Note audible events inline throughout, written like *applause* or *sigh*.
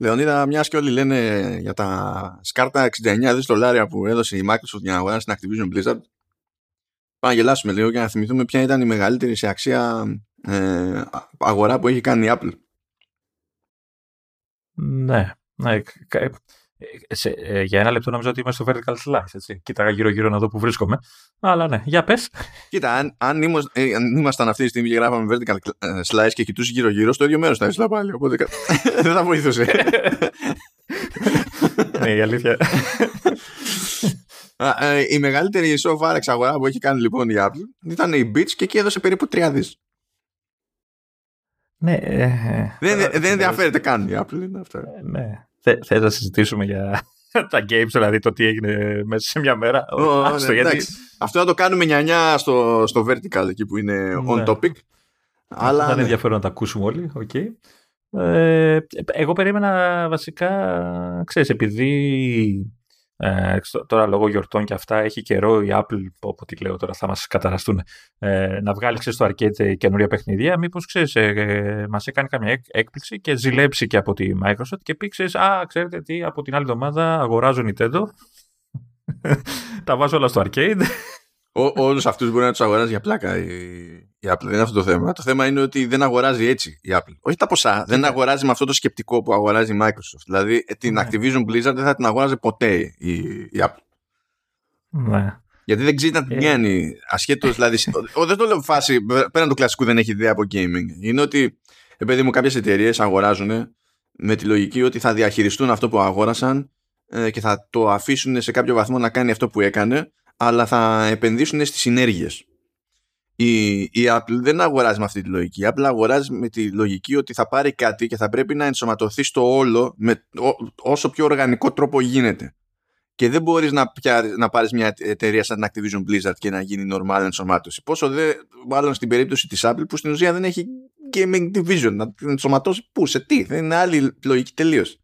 Λεωνίδα, μιας και όλοι λένε για τα σκάρτα 69 δις δολάρια που έδωσε η Microsoft για να αγοράσει την Activision Blizzard. Πάμε να γελάσουμε λίγο για να θυμηθούμε ποια ήταν η μεγαλύτερη σε αξία ε, αγορά που έχει κάνει η Apple. Ναι, ναι. Σε, ε, για ένα λεπτό νόμιζα ότι είμαι στο vertical slice. Έτσι. Κοίταγα γύρω-γύρω να δω που βρίσκομαι. Αλλά ναι, για πες. Κοίτα, αν, αν, ήμασταν, ε, αν ήμασταν αυτή τη στιγμή και γράφαμε vertical ε, slice και κοιτούσε γύρω-γύρω, στο ίδιο μέρος θα ήσουν πάλι. Οπότε *laughs* δεν θα βοηθούσε. *laughs* ναι, η αλήθεια. η μεγαλύτερη so far εξαγορά που έχει κάνει λοιπόν η Apple ήταν η Beats και εκεί έδωσε περίπου 3 δις. Ναι. δεν, δεν ενδιαφέρεται καν η Apple. Είναι αυτό. ναι. Θε να συζητήσουμε για *laughs* τα games, δηλαδή το τι έγινε μέσα σε μια μέρα; Oh, ναι, γιατί... Αυτό να το κάνουμε νιανιά στο, στο vertical εκεί που είναι on ναι. topic. Αλλά, θα είναι ναι. ενδιαφέρον να τα ακούσουμε όλοι. Okay. Ε, εγώ περίμενα βασικά, ξέρεις, επειδή ε, τώρα λόγω γιορτών και αυτά έχει καιρό η Apple, όπω τη λέω τώρα θα μας καταραστούν, ε, να βγάλει ξέρεις, στο arcade καινούρια παιχνιδία, μήπως ξέρεις, ε, ε, μας έκανε καμιά έκπληξη και ζηλέψει και από τη Microsoft και πει ξέρεις, α, ξέρετε τι, από την άλλη εβδομάδα αγοράζω Nintendo, *laughs* τα βάζω όλα στο arcade Όλους αυτούς μπορεί να τους αγοράζει για πλάκα η, η Apple. Δεν είναι αυτό το θέμα. Το θέμα είναι ότι δεν αγοράζει έτσι η Apple. Όχι τα ποσά. Δεν αγοράζει με αυτό το σκεπτικό που αγοράζει η Microsoft. Δηλαδή την ναι. Activision Blizzard δεν θα την αγοράζει ποτέ η, η Apple. Ναι. Γιατί δεν ξέρει να την πιάνει. Ε. Ασχέτως δηλαδή. *laughs* δεν το λέω φάση. Πέραν του κλασικού δεν έχει ιδέα από gaming. Είναι ότι, επειδή μου, κάποιες εταιρείες αγοράζουν με τη λογική ότι θα διαχειριστούν αυτό που αγόρασαν ε, και θα το αφήσουν σε κάποιο βαθμό να κάνει αυτό που έκανε αλλά θα επενδύσουν στις συνέργειες. Η, η Apple δεν αγοράζει με αυτή τη λογική. Η Apple αγοράζει με τη λογική ότι θα πάρει κάτι και θα πρέπει να ενσωματωθεί στο όλο με όσο πιο οργανικό τρόπο γίνεται. Και δεν μπορείς να, να πάρεις μια εταιρεία σαν την Activision Blizzard και να γίνει normal ενσωμάτωση. Πόσο δε, μάλλον στην περίπτωση της Apple που στην ουσία δεν έχει gaming division να την ενσωματώσει πού, σε τι. Δεν είναι άλλη λογική τελείως.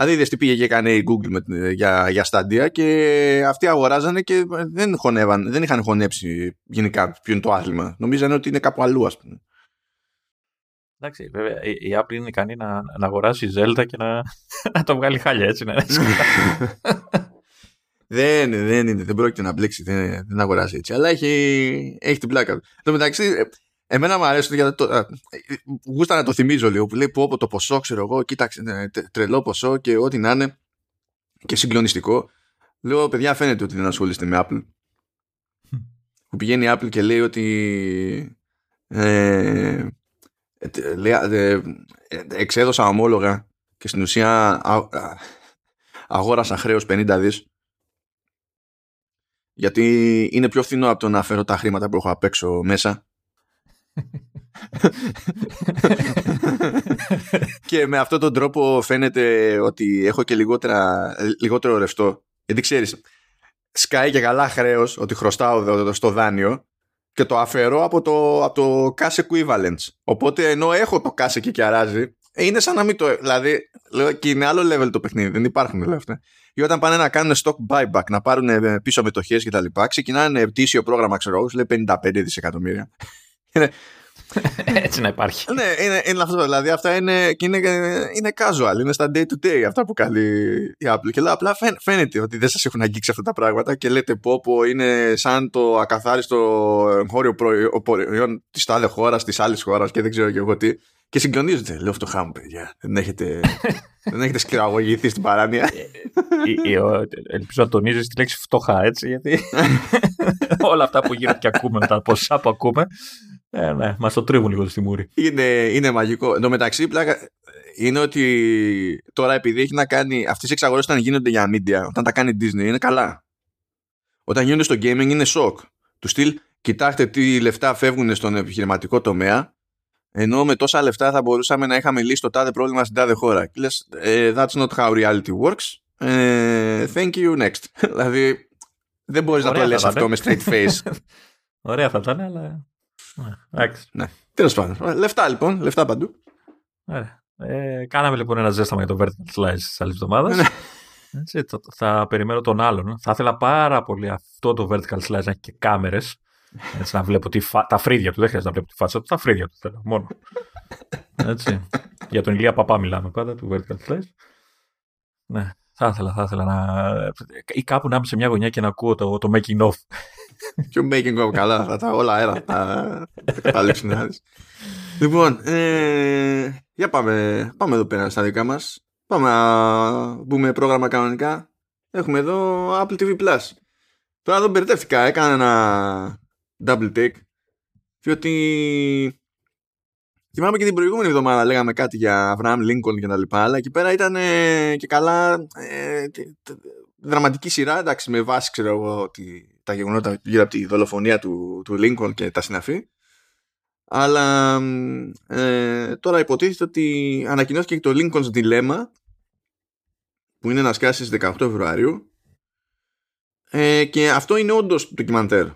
Δηλαδή είδες τι πήγε και έκανε η Google με, για, για Stadia και αυτοί αγοράζανε και δεν, χωνεύαν, δεν είχαν χωνέψει γενικά ποιο είναι το άθλημα. Νομίζανε ότι είναι κάπου αλλού ας πούμε. Εντάξει, βέβαια, η Apple είναι ικανή να, να αγοράσει Zelda και να, *laughs* να το βγάλει χάλια έτσι. Ναι. *laughs* δεν, δεν, είναι, δεν πρόκειται να μπλέξει, δεν, δεν αγοράζει έτσι. Αλλά έχει, έχει την πλάκα του. Εν τω μεταξύ, Εμένα μου αρέσει για το. Γούστα να το θυμίζω λίγο που λέει που το ποσό, ξέρω εγώ, κοίταξε, ναι, τρελό ποσό και ό,τι να είναι και συγκλονιστικό. Λέω, παιδιά, φαίνεται ότι δεν ασχολείστε με Apple. Που πηγαίνει η Apple και λέει ότι. Ε, λέει, ε, εξέδωσα ομόλογα και στην ουσία αγόρασα χρέος 50 δις γιατί είναι πιο φθηνό από το να φέρω τα χρήματα που έχω απ' έξω μέσα και με αυτόν τον τρόπο φαίνεται ότι έχω και λιγότερα, λιγότερο ρευστό. Γιατί ξέρεις, σκάει και καλά χρέος ότι χρωστάω στο δάνειο και το αφαιρώ από το, από το cash equivalence. Οπότε ενώ έχω το cash εκεί και αράζει, είναι σαν να μην το. Δηλαδή, λέω και είναι άλλο level το παιχνίδι, δεν υπάρχουν όλα αυτά. Ή όταν πάνε να κάνουν stock buyback, να πάρουν ε, πίσω μετοχές κτλ., ξεκινάνε ετήσιο πρόγραμμα, ξέρω εγώ, λέει 55 δισεκατομμύρια. Έτσι να υπάρχει. ναι, είναι, είναι αυτό. Δηλαδή αυτά είναι, και είναι, είναι casual, είναι στα day to day αυτά που κάνει η Apple. Και λέω απλά φαίνεται ότι δεν σας έχουν αγγίξει αυτά τα πράγματα και λέτε πω, πω είναι σαν το ακαθάριστο εγχώριο προϊόν της τάδε χώρας, της άλλης χώρας και δεν ξέρω και εγώ τι. Και συγκλονίζεται. Λέω αυτό χάμω, παιδιά. Δεν έχετε, *laughs* δεν έχετε σκληραγωγηθεί στην παράνοια. Ε, ε, ελπίζω να τονίζεις τη λέξη φτωχά, έτσι, γιατί *laughs* όλα αυτά που γίνονται και ακούμε, τα ποσά που ακούμε, ε, ναι, μας το τρίβουν λίγο στη μούρη. Είναι, είναι μαγικό. Εν τω μεταξύ, πλάκα είναι ότι τώρα επειδή έχει να κάνει. Αυτές οι εξαγορές όταν γίνονται για media, όταν τα κάνει Disney, είναι καλά. Όταν γίνονται στο gaming είναι σοκ. Του στυλ, κοιτάξτε τι λεφτά φεύγουν στον επιχειρηματικό τομέα, ενώ με τόσα λεφτά θα μπορούσαμε να είχαμε λύσει το τάδε πρόβλημα στην τάδε χώρα. Και λες, ε, that's not how reality works. Ε, thank you next. *laughs* δηλαδή, δεν μπορείς να το λες αυτό με straight face. *laughs* Ωραία θα ήταν, αλλά ναι, ναι. Τέλος πάντων. Λεφτά λοιπόν, λεφτά παντού. Ε, κάναμε λοιπόν ένα ζέσταμα για το vertical slice της άλλης εβδομάδας. Ναι. Έτσι, το, θα περιμένω τον άλλον. Θα ήθελα πάρα πολύ αυτό το vertical slice να έχει και κάμερες. Έτσι να βλέπω τη φα... τα φρύδια του. Δεν χρειάζεται να βλέπω τη φάτσα του. Τα φρύδια του θέλω μόνο. Έτσι. Για τον Ηλία Παπά μιλάμε πάντα, του Vertical Flash. Ναι, θα ήθελα, θα ήθελα να... ή κάπου να είμαι σε μια γωνιά και να ακούω το, το making of. Ποιο making of, καλά, θα τα όλα αέρα, θα καταλήξουν Λοιπόν, ε, για πάμε, πάμε εδώ πέρα στα δικά μας. Πάμε να μπούμε πρόγραμμα κανονικά. Έχουμε εδώ Apple TV Plus. Τώρα εδώ μπερδεύτηκα, έκανα ένα double take. Διότι θυμάμαι και την προηγούμενη εβδομάδα λέγαμε κάτι για Abraham Lincoln και τα λοιπά, αλλά εκεί πέρα ήταν ε, και καλά ε, δραματική σειρά, εντάξει, με βάση ξέρω εγώ ότι τα γεγονότα γύρω από τη δολοφονία του, του Lincoln και τα συναφή. Αλλά ε, τώρα υποτίθεται ότι ανακοινώθηκε και το Lincoln's Dilemma που είναι να σκάσει στις 18 Φεβρουαρίου ε, και αυτό είναι όντως ντοκιμαντέρ.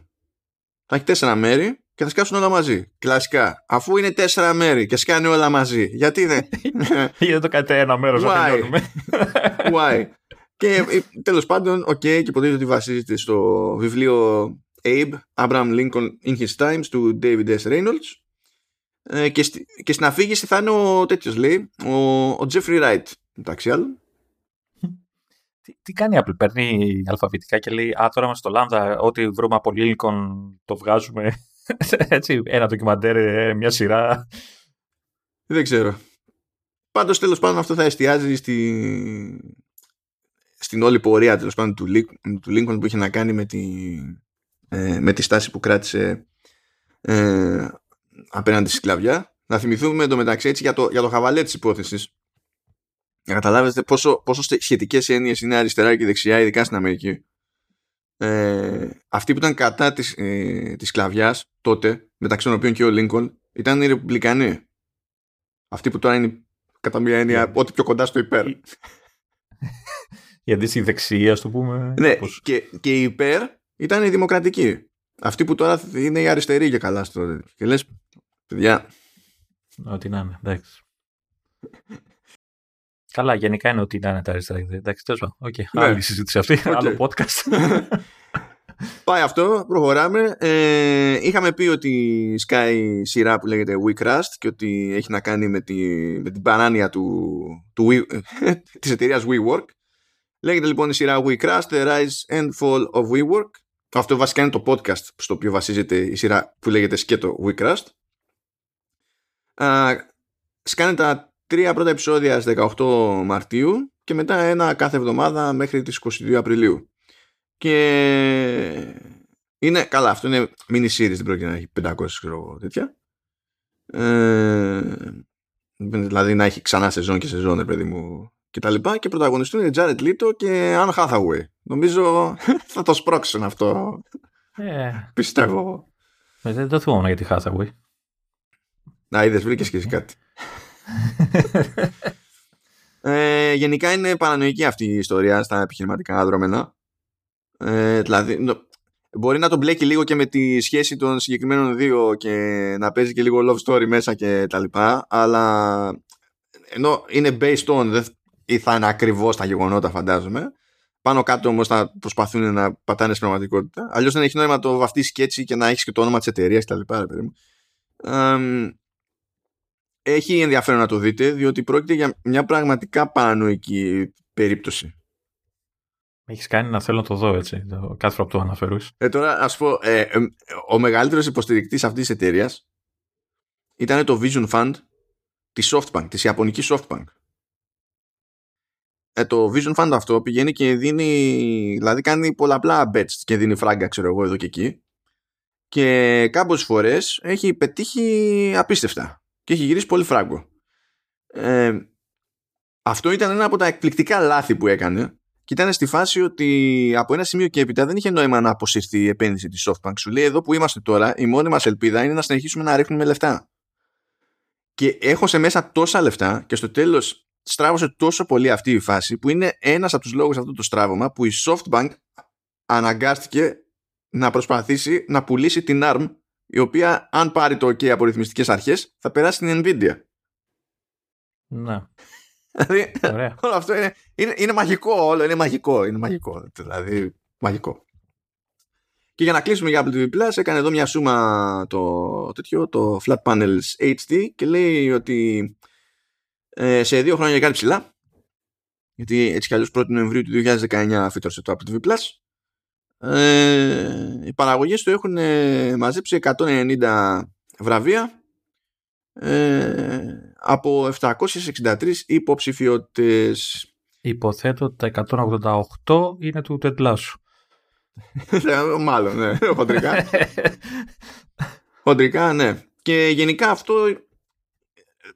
Θα έχει τέσσερα μέρη και θα σκάσουν όλα μαζί. Κλασικά. Αφού είναι τέσσερα μέρη και σκάνε όλα μαζί. Γιατί δεν; *laughs* Γιατί το κάτι ένα μέρος να τελειώνουμε; *laughs* Why; και ε, τέλος πάντων, ok, okay, και υποτίθεται ότι βασίζεται στο βιβλίο Abe, Abraham Lincoln in His Times του David S. Reynolds. Ε, και, στη, και στην αφήγηση θα είναι ο τέτοιος, λέει, ο, ο Jeffrey Wright, μεταξύ άλλων. Τι, τι κάνει η Apple, παίρνει αλφαβητικά και λέει Α, τώρα είμαστε στο Λάμδα, ό,τι βρούμε από Lincoln το βγάζουμε. *laughs* Έτσι, ένα ντοκιμαντέρ, ε, μια σειρά. Δεν ξέρω. Πάντως τέλος πάντων αυτό θα εστιάζει στη... στην όλη πορεία τέλος πάντων του, του Lincoln που είχε να κάνει με τη, ε, με τη στάση που κράτησε ε, απέναντι στη σκλαβιά. Να θυμηθούμε εντωμεταξύ έτσι για το, για το χαβαλέ της υπόθεσης να καταλάβετε πόσο, πόσο σχετικές έννοιες είναι αριστερά και δεξιά, ειδικά στην Αμερική. Ε, αυτοί που ήταν κατά της, ε, της σκλαβιάς τότε, μεταξύ των οποίων και ο Λίνκον, ήταν οι Ρεπουμπλικανοί. Αυτοί που τώρα είναι κατά μία έννοια ό,τι πιο κοντά στο υπέρ. Η αντίστοιχη δεξιά, ας το πούμε. Ναι, και, και οι υπέρ ήταν οι δημοκρατικοί. Αυτοί που τώρα είναι οι αριστεροί για καλά στο. Και λες, παιδιά. Ό,τι να είναι, εντάξει. Καλά, γενικά είναι ότι είναι τα αριστερά. Εντάξει, τέλος πάντων. Okay. Ναι. Άλλη συζήτηση αυτή. Okay. Άλλο podcast. *laughs* Πάει αυτό, προχωράμε. Ε, είχαμε πει ότι σκάει σειρά που λέγεται We Crust και ότι έχει να κάνει με, τη, με την παράνοια του, του We, *laughs* της εταιρείας WeWork. Λέγεται λοιπόν η σειρά We Crust, The Rise and Fall of WeWork. Αυτό βασικά είναι το podcast στο οποίο βασίζεται η σειρά που λέγεται σκέτο We Crust. Uh, σκάνε τα τρία πρώτα επεισόδια στις 18 Μαρτίου και μετά ένα κάθε εβδομάδα μέχρι τις 22 Απριλίου. Και είναι καλά, αυτό είναι mini series, δεν πρόκειται να έχει 500 ξέρω, τέτοια. Ε, δηλαδή να έχει ξανά σεζόν και σεζόν, παιδί μου, και τα λοιπά. Και πρωταγωνιστούν οι Jared Leto και Anne Hathaway. Νομίζω *laughs* θα το σπρώξουν αυτό. Ε, Πιστεύω. Ε, δεν το θυμόμουν για τη Hathaway. Να, είδες, βρήκες και εσύ κάτι ε, γενικά είναι παρανοϊκή αυτή η ιστορία στα επιχειρηματικά δρόμενα. Ε, δηλαδή, μπορεί να το μπλέκει λίγο και με τη σχέση των συγκεκριμένων δύο και να παίζει και λίγο love story μέσα και τα λοιπά, αλλά ενώ είναι based on, δεν ή θα είναι ακριβώς τα γεγονότα, φαντάζομαι. Πάνω κάτω όμως θα προσπαθούν να πατάνε στην πραγματικότητα. Αλλιώς δεν έχει νόημα να το βαφτίσεις και έτσι και να έχεις και το όνομα της εταιρείας κτλ έχει ενδιαφέρον να το δείτε διότι πρόκειται για μια πραγματικά παρανοϊκή περίπτωση. Έχεις κάνει να θέλω να το δω έτσι, κάθε φορά που το αναφέρεις. Ε, τώρα, ας πω, ε, ε, ο μεγαλύτερος υποστηρικτής αυτής της εταιρείας ήταν το Vision Fund της SoftBank, της Ιαπωνικής SoftBank. Ε, το Vision Fund αυτό πηγαίνει και δίνει, δηλαδή κάνει πολλαπλά bets και δίνει φράγκα, ξέρω εγώ, εδώ και εκεί. Και κάποιες φορές έχει πετύχει απίστευτα και έχει γυρίσει πολύ φράγκο. Ε, αυτό ήταν ένα από τα εκπληκτικά λάθη που έκανε και ήταν στη φάση ότι από ένα σημείο και έπειτα δεν είχε νόημα να αποσυρθεί η επένδυση της SoftBank. Σου λέει εδώ που είμαστε τώρα η μόνη μας ελπίδα είναι να συνεχίσουμε να ρίχνουμε λεφτά. Και έχω σε μέσα τόσα λεφτά και στο τέλος στράβωσε τόσο πολύ αυτή η φάση που είναι ένας από τους λόγους αυτό το στράβωμα που η SoftBank αναγκάστηκε να προσπαθήσει να πουλήσει την ARM η οποία αν πάρει το OK από ρυθμιστικές αρχές θα περάσει στην Nvidia. Να. Δηλαδή, *laughs* όλο αυτό είναι, είναι, είναι μαγικό όλο, είναι μαγικό, είναι μαγικό, δηλαδή μαγικό. Και για να κλείσουμε για Apple TV Plus έκανε εδώ μια σούμα το, τέτοιο, το Flat Panels HD και λέει ότι ε, σε δύο χρόνια κάτι ψηλά γιατί έτσι κι αλλιώς 1η Νοεμβρίου του 2019 φύτρωσε το Apple TV Plus ε, οι παραγωγές του έχουν ε, μαζέψει 190 βραβεία ε, από 763 υποψηφιότητες Υποθέτω ότι τα 188 είναι του Τετλάσου. *laughs* Μάλλον, ναι. Χοντρικά. *laughs* Χοντρικά, ναι. Και γενικά αυτό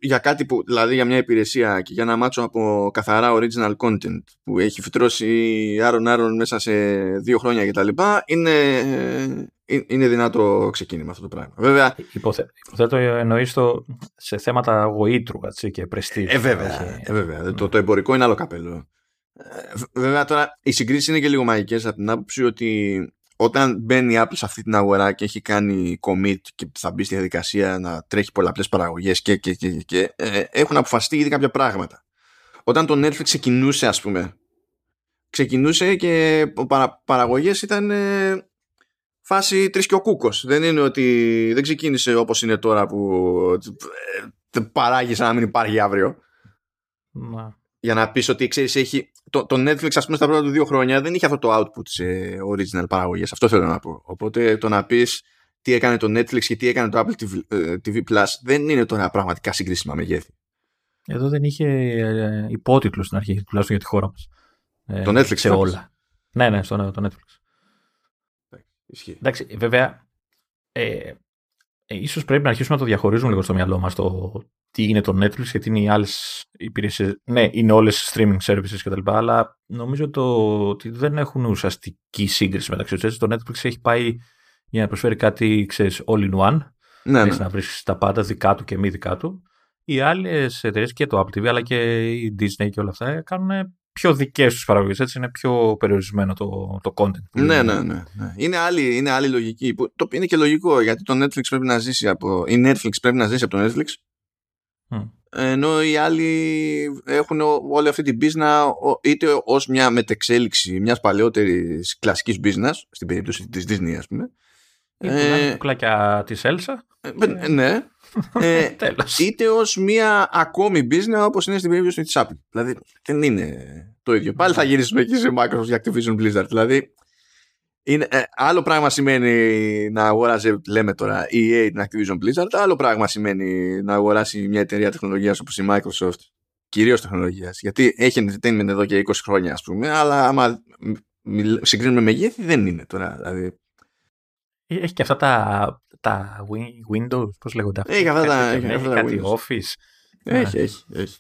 για κάτι που, δηλαδή για μια υπηρεσία και για ένα μάτσο από καθαρά original content που έχει φυτρώσει άρον άρον μέσα σε δύο χρόνια και τα λοιπά, είναι, ε, είναι δυνατό ξεκίνημα αυτό το πράγμα. Βέβαια, Υποθέ, υποθέτω εννοείς το σε θέματα γοήτρου έτσι, και πρεστή. Ε, βέβαια. Ε, βέβαια. Το, το εμπορικό είναι άλλο καπέλο. Ε, βέβαια τώρα οι συγκρίσεις είναι και λίγο μαγικές από την άποψη ότι όταν μπαίνει η Apple σε αυτή την αγορά και έχει κάνει commit και θα μπει στη διαδικασία να τρέχει πολλαπλές παραγωγές και, και, και, και ε, έχουν αποφασιστεί ήδη κάποια πράγματα. Όταν το Netflix ξεκινούσε, ας πούμε, ξεκινούσε και παρα, παραγωγές ήταν ε, φάση τρεις και ο κούκος. Δεν είναι ότι δεν ξεκίνησε όπως είναι τώρα που ε, παράγεις σαν να μην υπάρχει αύριο. Μα. Για να πεις ότι ξέρεις, έχει το, το Netflix ας πούμε στα πρώτα του δύο χρόνια δεν είχε αυτό το output σε original παραγωγές. Αυτό θέλω να πω. Οπότε το να πεις τι έκανε το Netflix και τι έκανε το Apple TV, TV ε, Plus δεν είναι τώρα πραγματικά συγκρίσιμα μεγέθη. Εδώ δεν είχε ε, υπότιτλο στην αρχή τουλάχιστον για τη χώρα μας. Ε, το Netflix σε όλα. Ναι ναι στο το Netflix. Ισχύει. εντάξει βέβαια ε, ε, ίσως πρέπει να αρχίσουμε να το διαχωρίζουμε λίγο στο μυαλό μας το τι είναι το Netflix και τι είναι οι άλλες υπηρεσίες. Ναι, είναι όλες streaming services κτλ. Αλλά νομίζω το, ότι δεν έχουν ουσιαστική σύγκριση μεταξύ τους. Το Netflix έχει πάει για να προσφέρει κάτι, ξέρεις, all in one. Ναι, ναι. να βρεις τα πάντα δικά του και μη δικά του. Οι άλλες εταιρείες και το Apple TV αλλά και η Disney και όλα αυτά κάνουν πιο δικές τους παραγωγές. Έτσι είναι πιο περιορισμένο το, το content. Ναι, ναι, ναι, ναι. Είναι, άλλη, είναι άλλη λογική. Που, το, είναι και λογικό γιατί το Netflix πρέπει να ζήσει από. Η Netflix πρέπει να ζήσει από το Netflix ενώ οι άλλοι έχουν όλη αυτή την business είτε ως μια μετεξέλιξη μιας παλαιότερης κλασικής business στην περίπτωση της Disney ας πούμε είτε ε, κουκλάκια της Elsa. ε, ναι. *laughs* Ε, είτε ως μια ακόμη business όπως είναι στην περίπτωση της Apple. Δηλαδή δεν είναι το ίδιο. Πάλι θα γυρίσουμε εκεί σε Microsoft και Activision Blizzard. Δηλαδή είναι, ε, άλλο πράγμα σημαίνει να αγοράζει, λέμε τώρα, EA την Activision Blizzard, άλλο πράγμα σημαίνει να αγοράσει μια εταιρεία τεχνολογίας όπως η Microsoft, κυρίως τεχνολογίας. Γιατί έχει entertainment εδώ και 20 χρόνια, ας πούμε, αλλά άμα συγκρίνουμε μεγέθη, δεν είναι τώρα. Δηλαδή. Έχει και αυτά τα, τα Windows, πώς λέγονται αυτά. Έχει αυτά τα, έχει, έχει κάτι Office. Έχει, έχει, έχει.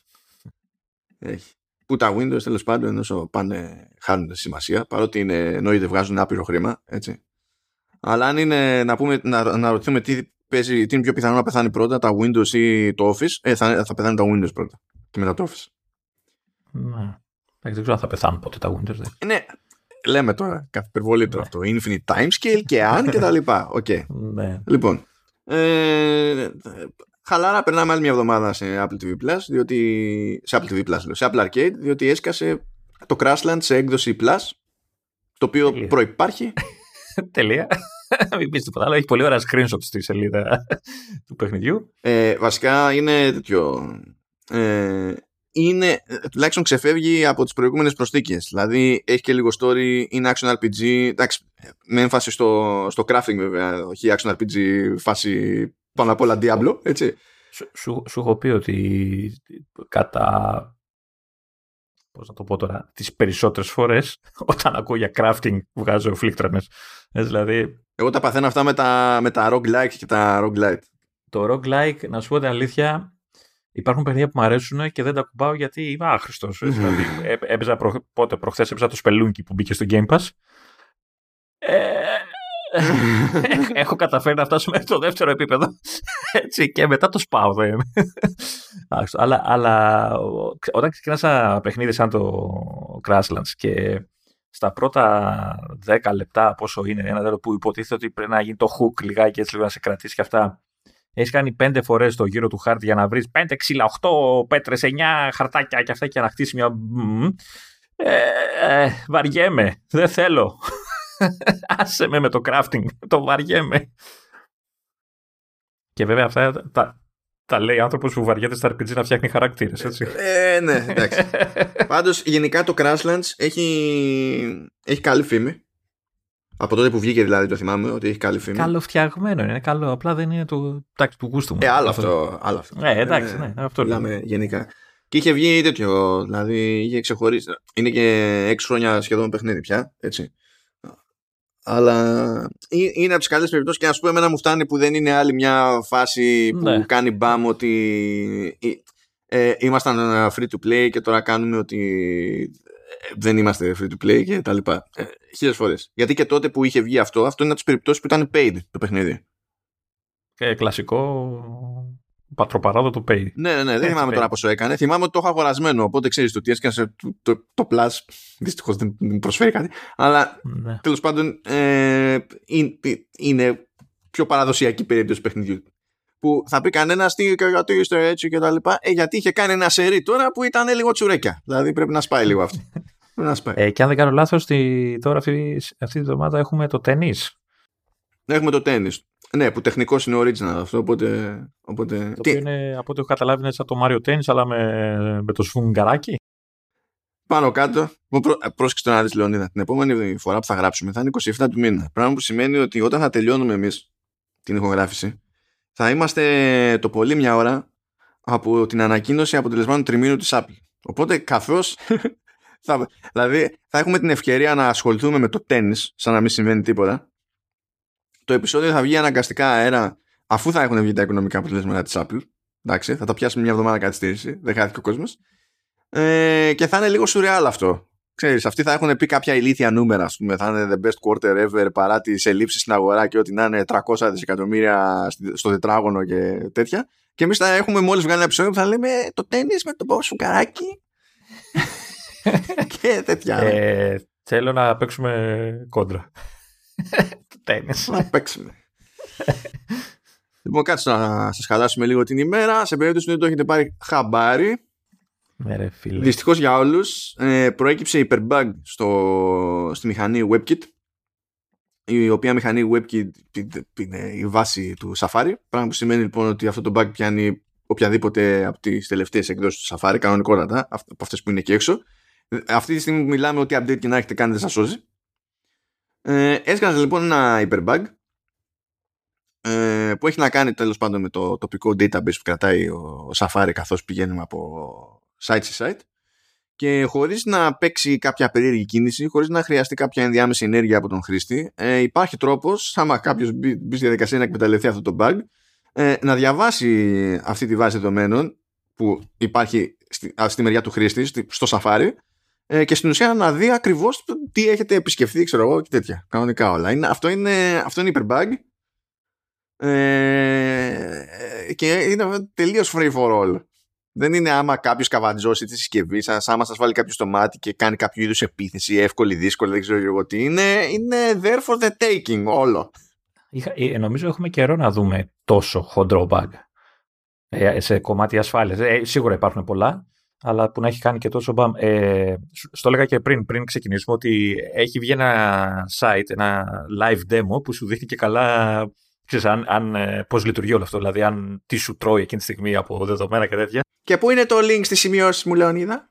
έχει που τα Windows τέλος πάντων όσο πάνε χάνουν σημασία παρότι είναι, εννοείται βγάζουν άπειρο χρήμα έτσι. αλλά αν είναι να, πούμε, να, να ρωτήσουμε τι, παίζει, τι είναι πιο πιθανό να πεθάνει πρώτα τα Windows ή το Office ε, θα, θα πεθάνει τα Windows πρώτα και μετά το Office ναι. δεν ξέρω αν θα πεθάνουν ποτέ τα Windows ε, ναι λέμε τώρα κάθε υπερβολή ναι. αυτό infinite timescale και αν και τα λοιπά okay. ναι. λοιπόν ε, χαλάρα περνάμε άλλη μια εβδομάδα σε Apple TV Plus, διότι, σε Apple TV Plus, σε Apple Arcade, διότι έσκασε το Crashland σε έκδοση Plus, το οποίο Τελεία. προϋπάρχει. *laughs* Τελεία. *laughs* Μην πεις τίποτα άλλο. Έχει πολύ ωραία screenshot στη σελίδα *laughs* του παιχνιδιού. Ε, βασικά είναι τέτοιο. Ε, είναι, τουλάχιστον ξεφεύγει από τις προηγούμενες προσθήκες. Δηλαδή έχει και λίγο story, είναι action RPG, εντάξει, με έμφαση στο, στο crafting βέβαια, όχι action RPG φάση πάνω απ' όλα Diablo, έτσι. Σου, σου, σου έχω πει ότι κατά πώς να το πω τώρα, τις περισσότερες φορές *laughs* όταν ακούω για crafting βγάζω φλίκτρανες. Ε, δηλαδή... Εγώ τα παθαίνω αυτά με τα, με τα roguelike και τα roguelite. Το roguelike, να σου πω την αλήθεια, υπάρχουν παιδιά που μου αρέσουν και δεν τα κουμπάω γιατί είμαι άχρηστος. Ε, δηλαδή, έπαιζα προ, πότε, προχθές έπαιζα το Spelunky που μπήκε στο Game Pass. Ε, *laughs* έχω καταφέρει να φτάσω μέχρι το δεύτερο επίπεδο. Έτσι, και μετά το σπάω. αλλά, αλλά όταν ξεκινά ένα παιχνίδι σαν το Crashlands και στα πρώτα 10 λεπτά πόσο είναι ένα τέτοιο που υποτίθεται ότι πρέπει να γίνει το hook λιγάκι έτσι λίγο να σε κρατήσει και αυτά έχεις κάνει πέντε φορές το γύρο του χάρτη για να βρεις 5, ξύλα, 8 πέτρες, 9 χαρτάκια και αυτά και να χτίσει μια. Ε, ε, βαριέμαι. Δεν θέλω. *laughs* Άσε με με το crafting. Το βαριέμαι. Και βέβαια αυτά τα, Τα λέει άνθρωπος που βαριέται στα RPG να φτιάχνει χαρακτήρες, έτσι. Ε, ναι, εντάξει. *laughs* Πάντως, γενικά το Crashlands έχει, έχει καλή φήμη. Από τότε που βγήκε δηλαδή το θυμάμαι ότι έχει καλή φήμη. Καλοφτιαγμένο είναι, καλό. Απλά δεν είναι το τάξη του γούστου μου. Ε, άλλο αυτό. Άλλο αυτό. Ε, εντάξει, ε, ναι, αυτό Μιλάμε γενικά. Και είχε βγει τέτοιο, δηλαδή είχε ξεχωρίσει. Είναι και έξι χρόνια σχεδόν παιχνίδι πια, έτσι. Αλλά είναι από τις καλές περιπτώσεις και ας πούμε, εμένα μου φτάνει που δεν είναι άλλη μια φάση που ναι. κάνει μπαμ ότι ε, ήμασταν free to play και τώρα κάνουμε ότι ε, δεν είμαστε free to play και τα λοιπά. Ε, Χίλιες φορές. Γιατί και τότε που είχε βγει αυτό, αυτό είναι από τις περιπτώσεις που ήταν paid το παιχνίδι. Και κλασικό πατροπαράδο του Pay. Ναι, ναι, ναι, δεν θυμάμαι τώρα πόσο έκανε. Θυμάμαι ότι το έχω αγορασμένο. Οπότε ξέρεις το τι έσκασε το, το, το Plus. Δυστυχώς δεν προσφέρει κάτι. Αλλά ναι. τέλος πάντων ε, είναι πιο παραδοσιακή περίπτωση παιχνιδιού. Που θα πει κανένας τι και γιατί είστε έτσι και τα λοιπά. Ε, γιατί είχε κάνει ένα σερί τώρα που ήταν λίγο τσουρέκια. Δηλαδή πρέπει να σπάει λίγο αυτό. *laughs* να σπάει. Ε, και αν δεν κάνω λάθος, τώρα αυτή, αυτή τη βδομάδα έχουμε το ταινί. Έχουμε το τέννη. Ναι, που τεχνικός είναι original αυτό, οπότε... οπότε... Το οποίο είναι, από ό,τι έχω καταλάβει, είναι σαν το Mario Tennis, αλλά με, με το σφουγγαράκι. Πάνω κάτω, πρόσεξε το να δεις Λεωνίδα, την επόμενη φορά που θα γράψουμε θα είναι 27 του μήνα. Πράγμα που σημαίνει ότι όταν θα τελειώνουμε εμείς την ηχογράφηση, θα είμαστε το πολύ μια ώρα από την ανακοίνωση αποτελεσμάτων τριμήνου της Apple. Οπότε καθώς *laughs* θα, δηλαδή θα έχουμε την ευκαιρία να ασχοληθούμε με το τέννις σαν να μην συμβαίνει τίποτα το επεισόδιο θα βγει αναγκαστικά αέρα αφού θα έχουν βγει τα οικονομικά αποτελέσματα της Apple. Εντάξει, θα τα πιάσουμε μια εβδομάδα καθυστέρηση, δεν χάθηκε ο κόσμος. Ε, και θα είναι λίγο σουρεάλ αυτό. Ξέρεις, αυτοί θα έχουν πει κάποια ηλίθια νούμερα, ας πούμε, θα είναι the best quarter ever παρά τις ελλείψεις στην αγορά και ότι να είναι 300 δισεκατομμύρια στο τετράγωνο και τέτοια. Και εμείς θα έχουμε μόλις βγάλει ένα επεισόδιο που θα λέμε το τέννις με το καράκι *laughs* και τέτοια. Ε, θέλω να παίξουμε κόντρα. *laughs* Να παίξουμε. λοιπόν, κάτσε να σας χαλάσουμε λίγο την ημέρα. Σε περίπτωση που δεν το έχετε πάρει χαμπάρι. Ναι, Δυστυχώς για όλους, ε, προέκυψε υπερμπug στο, στη μηχανή WebKit. Η οποία μηχανή WebKit είναι η βάση του Safari. Πράγμα που σημαίνει λοιπόν ότι αυτό το bug πιάνει οποιαδήποτε από τις τελευταίες εκδόσεις του Safari, κανονικότατα, από αυτές που είναι εκεί έξω. Αυτή τη στιγμή που μιλάμε, ότι update και να έχετε κάνει δεν σας σώζει. Ε, έσκασε λοιπόν ένα hyperbug ε, που έχει να κάνει τέλος πάντων με το τοπικό database που κρατάει ο Safari καθώς πηγαίνουμε από site σε site και χωρίς να παίξει κάποια περίεργη κίνηση, χωρίς να χρειαστεί κάποια ενδιάμεση ενέργεια από τον χρήστη, ε, υπάρχει τρόπος, άμα κάποιος μπει, μπει στη διαδικασία να εκμεταλλευτεί αυτό το bug, ε, να διαβάσει αυτή τη βάση δεδομένων που υπάρχει στη, στη μεριά του χρήστη, στο Safari, ε, και στην ουσία να δει ακριβώς τι έχετε επισκεφθεί, ξέρω εγώ και τέτοια. Κανονικά όλα. Είναι, αυτό, είναι, αυτό είναι υπερμπag. Ε, και είναι τελείως free for all. Δεν είναι άμα κάποιος καβατζώσει τη συσκευή σας, άμα σας βάλει κάποιος στο μάτι και κάνει κάποιο είδους επίθεση, εύκολη, δύσκολη, δεν ξέρω εγώ τι είναι. Είναι there for the taking όλο. Είχα, ε, νομίζω έχουμε καιρό να δούμε τόσο χοντρό bug ε, σε κομμάτι ασφάλειας. Ε, σίγουρα υπάρχουν πολλά αλλά που να έχει κάνει και τόσο μπαμ. Ε, στο έλεγα και πριν, πριν ξεκινήσουμε, ότι έχει βγει ένα site, ένα live demo που σου δείχνει και καλά ξέρεις, αν, αν, ε, πώς λειτουργεί όλο αυτό, δηλαδή αν τι σου τρώει εκείνη τη στιγμή από δεδομένα και τέτοια. Και πού είναι το link στη σημειώση μου, Λεωνίδα;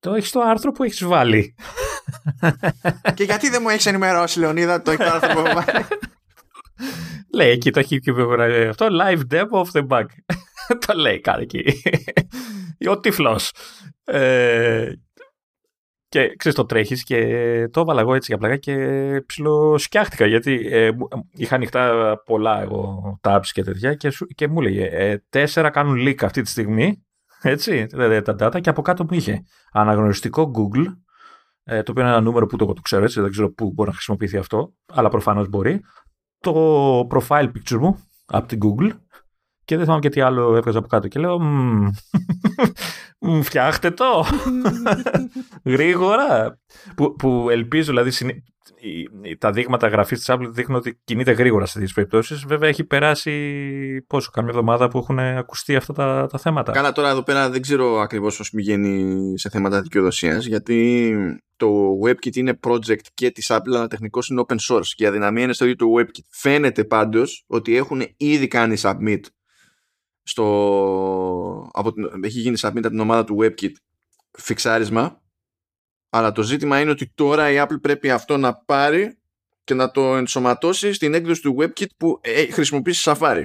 Το έχεις στο άρθρο που έχεις βάλει. και γιατί δεν μου έχεις ενημερώσει, Λεωνίδα, το έχει το άρθρο που έχω βάλει; *laughs* Λέει εκεί το έχει και αυτό, live demo of the bug. *laughs* το λέει κάτι εκεί ο τύφλος. Ε, και ξέρεις το τρέχεις και το έβαλα εγώ έτσι για πλάκα και ψιλοσκιάχτηκα γιατί ε, είχα ανοιχτά πολλά εγώ tabs και τέτοια και, και μου έλεγε ε, τέσσερα κάνουν leak αυτή τη στιγμή έτσι τα data και από κάτω μου είχε αναγνωριστικό Google ε, το οποίο είναι ένα νούμερο που το, το ξέρω έτσι δεν ξέρω πού μπορεί να χρησιμοποιηθεί αυτό αλλά προφανώς μπορεί το profile picture μου από την Google και δεν θυμάμαι και τι άλλο έβγαζα από κάτω. Και λέω, *laughs* φτιάχτε το. *laughs* Γρήγορα. Που, που ελπίζω, δηλαδή, τα δείγματα γραφής της Apple δείχνουν ότι κινείται γρήγορα σε τέτοιες περιπτώσεις. Βέβαια, έχει περάσει πόσο, καμιά εβδομάδα που έχουν ακουστεί αυτά τα, τα θέματα. Κάνα τώρα εδώ πέρα δεν ξέρω ακριβώς πώς πηγαίνει σε θέματα δικαιοδοσίας, γιατί το WebKit είναι project και της Apple, αλλά τεχνικώ είναι open source και η αδυναμία είναι στο ίδιο το WebKit. Φαίνεται πάντως ότι έχουν ήδη κάνει submit στο, από, έχει γίνει submit από την ομάδα του WebKit φιξάρισμα αλλά το ζήτημα είναι ότι τώρα η Apple πρέπει αυτό να πάρει και να το ενσωματώσει στην έκδοση του WebKit που ε, χρησιμοποιήσει Safari.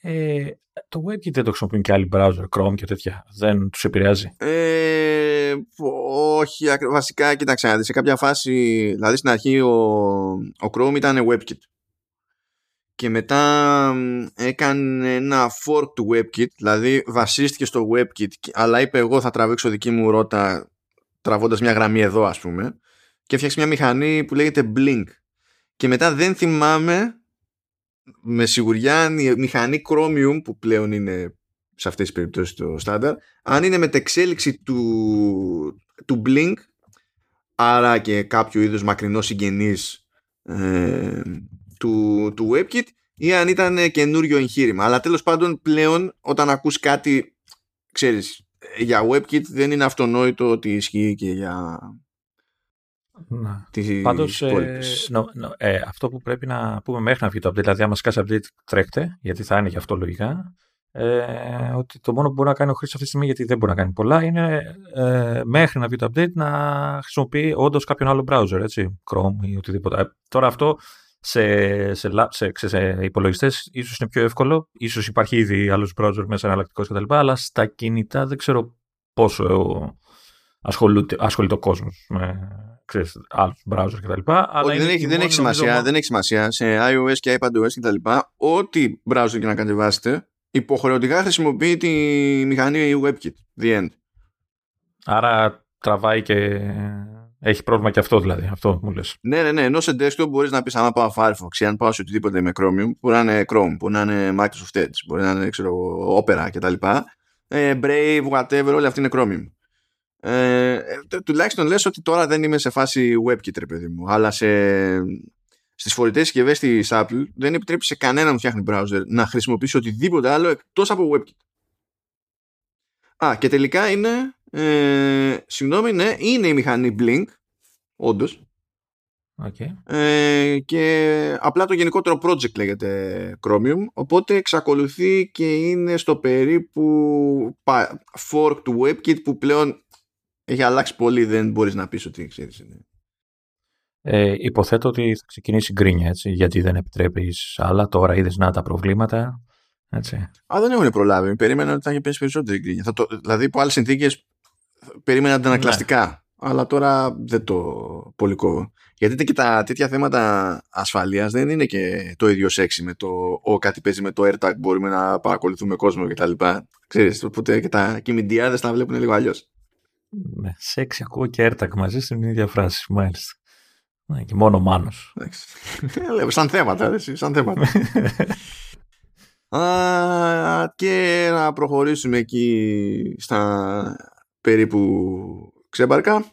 Ε, το WebKit δεν το χρησιμοποιούν και άλλοι browser, Chrome και τέτοια. Δεν τους επηρεάζει. Ε, όχι, βασικά, κοίταξε, σε κάποια φάση, δηλαδή στην αρχή ο, ο Chrome ήταν WebKit και μετά έκανε ένα fork του WebKit, δηλαδή βασίστηκε στο WebKit, αλλά είπε εγώ θα τραβήξω δική μου ρότα τραβώντας μια γραμμή εδώ ας πούμε και φτιάξει μια μηχανή που λέγεται Blink. Και μετά δεν θυμάμαι με σιγουριά η μηχανή Chromium που πλέον είναι σε αυτές τις περιπτώσεις το στάνταρ αν είναι μετεξέλιξη του, του Blink άρα και κάποιο είδους μακρινός συγγενής ε, του, του WebKit ή αν ήταν καινούριο εγχείρημα. Αλλά τέλος πάντων πλέον όταν ακούς κάτι, ξέρεις, για WebKit δεν είναι αυτονόητο ότι ισχύει και για να. τις Πάντως, ε, ε, αυτό που πρέπει να πούμε μέχρι να βγει το update, δηλαδή άμα σκάσει update τρέχτε, γιατί θα είναι και αυτό λογικά, ε, ότι το μόνο που μπορεί να κάνει ο χρήστη αυτή τη στιγμή, γιατί δεν μπορεί να κάνει πολλά, είναι ε, μέχρι να βγει το update να χρησιμοποιεί όντως κάποιον άλλο browser, έτσι, Chrome ή οτιδήποτε. Ε, τώρα αυτό σε, σε, σε, σε, σε υπολογιστές ίσως είναι πιο εύκολο. σω υπάρχει ήδη άλλος browser μέσα εναλλακτικός κτλ. Αλλά στα κινητά δεν ξέρω πόσο ασχολείται ο κόσμος με ξέρεις, άλλους browser κτλ. Αλλά δεν, έχει, δεν, έχει σημασία, δεν έχει σημασία σε iOS και iPadOS κτλ. Ό,τι browser και να κατεβάσετε υποχρεωτικά χρησιμοποιεί τη μηχανή WebKit. The end. Άρα τραβάει και έχει πρόβλημα και αυτό δηλαδή. Αυτό μου λες. Ναι, ναι, ναι. Ενώ σε desktop μπορείς να πεις: Αν πάω Firefox ή αν πάω σε οτιδήποτε με Chromium, μπορεί να είναι Chrome, μπορεί να είναι Microsoft Edge, μπορεί να είναι ξέρω, Opera κτλ. Ε, Brave, whatever, όλα αυτά είναι Chromium. Ε, τουλάχιστον λες ότι τώρα δεν είμαι σε φάση WebKit, ρε παιδί μου. Αλλά σε, στις φορητές συσκευές της Apple δεν επιτρέπει σε κανέναν που φτιάχνει browser να χρησιμοποιήσει οτιδήποτε άλλο εκτός από WebKit. Α, και τελικά είναι ε, συγγνώμη, ναι, είναι η μηχανή Blink, όντως. Okay. Ε, και απλά το γενικότερο project λέγεται Chromium οπότε εξακολουθεί και είναι στο περίπου fork του WebKit που πλέον έχει αλλάξει πολύ δεν μπορείς να πεις ότι ξέρεις είναι. Ε, υποθέτω ότι θα ξεκινήσει γκρίνια έτσι, γιατί δεν επιτρέπεις άλλα τώρα είδες να τα προβλήματα έτσι. Α, δεν έχουν προλάβει. Περίμενα ότι θα είχε πέσει περισσότερη γκρίνια. Θα το, δηλαδή, υπό άλλες συνθήκες περίμενα αντανακλαστικά. Ναι. Αλλά τώρα δεν το πολύ κόβω. Γιατί και τα τέτοια θέματα ασφαλείας δεν είναι και το ίδιο σεξι με το ο, κάτι παίζει με το AirTag μπορούμε να παρακολουθούμε κόσμο κτλ. Ξέρεις, οπότε και τα κυμιντιάδες τα βλέπουν λίγο αλλιώς. Ναι, σεξι ακούω και AirTag μαζί στην ίδια φράση, μάλιστα. Ναι, και μόνο μάνος. Ε, σαν θέματα, σαν θέματα. *laughs* Α, και να προχωρήσουμε εκεί στα περίπου ξέμπαρκα.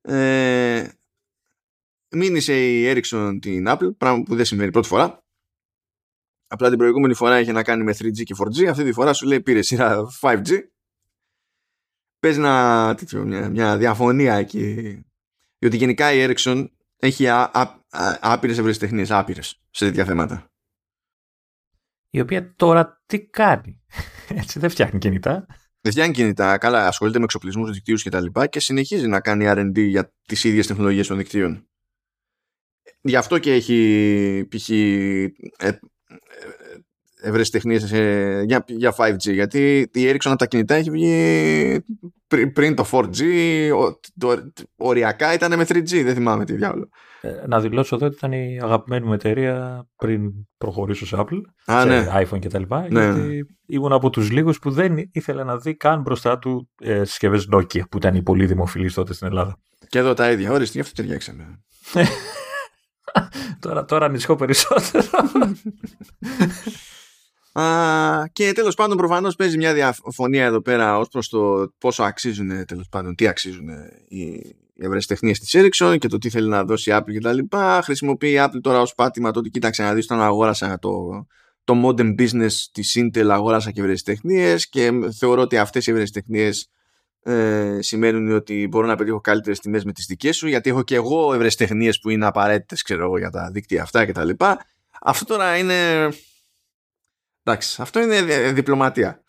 Ε, μήνυσε η Ericsson την Apple, πράγμα που δεν συμβαίνει πρώτη φορά. Απλά την προηγούμενη φορά είχε να κάνει με 3G και 4G, αυτή τη φορά σου λέει πήρε σειρά 5G. Παίζει να, μια, μια διαφωνία εκεί. Διότι γενικά η Ericsson έχει άπειρες ευρεσιτεχνίε, άπειρες σε τέτοια θέματα. Η οποία τώρα τι κάνει; *laughs* Έτσι δεν φτιάχνει κινητά δεν φτιάχνει κινητά, καλά, ασχολείται με εξοπλισμούς δικτύους και τα λοιπά και συνεχίζει να κάνει RD για τις ίδιες τεχνολογίες των δικτύων. Γι' αυτό και έχει π.χ. Ε, ε, τεχνίες για, για 5G. Γιατί η Ericsson από τα κινητά έχει βγει πριν, το 4G. το, οριακά ήταν με 3G. Δεν θυμάμαι τι διάλογο. Ε, να δηλώσω εδώ ότι ήταν η αγαπημένη μου εταιρεία πριν προχωρήσω σε Apple, Α, σε ναι. iPhone κτλ. Ναι. Γιατί ήμουν από τους λίγους που δεν ήθελε να δει καν μπροστά του ε, συσκευές Nokia, που ήταν οι πολύ δημοφιλείς τότε στην Ελλάδα. Και εδώ τα ίδια. Ορίστε, γι' αυτό ταιριάξαμε. *laughs* τώρα, τώρα ανησυχώ περισσότερο. *laughs* Α, και τέλος πάντων προφανώς παίζει μια διαφωνία εδώ πέρα ως προς το πόσο αξίζουν τέλος πάντων, τι αξίζουν οι, οι ευρεσιτεχνίε της Ericsson και το τι θέλει να δώσει η Apple κτλ. Χρησιμοποιεί η Apple τώρα ως πάτημα το ότι κοίταξε να δεις όταν αγόρασα το, το modern business της Intel, αγόρασα και ευρεσιτεχνίε και θεωρώ ότι αυτές οι ευρεσιτεχνίε ε, σημαίνουν ότι μπορώ να πετύχω καλύτερες τιμές με τις δικές σου, γιατί έχω και εγώ ευρεσιτεχνίε που είναι απαραίτητες, ξέρω για τα δίκτυα αυτά κτλ. Αυτό τώρα είναι Εντάξει, αυτό είναι διπλωματία.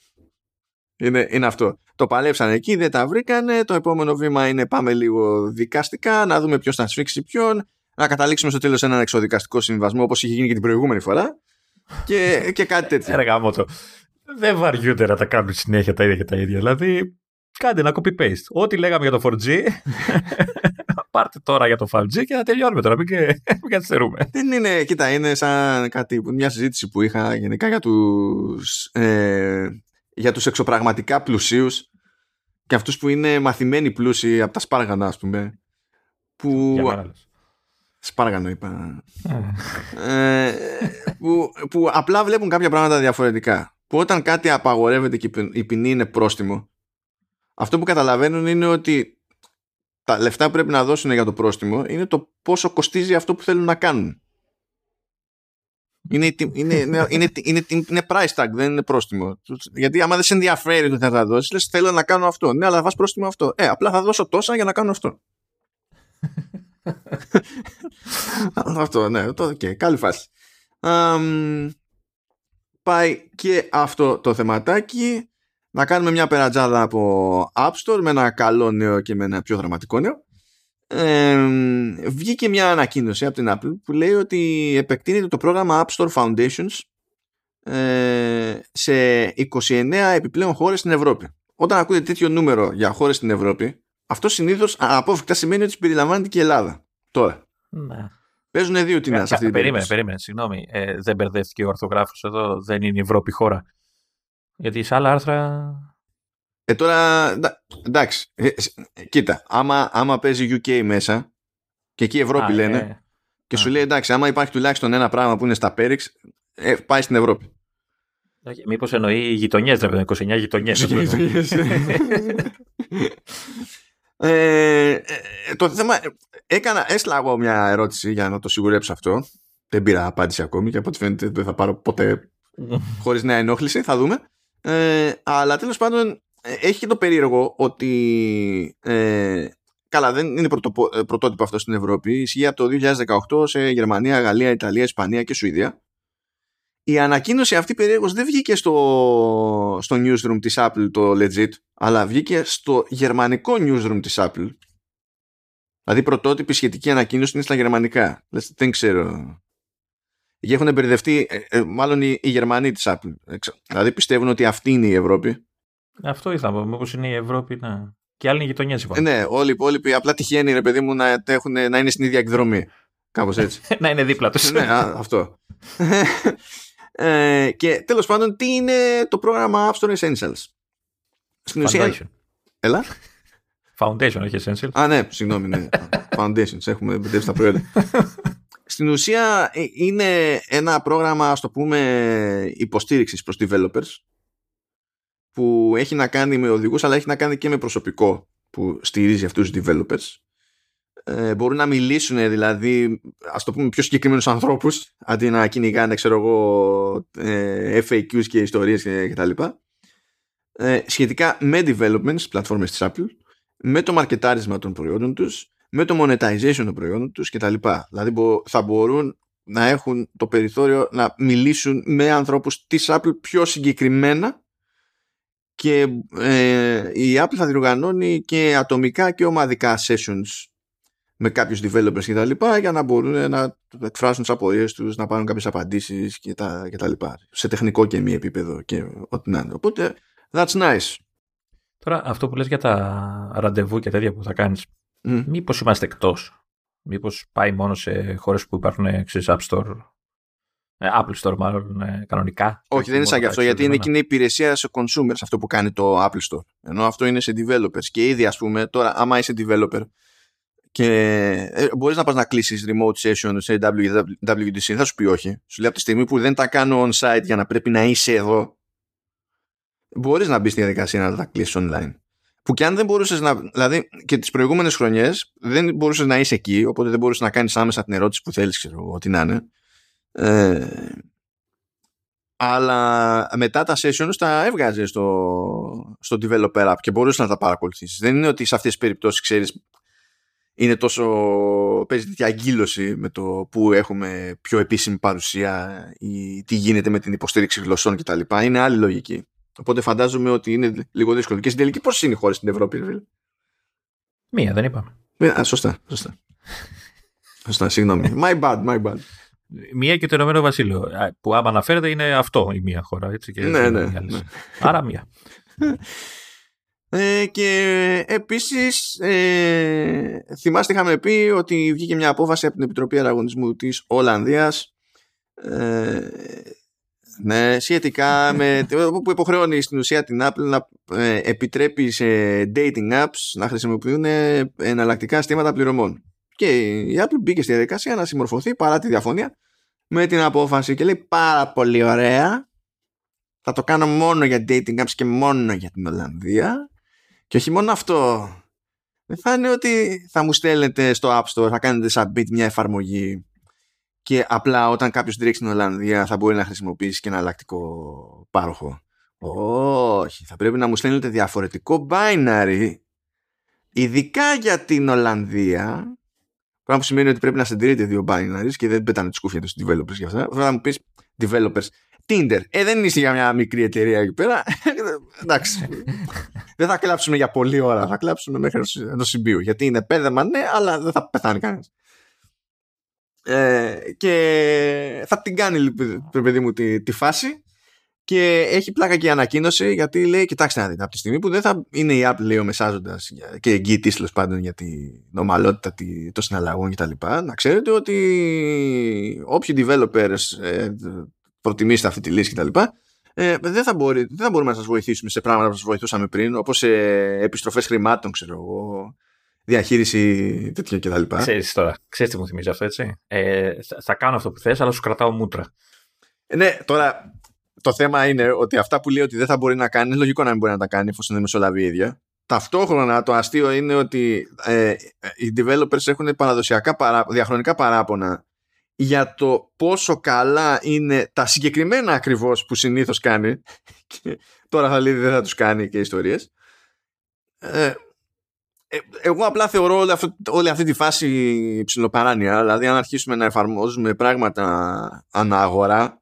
Είναι, είναι αυτό. Το παλέψαν εκεί, δεν τα βρήκανε. Το επόμενο βήμα είναι πάμε λίγο δικαστικά, να δούμε ποιος θα σφίξει ποιον, να καταλήξουμε στο τέλος έναν εξοδικαστικό συμβασμό όπως είχε γίνει και την προηγούμενη φορά. Και, και κάτι τέτοιο. Έργα το. Δεν βαριούνται να τα κάνουν συνέχεια τα ίδια και τα ίδια. Δηλαδή, κάντε ένα copy-paste. Ό,τι λέγαμε για το 4G, *laughs* πάρτε τώρα για το 5G και να τελειώνουμε τώρα. Μην, *laughs* μην καθυστερούμε. Δεν είναι, κοίτα, είναι σαν κάτι, μια συζήτηση που είχα γενικά για τους, ε, για τους εξωπραγματικά πλουσίους και αυτούς που είναι μαθημένοι πλούσιοι από τα σπάργανα, ας πούμε. Που... Σπάργανο είπα. ε, που, που απλά βλέπουν κάποια πράγματα διαφορετικά. Που όταν κάτι απαγορεύεται και η ποινή είναι πρόστιμο, αυτό που καταλαβαίνουν είναι ότι τα λεφτά που πρέπει να δώσουν για το πρόστιμο είναι το πόσο κοστίζει αυτό που θέλουν να κάνουν. Είναι, είναι, είναι, είναι, είναι, είναι price tag, δεν είναι πρόστιμο. Γιατί άμα δεν σε ενδιαφέρει το θα τα δώσεις, λες θέλω να κάνω αυτό. Ναι, αλλά θα βάζεις πρόστιμο αυτό. Ε, απλά θα δώσω τόσα για να κάνω αυτό. αυτό, ναι, το, okay, καλή φάση. Um, πάει και αυτό το θεματάκι να κάνουμε μια περατζάδα από App Store με ένα καλό νέο και με ένα πιο δραματικό νέο. Ε, βγήκε μια ανακοίνωση από την Apple που λέει ότι επεκτείνεται το πρόγραμμα App Store Foundations ε, σε 29 επιπλέον χώρες στην Ευρώπη. Όταν ακούτε τέτοιο νούμερο για χώρες στην Ευρώπη, αυτό συνήθως απόφευκτα σημαίνει ότι περιλαμβάνεται και η Ελλάδα. Τώρα. Ναι. Παίζουν δύο τινά σε αυτή την Περίμενε, περίμενε, συγγνώμη. Ε, δεν μπερδεύτηκε ο ορθογράφος εδώ, δεν είναι η Ευρώπη χώρα. Γιατί σε άλλα άρθρα. Ε, τώρα, εντάξει. Ε, κοίτα, άμα, άμα παίζει UK μέσα και εκεί Ευρώπη λένε ε, και σου λέει εντάξει, άμα υπάρχει τουλάχιστον ένα πράγμα που είναι στα Πέριξ, ε, πάει στην Ευρώπη. Μήπως εννοεί γειτονιές, ρε 29 γειτονιές. ε, ε, το θέμα. Έκανα, έστειλα εγώ μια ερώτηση για να το σιγουρέψω αυτό. Δεν πήρα απάντηση ακόμη και από ό,τι φαίνεται δεν θα πάρω ποτέ χωρίς νέα ενόχληση. Θα δούμε. Ε, αλλά τέλος πάντων ε, έχει και το περίεργο ότι ε, καλά δεν είναι πρωτο, ε, πρωτότυπο αυτό στην Ευρώπη. Ισχύει από το 2018 σε Γερμανία, Γαλλία, Ιταλία, Ισπανία και Σουηδία. Η ανακοίνωση αυτή περίεργως δεν βγήκε στο, στο newsroom της Apple το legit αλλά βγήκε στο γερμανικό newsroom της Apple. Δηλαδή πρωτότυπη σχετική ανακοίνωση είναι στα γερμανικά. Δεν ξέρω. Και έχουν μπερδευτεί, ε, ε, μάλλον οι, οι Γερμανοί της Apple. Δηλαδή πιστεύουν ότι αυτή είναι η Ευρώπη. Αυτό ήθελα να πω. είναι η Ευρώπη, να. Και άλλοι είναι γειτονιές, είπαμε. Ναι, όλοι οι υπόλοιποι απλά τυχαίνει, ρε παιδί μου, να, έχουν, να είναι στην ίδια εκδρομή. Κάπως έτσι. *laughs* να είναι δίπλα τους. ναι, αυτό. *laughs* ε, και τέλος πάντων, τι είναι το πρόγραμμα App Store Essentials; Στην ουσία. Έλα. Foundation, όχι Essentials. Α, ναι, συγγνώμη, ναι. *laughs* Foundations, έχουμε μπερδέψει τα προϊόντα στην ουσία ε, είναι ένα πρόγραμμα, ας το πούμε, υποστήριξης προς developers που έχει να κάνει με οδηγούς αλλά έχει να κάνει και με προσωπικό που στηρίζει αυτούς τους developers. Ε, μπορούν να μιλήσουν δηλαδή, ας το πούμε, πιο συγκεκριμένους ανθρώπους αντί να κυνηγάνε, ξέρω εγώ, ε, FAQs και ιστορίες και, τα λοιπά. Ε, σχετικά με development στις πλατφόρμες της Apple, με το μαρκετάρισμα των προϊόντων τους, με το monetization των προϊόντων τους και τα λοιπά. Δηλαδή θα μπορούν να έχουν το περιθώριο να μιλήσουν με ανθρώπους της Apple πιο συγκεκριμένα και ε, η Apple θα διοργανώνει και ατομικά και ομαδικά sessions με κάποιους developers και τα λοιπά για να μπορούν να εκφράσουν τις απορίες τους, να πάρουν κάποιες απαντήσεις και τα, και τα λοιπά. Σε τεχνικό και μη επίπεδο και ό,τι να είναι. Οπότε, that's nice. Τώρα, αυτό που λες για τα ραντεβού και τέτοια που θα κάνεις, Mm. Μήπως είμαστε εκτός; Μήπως πάει μόνο σε χώρες που υπάρχουν ε, ξέρεις, App Store; Ε, Apple Store, μάλλον ε, κανονικά. Όχι, δεν είναι σαν γι' αυτό, γιατί είναι εκείνη η υπηρεσία σε consumers αυτό που κάνει το Apple Store. Ενώ αυτό είναι σε developers. Και ήδη, ας πούμε, τώρα, άμα είσαι developer και ε, μπορείς να πας να κλείσεις remote session σε WWDC, θα σου πει όχι. Σου λέει από τη στιγμή που δεν τα κάνω on site για να πρέπει να είσαι εδώ, μπορείς να μπεις στη διαδικασία να τα κλείσεις online που και αν δεν μπορούσες να. Δηλαδή και τις προηγούμενες χρονιές δεν μπορούσες να είσαι εκεί, οπότε δεν μπορούσες να κάνεις άμεσα την ερώτηση που θέλεις, ξέρω εγώ, τι να είναι. Ε, αλλά μετά τα sessions τα έβγαζε στο, στο developer app και μπορούσες να τα παρακολουθήσεις. Δεν είναι ότι σε αυτές τις περιπτώσεις ξέρεις. είναι τόσο παίζει τέτοια αγκύλωση με το που έχουμε πιο επίσημη παρουσία ή τι γίνεται με την υποστήριξη γλωσσών κτλ. Είναι άλλη λογική. Οπότε φαντάζομαι ότι είναι λίγο δύσκολο. Και στην τελική πώς είναι οι χώρε στην Ευρώπη, φίλε; Μία, δεν είπαμε. Ε, α, σωστά, σωστά. *laughs* σωστά, συγγνώμη. My bad, my bad. Μία και το Ηνωμένο Βασίλειο. Που άμα αναφέρεται είναι αυτό η μία χώρα. Έτσι, και ναι, ναι, ναι. Άρα μία. Ε, και επίσης ε, θυμάστε είχαμε πει ότι βγήκε μια απόφαση από την Επιτροπή Αραγωνισμού της Ολλανδίας ε, ναι, σχετικά με *laughs* που υποχρεώνει στην ουσία την Apple να ε, επιτρέπει σε dating apps να χρησιμοποιούν εναλλακτικά στήματα πληρωμών. Και η Apple μπήκε στη διαδικασία να συμμορφωθεί παρά τη διαφωνία με την απόφαση και λέει πάρα πολύ ωραία. Θα το κάνω μόνο για dating apps και μόνο για την Ολλανδία και όχι μόνο αυτό. Δεν θα είναι ότι θα μου στέλνετε στο App Store θα κάνετε submit μια εφαρμογή και απλά όταν κάποιος τρέξει στην Ολλανδία θα μπορεί να χρησιμοποιήσει και ένα αλλακτικό πάροχο. Όχι, θα πρέπει να μου στέλνετε διαφορετικό binary ειδικά για την Ολλανδία πράγμα που σημαίνει ότι πρέπει να συντηρείτε δύο binaries και δεν πετάνε τις κούφια στους developers για αυτά. Θα μου πεις developers Tinder. Ε, δεν είσαι για μια μικρή εταιρεία εκεί πέρα. Εντάξει. *laughs* δεν θα κλάψουμε για πολλή ώρα. Θα κλάψουμε μέχρι το συμπίου. Γιατί είναι πέδεμα, ναι, αλλά δεν θα πεθάνει κανένας. Ε, και θα την κάνει το παιδί μου τη, τη φάση και έχει πλάκα και η ανακοίνωση γιατί λέει κοιτάξτε να δείτε από τη στιγμή που δεν θα είναι η Apple λέει ο μεσάζοντας και εγγυητής τέλος πάντων για την ομαλότητα των συναλλαγών κτλ να ξέρετε ότι όποιοι developers ε, προτιμήσετε αυτή τη λύση κτλ ε, δεν, θα μπορεί, δεν θα μπορούμε να σας βοηθήσουμε σε πράγματα που σας βοηθούσαμε πριν όπως σε επιστροφές χρημάτων ξέρω εγώ διαχείριση τέτοια κτλ. Ξέρεις τώρα, ξέρεις τι μου θυμίζει αυτό έτσι; Ε, θα, θα, κάνω αυτό που θες αλλά σου κρατάω μούτρα. Ε, ναι, τώρα το θέμα είναι ότι αυτά που λέει ότι δεν θα μπορεί να κάνει, είναι λογικό να μην μπορεί να τα κάνει εφόσον δεν μεσολαβεί η ίδια. Ταυτόχρονα το αστείο είναι ότι ε, οι developers έχουν παραδοσιακά παρά, διαχρονικά παράπονα για το πόσο καλά είναι τα συγκεκριμένα ακριβώς που συνήθως κάνει. Και τώρα θα λέει δεν θα τους κάνει και ιστορίες. Ε, ε, εγώ απλά θεωρώ όλη αυτή, όλη αυτή τη φάση ψηλοπαράνοια. Δηλαδή αν αρχίσουμε να εφαρμόζουμε πράγματα ανά ε,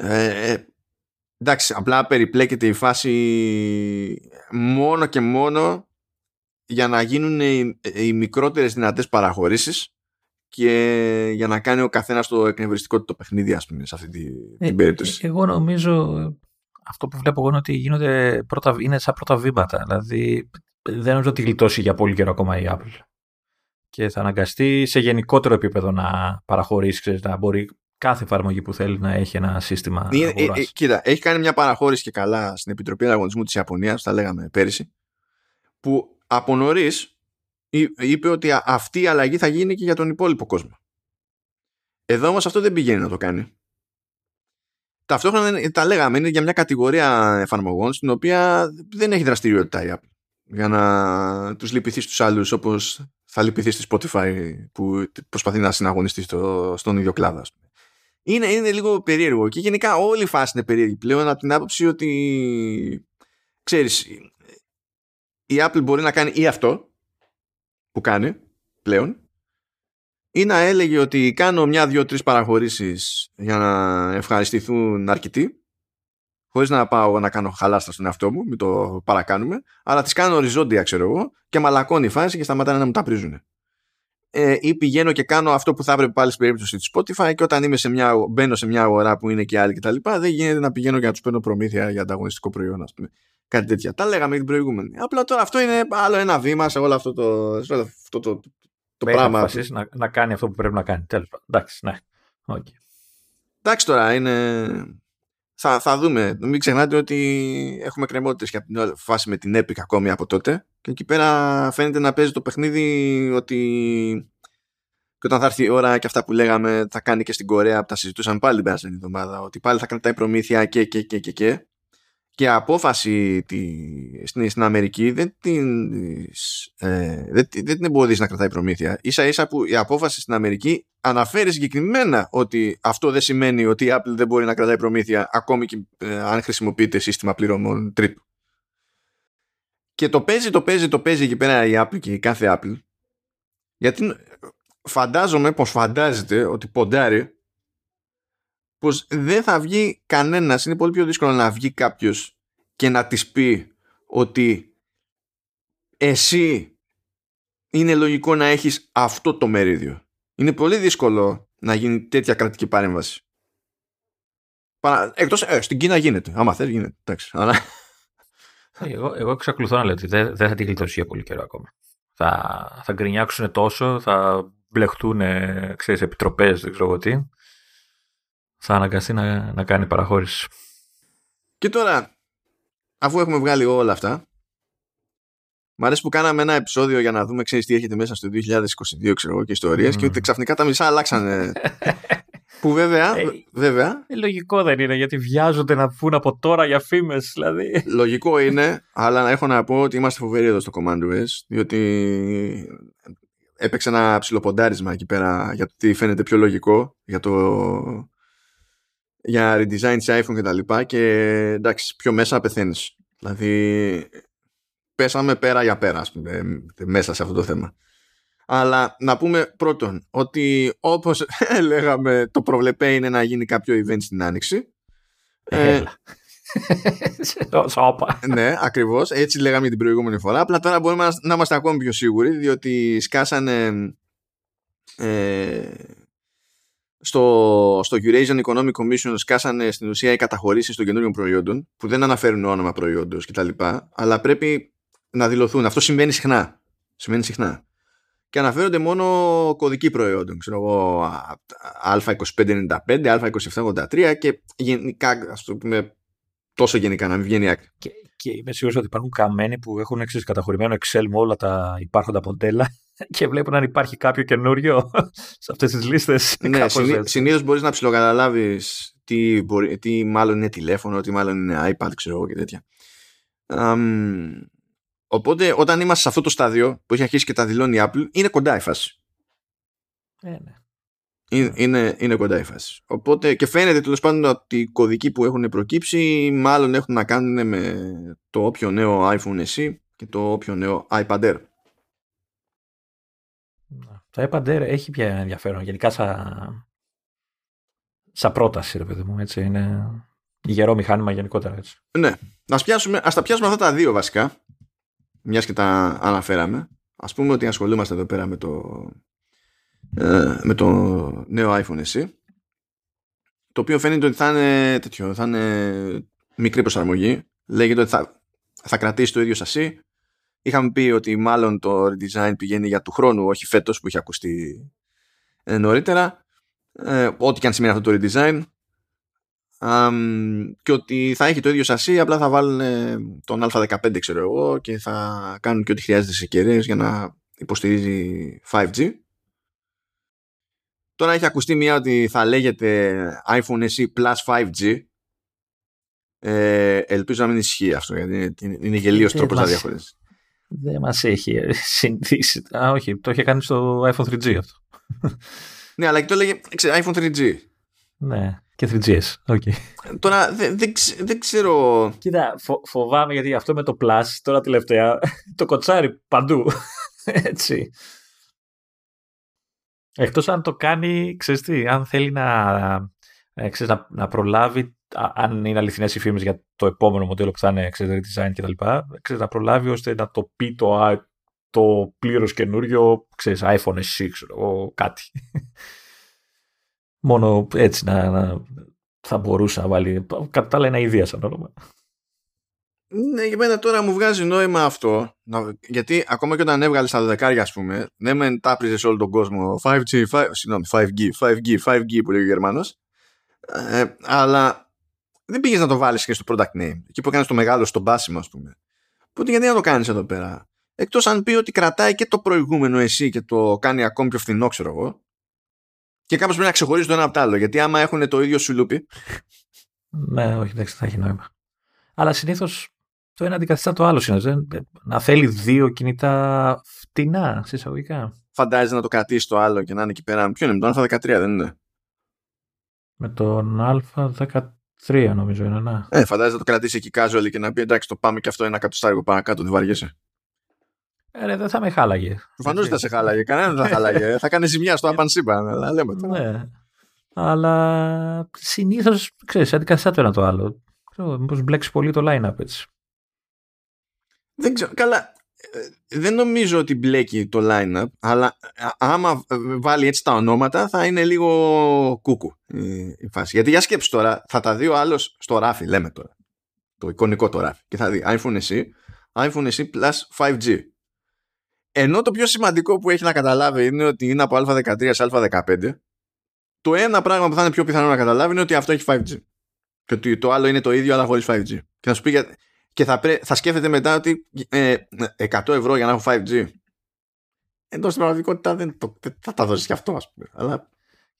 ε, εντάξει απλά περιπλέκεται η φάση μόνο και μόνο για να γίνουν οι, οι μικρότερες δυνατές παραχωρήσεις και για να κάνει ο καθένας το εκνευριστικό του το παιχνίδι ας πούμε σε αυτή την, ε, την περίπτωση. Εγώ νομίζω αυτό που βλέπω εγώ είναι ότι γίνονται πρώτα, είναι σαν πρώτα βήματα. Δηλαδή δεν νομίζω ότι γλιτώσει για πολύ καιρό ακόμα η Apple. Και θα αναγκαστεί σε γενικότερο επίπεδο να παραχωρήσεις, ξέρεις, να μπορεί κάθε εφαρμογή που θέλει να έχει ένα σύστημα. Ε, ε, ε, κοίτα, έχει κάνει μια παραχώρηση και καλά στην Επιτροπή Ανταγωνισμού της Ιαπωνίας, τα λέγαμε πέρυσι, που από νωρίς είπε ότι αυτή η αλλαγή θα γίνει και για τον υπόλοιπο κόσμο. Εδώ όμως αυτό δεν πηγαίνει να το κάνει. Ταυτόχρονα τα λέγαμε, είναι για μια κατηγορία εφαρμογών στην οποία δεν έχει δραστηριότητα η Apple. Για να τους λυπηθείς στους άλλους όπως θα λυπηθείς στη Spotify που προσπαθεί να συναγωνιστεί στο, στον ίδιο κλάδο. Είναι, είναι λίγο περίεργο και γενικά όλη η φάση είναι περίεργη πλέον από την άποψη ότι ξέρεις η Apple μπορεί να κάνει ή αυτό που κάνει πλέον ή να έλεγε ότι κάνω μια, δύο, τρεις παραχωρήσεις για να ευχαριστηθούν αρκετοί χωρίς να πάω να κάνω χαλάστα στον εαυτό μου, μην το παρακάνουμε, αλλά τις κάνω οριζόντια, ξέρω εγώ, και μαλακώνει η φάση και σταματάνε να μου τα πρίζουν. Ε, ή πηγαίνω και κάνω αυτό που θα έπρεπε πάλι στην περίπτωση της Spotify και όταν είμαι σε μια, μπαίνω σε μια αγορά που είναι και άλλοι κτλ. Δεν γίνεται να πηγαίνω και να τους παίρνω προμήθεια για ανταγωνιστικό προϊόν, ας πούμε. Κάτι τέτοια. Τα λέγαμε την προηγούμενη. Απλά τώρα αυτό είναι άλλο ένα βήμα σε όλο αυτό το, σε όλο αυτό το, το πράγμα. Να, να κάνει αυτό που πρέπει να κάνει. Τέλος πάντων. Εντάξει, ναι. Okay. Εντάξει τώρα, είναι. Θα, θα δούμε. Μην ξεχνάτε ότι έχουμε κρεμότητε και από την φάση με την Epic ακόμη από τότε. Και εκεί πέρα φαίνεται να παίζει το παιχνίδι ότι. Και όταν θα έρθει η ώρα και αυτά που λέγαμε θα κάνει και στην Κορέα που τα συζητούσαμε πάλι την περασμένη εβδομάδα. Ότι πάλι θα κρατάει προμήθεια και και και και και και η απόφαση τη, στην, στην Αμερική δεν την, ε, δεν, δεν την εμποδίζει να κρατάει προμήθεια. Ίσα ίσα που η απόφαση στην Αμερική αναφέρει συγκεκριμένα ότι αυτό δεν σημαίνει ότι η Apple δεν μπορεί να κρατάει προμήθεια ακόμη και ε, αν χρησιμοποιείται σύστημα πληρωμών τρίτου. Και το παίζει, το παίζει, το παίζει εκεί πέρα η Apple και η κάθε Apple. Γιατί φαντάζομαι πως φαντάζεται ότι ποντάρει πως δεν θα βγει κανένας. Είναι πολύ πιο δύσκολο να βγει κάποιος και να της πει ότι εσύ είναι λογικό να έχεις αυτό το μερίδιο. Είναι πολύ δύσκολο να γίνει τέτοια κρατική παρέμβαση. Εκτός, ε, στην Κίνα γίνεται. Άμα θες γίνεται. Εντάξει. Αλλά... Εγώ, εγώ εξακολουθώ να λέω ότι δεν, δεν θα την γλιτώσει για πολύ καιρό ακόμα. Θα, θα γκρινιάξουν τόσο, θα μπλεχτούν ξέρεις, επιτροπές, δεν ξέρω εγώ τι. Θα αναγκαστεί να, να κάνει παραχώρηση. Και τώρα, αφού έχουμε βγάλει όλα αυτά, Μ' αρέσει που κάναμε ένα επεισόδιο για να δούμε ξέρεις, τι έχετε μέσα στο 2022 ξέρω εγώ, και ιστορίες mm. και ότι ξαφνικά τα μισά αλλάξανε. *laughs* που βέβαια, ε, βέβαια... Ε, λογικό δεν είναι γιατί βιάζονται να βγουν από τώρα για φήμες δηλαδή. Λογικό είναι, αλλά έχω να πω ότι είμαστε φοβεροί εδώ στο Command OS διότι έπαιξε ένα ψιλοποντάρισμα εκεί πέρα για το τι φαίνεται πιο λογικό για το για redesign σε iPhone και τα λοιπά και εντάξει πιο μέσα πεθαίνεις δηλαδή πέσαμε πέρα για πέρα ας πούμε, μέσα σε αυτό το θέμα. Αλλά να πούμε πρώτον ότι όπως *laughs* λέγαμε το προβλεπέ είναι να γίνει κάποιο event στην Άνοιξη. Ε, *laughs* ναι, ακριβώς. Έτσι λέγαμε την προηγούμενη φορά. Απλά τώρα μπορούμε να είμαστε ακόμη πιο σίγουροι διότι σκάσανε ε, στο, στο Eurasian Economic Commission σκάσανε στην ουσία οι καταχωρήσεις των καινούριων προϊόντων που δεν αναφέρουν όνομα προϊόντος κτλ. Αλλά πρέπει να δηλωθούν. Αυτό συμβαίνει συχνά. Συμβαίνει συχνά. Και αναφέρονται μόνο κωδικοί προϊόντων. Ξέρω εγώ, Α2595, Α2783 και γενικά, ας το πούμε, τόσο γενικά να μην βγαίνει άκρη. Και, και είμαι σίγουρος ότι υπάρχουν καμένοι που έχουν εξή καταχωρημένο Excel με όλα τα υπάρχοντα μοντέλα *laughs* και βλέπουν αν υπάρχει κάποιο καινούριο *laughs* σε αυτές τις λίστες. Ναι, συνήθως μπορείς να ψιλοκαταλάβεις τι, τι μάλλον είναι τηλέφωνο, τι μάλλον είναι iPad, ξέρω εγώ και τέτοια. Οπότε όταν είμαστε σε αυτό το στάδιο που έχει αρχίσει και τα δηλώνει η Apple, είναι κοντά η φάση. Ε, ναι. Είναι, είναι, είναι κοντά η φάση. Οπότε και φαίνεται τέλος πάντων ότι οι κωδικοί που έχουν προκύψει μάλλον έχουν να κάνουν με το όποιο νέο iPhone SE και το όποιο νέο iPad Air. Το iPad Air έχει πια ενδιαφέρον. Γενικά σαν, σαν πρόταση, ρε παιδί μου. Έτσι, είναι γερό μηχάνημα γενικότερα. Έτσι. Ναι. Ας, πιάσουμε, ας τα πιάσουμε αυτά τα δύο βασικά μιας και τα αναφέραμε, ας πούμε ότι ασχολούμαστε εδώ πέρα με το, ε, με το νέο iPhone SE, το οποίο φαίνεται ότι θα είναι τέτοιο, θα είναι μικρή προσαρμογή. Λέγεται ότι θα, θα κρατήσει το ίδιο σασί. Είχαμε πει ότι μάλλον το redesign πηγαίνει για του χρόνου, όχι φέτος που είχε ακουστεί ε, νωρίτερα. Ε, ό,τι και αν σημαίνει αυτό το redesign, και ότι θα έχει το ίδιο σασί απλά θα βάλουν τον α15 ξέρω εγώ και θα κάνουν και ό,τι χρειάζεται σε κεραίες για να υποστηρίζει 5G τώρα έχει ακουστεί μια ότι θα λέγεται iPhone SE Plus 5G ε, ελπίζω να μην ισχύει αυτό γιατί είναι γελίος τρόπος να διαχωρίσει δεν μας έχει συνηθίσει. Α, όχι, το είχε κάνει στο iPhone 3G αυτό. Ναι, αλλά και το λέγε iPhone 3G ναι και 3GS. Okay. Τώρα δεν δε, δε ξέρω. Κοίτα, φο, φοβάμαι γιατί αυτό με το Plus τώρα τελευταία *laughs* το κοτσάρει παντού. *laughs* Έτσι. Εκτός αν το κάνει, ξέρεις τι, αν θέλει να, ε, ξέρεις, να, να προλάβει, αν είναι αληθινές οι φήμες για το επόμενο μοντέλο που θα είναι ξέρεις, design κτλ. Ξέρεις, να προλάβει ώστε να το πει το, το πλήρως καινούριο, ξέρεις, iPhone SE, ξέρω, κάτι. *laughs* Μόνο έτσι να, να θα μπορούσε να βάλει. Κατά τα άλλα είναι ιδέα σαν όνομα. Ναι, για μένα τώρα μου βγάζει νόημα αυτό. γιατί ακόμα και όταν έβγαλες στα δεκάρια, ας πούμε, ναι, μεν τάπριζε όλο τον κόσμο 5G, 5, συγγνώμη, 5G, 5G, 5G που λέει ο Γερμανός. Ε, αλλά δεν πήγες να το βάλεις και στο product name. Εκεί που έκανες το μεγάλο στον πάσιμο, ας πούμε. Οπότε γιατί να το κάνεις εδώ πέρα; Εκτός αν πει ότι κρατάει και το προηγούμενο εσύ και το κάνει ακόμη πιο φθηνό, ξέρω εγώ. Και κάπως πρέπει να ξεχωρίζεις το ένα από το άλλο. Γιατί άμα έχουν το ίδιο σουλούπι. Ναι, όχι, δεν θα έχει νόημα. Αλλά συνήθως το ένα αντικαθιστά το άλλο συνήθως. Να θέλει δύο κινητά φτηνά, συσσαγωγικά. Φαντάζεσαι να το κρατήσεις το άλλο και να είναι εκεί πέρα. Ποιο είναι, με το Α13 δεν είναι; Με τον Α13 Τρία νομίζω είναι, ναι. Ε, φαντάζεσαι να το κρατήσει εκεί casual και να πει εντάξει, το πάμε και αυτό ένα κατοστάρικο παρακάτω, δεν βαριέσαι. Ε, ρε, δεν θα με χάλαγε. Προφανώς δεν θα σε χάλαγε. Κανένα δεν θα χάλαγε. *laughs* θα κάνεις ζημιά στο Apan αλλά λέμε τώρα. Ναι. Αλλά συνήθως ξέρεις, αντικαθιστά το ένα το άλλο. Μήπως μπλέξει πολύ το line-up έτσι. Δεν ξέρω. Καλά. Ε, δεν νομίζω ότι μπλέκει το line-up, αλλά άμα βάλει έτσι τα ονόματα θα είναι λίγο κούκου η φάση. Γιατί για σκέψη τώρα, θα τα δει ο άλλος στο ράφι, λέμε τώρα. Το εικονικό το ράφι. Και θα δει iPhone SE, iPhone SE Plus 5G. Ενώ το πιο σημαντικό που έχει να καταλάβει είναι ότι είναι από α13 σε α15, το ένα πράγμα που θα είναι πιο πιθανό να καταλάβει είναι ότι αυτό έχει 5G. Και ότι το άλλο είναι το ίδιο αλλά χωρίς 5G. Και θα σου πει και θα, πρέ... θα σκέφτεται μετά ότι ε, 100 ευρώ για να έχω 5G. Ενώ στην πραγματικότητα δεν το, θα τα δώσεις κι αυτό, ας πούμε. Αλλά...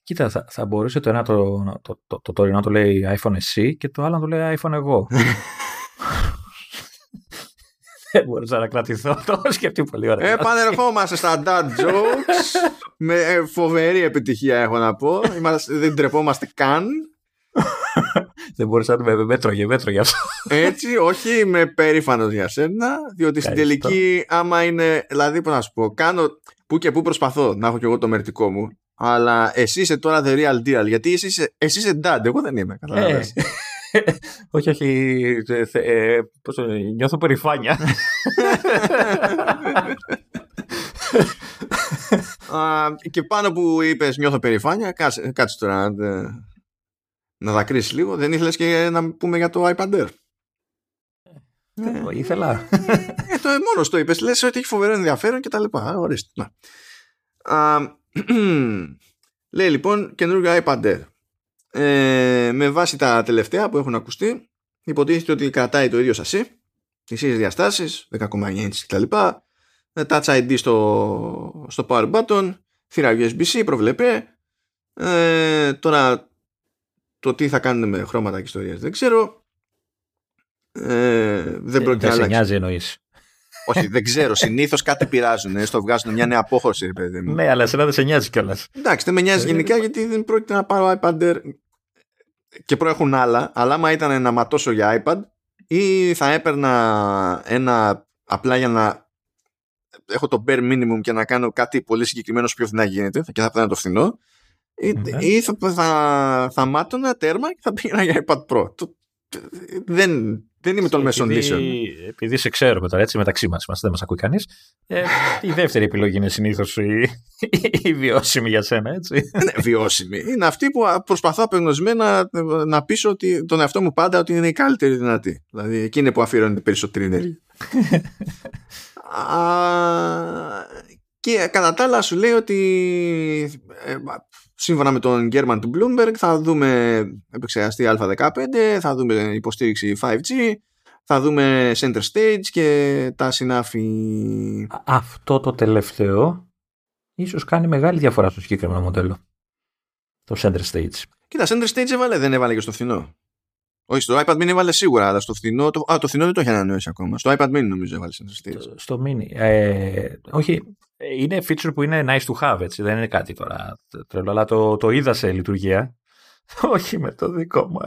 Κοίτα, θα, θα μπορούσε το ένα το, το, το, το, το, να το λέει iPhone εσύ και το άλλο να το λέει iPhone εγώ. *laughs* Δεν μπορούσα να κρατηθώ. *laughs* Το σκεφτεί πολύ ωραία. Επανερχόμαστε στα dad jokes. με ε, φοβερή επιτυχία έχω να πω. Είμαστε, δεν τρεπόμαστε καν. δεν μπορούσα να με μέτρωγε, μέτρωγε αυτό. Έτσι, όχι, είμαι περήφανος για σένα. Διότι στην τελική, άμα είναι. Δηλαδή, πώς να σου πω, κάνω που και που προσπαθώ να έχω κι εγώ το μερτικό μου. Αλλά εσύ είσαι τώρα the real deal. Γιατί εσύ είσαι, εσύ είσαι dad, εγώ δεν είμαι. Ε, όχι, όχι. Ε, πώς, νιώθω περηφάνεια. *laughs* και πάνω που είπες νιώθω περηφάνεια, κάτσε, κάτσε τώρα να, να δακρύσεις λίγο. Δεν ήθελες και να πούμε για το iPad Air; Ε, ήθελα. ε, το μόνος το είπες. Λες ότι έχει φοβερό ενδιαφέρον και τα λοιπά. Ορίστε. *clears throat* λέει λοιπόν καινούργιο iPad Air ε, με βάση τα τελευταία που έχουν ακουστεί υποτίθεται ότι κρατάει το ίδιο σασί τις ίδιες διαστάσεις 10,9 inch κτλ ε, Touch ID στο, στο power button θύρα USB-C προβλέπε ε, τώρα το τι θα κάνουν με χρώματα και ιστορίες δεν ξέρω ε, δεν πρόκειται να αλλάξει. νοιάζει εννοείς. Όχι, δεν ξέρω. Συνήθως κάτι πειράζουν. Ε, στο βγάζουν μια νέα απόχρωση, παιδί μου. Ναι, αλλά εσένα δεν σε νοιάζει κιόλας. Εντάξει, δεν με νοιάζει ε, γενικά γιατί δεν πρόκειται να πάρω iPad και προέχουν άλλα. Αλλά άμα ήταν να ματώσω για iPad ή θα έπαιρνα ένα απλά για να έχω το bare minimum και να κάνω κάτι πολύ συγκεκριμένο πιο φθηνά γίνεται και θα πέρανα το φθηνό ή, θα, θα, θα μάτωνα τέρμα και θα πήγαινα για iPad Pro. Το, δεν, δεν είμαι των μέσων λύσεων. Επειδή σε ξέρουμε τώρα έτσι μεταξύ μας, δεν μας ακούει κανείς. Ε, η δεύτερη επιλογή είναι συνήθως η, η, βιώσιμη για σένα, έτσι. Ναι, βιώσιμη. Είναι αυτή που προσπαθώ απεγνωσμένα να, να πείσω ότι, τον εαυτό μου πάντα ότι είναι η καλύτερη δυνατή. Δηλαδή εκείνη που αφιερώνεται περισσότερη ενέργεια. *laughs* και κατά τα άλλα σου λέει ότι ε, σύμφωνα με τον Γκέρμαν του Bloomberg θα δούμε επεξεργαστή α15, θα δούμε υποστήριξη 5G, θα δούμε center stage και τα συνάφη. Αυτό το τελευταίο ίσως κάνει μεγάλη διαφορά στο συγκεκριμένο μοντέλο. Το center stage. Κοίτα, center stage έβαλε, δεν έβαλε και στο φθηνό. Όχι, στο iPad mini έβαλε σίγουρα, αλλά στο φθηνό. Το, α, το φθηνό δεν το έχει ανανεώσει ακόμα. Στο iPad mini νομίζω έβαλε center stage. Στο, στο mini. Ε, όχι, είναι feature που είναι nice to have, έτσι. Δεν είναι κάτι τώρα τρελό, αλλά το, το είδα σε λειτουργία. *laughs* Όχι με το δικό μου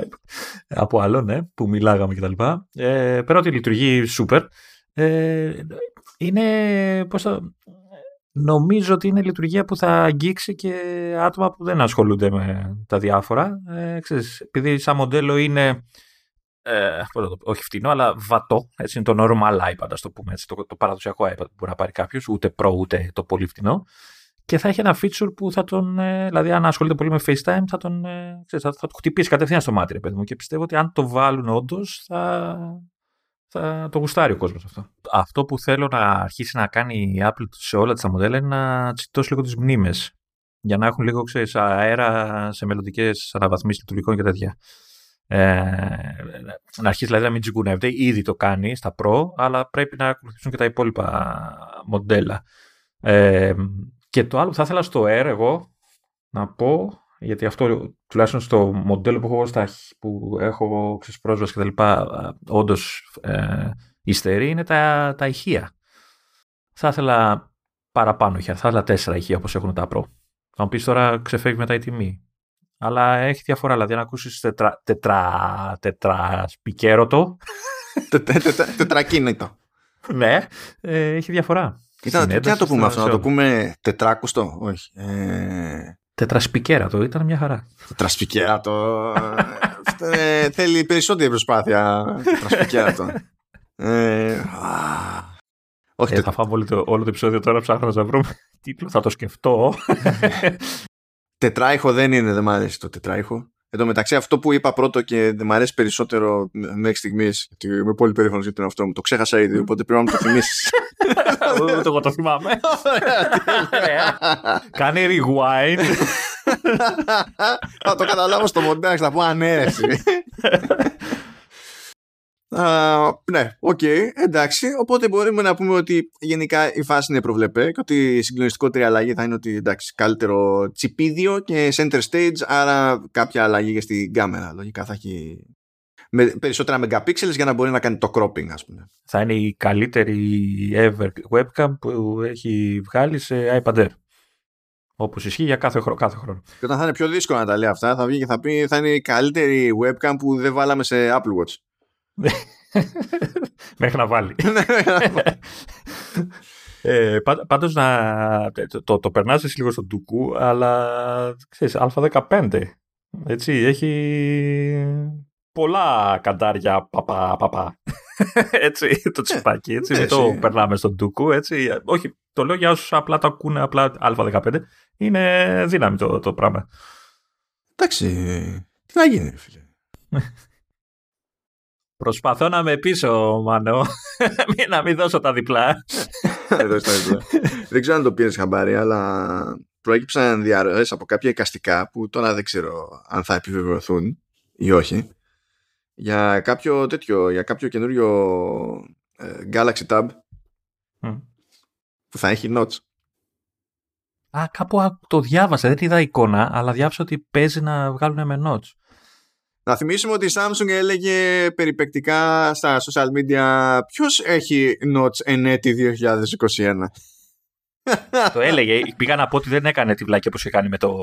Από άλλο, ναι, που μιλάγαμε κτλ. Ε, πέρα ότι λειτουργεί super. Ε, είναι, πώς θα, νομίζω ότι είναι λειτουργία που θα αγγίξει και άτομα που δεν ασχολούνται με τα διάφορα. Ε, ξέρεις, επειδή σαν μοντέλο είναι ε, όχι φτηνό, αλλά βατό. Έτσι είναι το normal iPad, ας το πούμε έτσι, το, το παραδοσιακό iPad που μπορεί να πάρει κάποιος, ούτε Pro ούτε το πολύ φτηνό. Και θα έχει ένα feature που θα τον. Ε, δηλαδή, αν ασχολείται πολύ με FaceTime, θα τον. Ε, ξέρεις, θα, θα το χτυπήσει κατευθείαν στο μάτι, ρε παιδί μου. Και πιστεύω ότι αν το βάλουν όντως, θα, θα το γουστάρει ο κόσμος αυτό. Αυτό που θέλω να αρχίσει να κάνει η Apple σε όλα τα μοντέλα είναι να τσιτώσει λίγο τις μνήμες. Για να έχουν λίγο ξέρεις, αέρα σε μελλοντικές αναβαθμίσεις λειτουργικών και τέτοια. Ε, να αρχίσει δηλαδή να μην τσιγκουνεύεται. Ήδη το κάνει στα Pro, αλλά πρέπει να ακολουθήσουν και τα υπόλοιπα μοντέλα. Ε, και το άλλο που θα ήθελα στο Air εγώ να πω, γιατί αυτό τουλάχιστον στο μοντέλο που έχω, στα, που έχω ξέρεις, πρόσβαση κτλ. Όντως ε, υστερεί είναι τα, τα ηχεία. Θα ήθελα παραπάνω ηχεία. Θα ήθελα τέσσερα ηχεία όπως έχουν τα Pro. Θα μου πεις τώρα ξεφεύγει μετά η τιμή. Αλλά έχει διαφορά. Δηλαδή, αν ακούσεις τετρα, τετρα, τετρασπικέρωτο. *laughs* Τετρακίνητο. ναι, ε, έχει διαφορά. Ήταν, τι να το πούμε αυτό, να το πούμε τετράκουστο, όχι. Ε... Τετρασπικέρατο, ήταν μια χαρά. Τετρασπικέρατο. ε, θέλει περισσότερη προσπάθεια. Τετρασπικέρατο. ε, όχι, ε, θα φάμε όλο το, όλο το επεισόδιο τώρα ψάχνω να βρούμε *laughs* τίτλο. Θα το σκεφτώ. *laughs* τετράιχο δεν είναι, δεν μου αρέσει το τετράιχο. Εν τω μεταξύ, αυτό που είπα πρώτο και δεν μου αρέσει περισσότερο μέχρι στιγμής, γιατί είμαι πολύ περήφανος για τον αυτό μου, το ξέχασα ήδη, οπότε πρέπει να μου το θυμίσεις. Ούτε εγώ το θυμάμαι. *laughs* Κάνε rewind. Θα το καταλάβω στο μοντάζ, θα πω αναίρεση. *laughs* Uh, ναι, ok, okay, εντάξει. Οπότε μπορούμε να πούμε ότι γενικά η φάση είναι προβλεπέ και ότι η συγκλονιστικότερη αλλαγή θα είναι ότι εντάξει, καλύτερο τσιπίδιο και center stage, άρα κάποια αλλαγή και στην κάμερα. Λογικά θα έχει με περισσότερα megapixels για να μπορεί να κάνει το cropping, ας πούμε. Θα είναι η καλύτερη ever webcam που έχει βγάλει σε iPad Air. Όπως ισχύει για κάθε, χρόνο, κάθε χρόνο. Και όταν θα είναι πιο δύσκολο να τα λέει αυτά, θα βγει και θα πει θα είναι η καλύτερη webcam που δεν βάλαμε σε Apple Watch. *laughs* Μέχρι να βάλει. *laughs* ε, πάντως να, το, το, το περνάς λίγο στον Τουκού, αλλά ξέρεις, α15. Έτσι, έχει πολλά καντάρια παπά, παπά. *laughs* έτσι, το ε, τσιπάκι, έτσι, δεν το περνάμε στον Τουκού, έτσι. Όχι, το λέω για όσους απλά το ακούνε απλά α15. Είναι δύναμη το, το πράγμα. Εντάξει, τι να γίνει, φίλε. Προσπαθώ να με πείσω, Μανώ. *laughs* να μην δώσω τα *laughs* διπλά. δεν ξέρω αν το πήρες χαμπάρι, αλλά προέκυψαν διαρροές από κάποια εικαστικά που τώρα δεν ξέρω αν θα επιβεβαιωθούν ή όχι. Για κάποιο τέτοιο, για κάποιο καινούριο ε, Galaxy Tab που θα έχει notes. Α, κάπου το διάβασα, δεν είδα εικόνα, αλλά διάβασα ότι παίζει να βγάλουν με notes. Να θυμίσουμε ότι η Samsung έλεγε περιπεκτικά στα social media ποιος έχει Notes εν έτη 2021. το έλεγε. Πήγα να πω ότι δεν έκανε τη βλάκια που είχε κάνει με, το,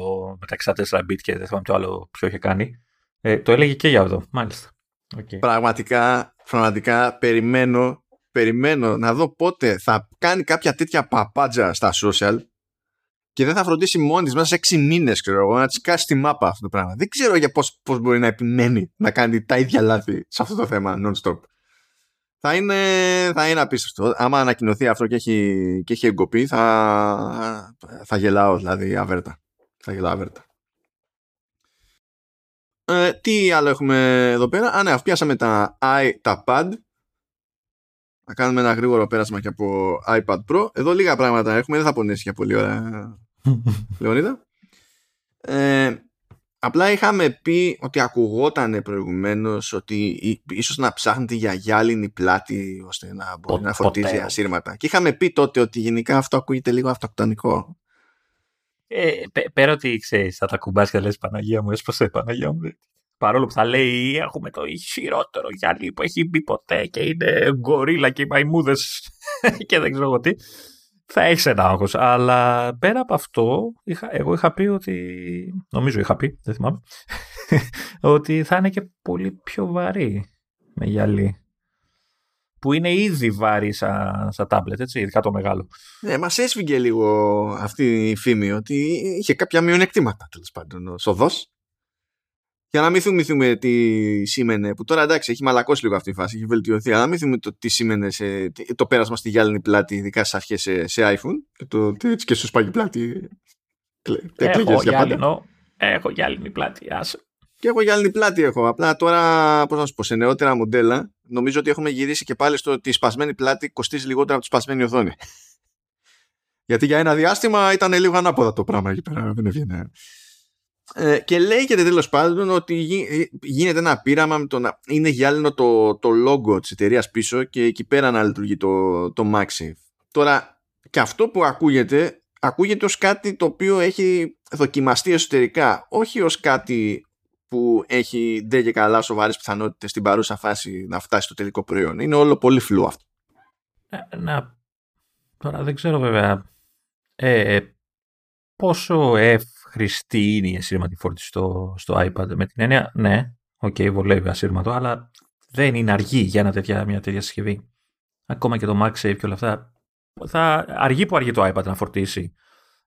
με τα 64 bit και δεν θυμάμαι το άλλο ποιο είχε κάνει. Ε, το έλεγε και για αυτό, μάλιστα. Okay. Πραγματικά, πραγματικά περιμένω, περιμένω να δω πότε θα κάνει κάποια τέτοια παπάντζα στα social και δεν θα φροντίσει μόνη της μέσα σε έξι μήνες, ξέρω εγώ, να της κάσει τη μάπα αυτό το πράγμα. Δεν ξέρω για πώς πώς μπορεί να επιμένει να κάνει τα ίδια λάθη σε αυτό το θέμα non-stop. Θα είναι, θα είναι απίστευτο. Άμα ανακοινωθεί αυτό και έχει, και έχει εγκοπεί, θα, θα γελάω δηλαδή αβέρτα. Θα γελάω αβέρτα. Ε, τι άλλο έχουμε εδώ πέρα; Α, ναι, πιάσαμε τα i, τα pad να κάνουμε ένα γρήγορο πέρασμα και από iPad Pro. Εδώ λίγα πράγματα έχουμε, δεν θα πονέσει για πολύ ώρα, *laughs* Λεωνίδα. Ε, απλά είχαμε πει ότι ακουγόταν προηγουμένως ότι ίσως να ψάχνετε για γυάλινη πλάτη ώστε να μπορεί να φορτίζει ασύρματα. Και είχαμε πει τότε ότι γενικά αυτό ακούγεται λίγο αυτοκτονικό. Ε, πέρα ότι ξέρεις, θα τα κουμπάς και θα λες Παναγία μου, έσπασε Παναγία μου παρόλο που θα λέει έχουμε το ισχυρότερο γυαλί που έχει μπει ποτέ και είναι γκορίλα και οι μαϊμούδες *laughs* και δεν ξέρω εγώ τι, θα έχεις ένα άγχος. Αλλά πέρα από αυτό, είχα, εγώ είχα πει ότι. Νομίζω είχα πει, δεν θυμάμαι. *laughs* ότι θα είναι και πολύ πιο βαρύ με γυαλί. Που είναι ήδη βαρύ σαν, σαν τάμπλετ, έτσι, ειδικά το μεγάλο. Ναι, μας έσφυγε λίγο αυτή η φήμη ότι είχε κάποια μειονεκτήματα τέλος πάντων ο Σοδός για να μην θυμηθούμε τι σήμαινε, που τώρα εντάξει έχει μαλακώσει λίγο αυτή η φάση, έχει βελτιωθεί, αλλά να μην θυμηθούμε το τι σήμαινε σε, το πέρασμα στη γυάλινη πλάτη, ειδικά στις αρχές σε, σε, iPhone, και, το, έτσι και στο σπάγι πλάτη. Έχω γυάλινο, έχω γυάλινη πλάτη, άσε. Και έχω γυάλινη πλάτη έχω. Απλά τώρα, πώς να σου πω, σε νεότερα μοντέλα, νομίζω ότι έχουμε γυρίσει και πάλι στο ότι η σπασμένη πλάτη κοστίζει λιγότερο από τη σπασμένη οθόνη. *laughs* Γιατί για ένα διάστημα ήταν λίγο ανάποδα το πράγμα εκεί πέρα. Δεν έβγαινε. Ε, και λέγεται τέλος πάντων ότι ε, γίνεται ένα πείραμα με το να είναι γυάλινο το, το logo της εταιρείας πίσω και εκεί πέρα να λειτουργεί το, το MagSafe. Τώρα, και αυτό που ακούγεται, ακούγεται ως κάτι το οποίο έχει δοκιμαστεί εσωτερικά, όχι ως κάτι που έχει ντε και καλά σοβαρές πιθανότητες στην παρούσα φάση να φτάσει στο τελικό προϊόν. Είναι όλο πολύ φλού αυτό. Ε, να, τώρα δεν ξέρω βέβαια ε, πόσο εύχρηστη είναι η ασύρματη φόρτιση στο, στο iPad. Με την έννοια, ναι, ok, okay, βολεύει ασύρματο, αλλά δεν είναι αργή για ένα τέτοια, μια τέτοια συσκευή. Ακόμα και το MagSafe και όλα αυτά. Θα αργεί που αργεί το iPad να φορτίσει,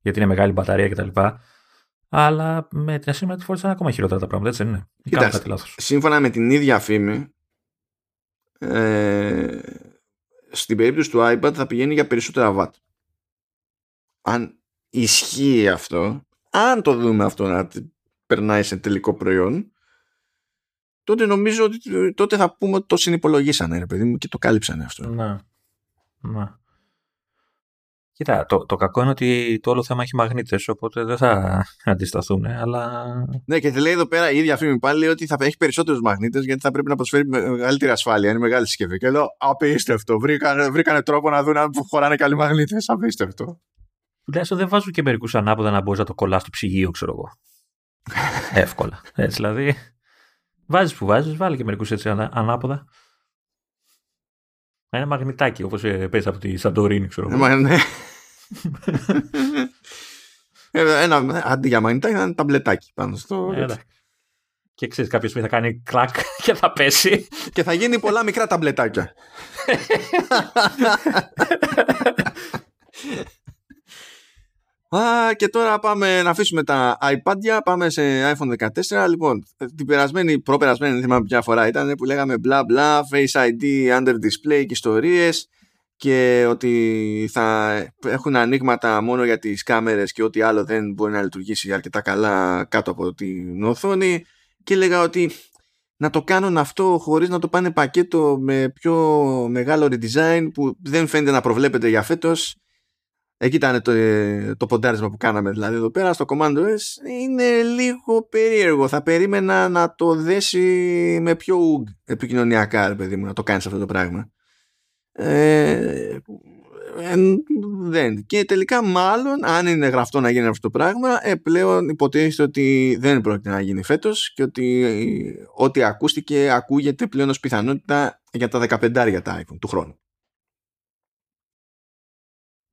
γιατί είναι μεγάλη μπαταρία κτλ. Αλλά με την ασύρματη φόρτιση είναι ακόμα χειρότερα τα πράγματα, έτσι δεν είναι. Κοιτάξτε, σύμφωνα με την ίδια φήμη, ε, στην περίπτωση του iPad θα πηγαίνει για περισσότερα watt. Αν ισχύει αυτό, αν το δούμε αυτό να περνάει σε τελικό προϊόν, τότε νομίζω ότι τότε θα πούμε ότι το συνυπολογίσανε, ρε παιδί μου, και το κάλυψανε αυτό. Να. Να. Κοίτα, το, το κακό είναι ότι το όλο θέμα έχει μαγνήτες, οπότε δεν θα αντισταθούν, αλλά. Ναι, και λέει εδώ πέρα η ίδια φήμη πάλι ότι θα έχει περισσότερους μαγνήτες γιατί θα πρέπει να προσφέρει μεγαλύτερη ασφάλεια. Είναι μεγάλη συσκευή. Και λέω απίστευτο. Βρήκανε, βρήκανε τρόπο να δουν αν χωράνε καλοί μαγνήτες. Απίστευτο. Τουλάχιστον δεν βάζουν και μερικούς ανάποδα να μπορείς να το κολλάς στο ψυγείο, ξέρω εγώ. *laughs* Εύκολα. Έτσι δηλαδή. Βάζεις που βάζεις, βάλει και μερικούς έτσι ανάποδα. Ένα μαγνητάκι, όπως ε, παίζεις από τη Σαντορίνη, ξέρω εγώ. Ναι. *laughs* Ε, ένα, αντί για μαγνητάκι, ένα ταμπλετάκι πάνω στο. Ε, και ξέρεις, κάποιος θα κάνει κλακ *laughs* και θα πέσει. και θα γίνει πολλά μικρά ταμπλετάκια. Α, και τώρα πάμε να αφήσουμε τα iPad, πάμε σε iPhone 14. Λοιπόν, την περασμένη, προπερασμένη, δεν θυμάμαι ποια φορά ήταν, που λέγαμε μπλα μπλα, Face ID, Under Display και ιστορίες και ότι θα έχουν ανοίγματα μόνο για τις κάμερες και ό,τι άλλο δεν μπορεί να λειτουργήσει αρκετά καλά κάτω από την οθόνη και έλεγα ότι να το κάνουν αυτό χωρίς να το πάνε πακέτο με πιο μεγάλο redesign που δεν φαίνεται να προβλέπεται για φέτος Εκεί ήταν το, το ποντάρισμα που κάναμε δηλαδή εδώ πέρα στο Command OS είναι λίγο περίεργο. Θα περίμενα να το δέσει με πιο ουγ επικοινωνιακά, ρε παιδί μου, να το κάνεις αυτό το πράγμα. Ε, δεν. Και τελικά μάλλον αν είναι γραφτό να γίνει αυτό το πράγμα ε, πλέον υποτίθεται ότι δεν πρόκειται να γίνει φέτος και ότι ό,τι ακούστηκε ακούγεται πλέον ως πιθανότητα για τα 15 τα iPhone του χρόνου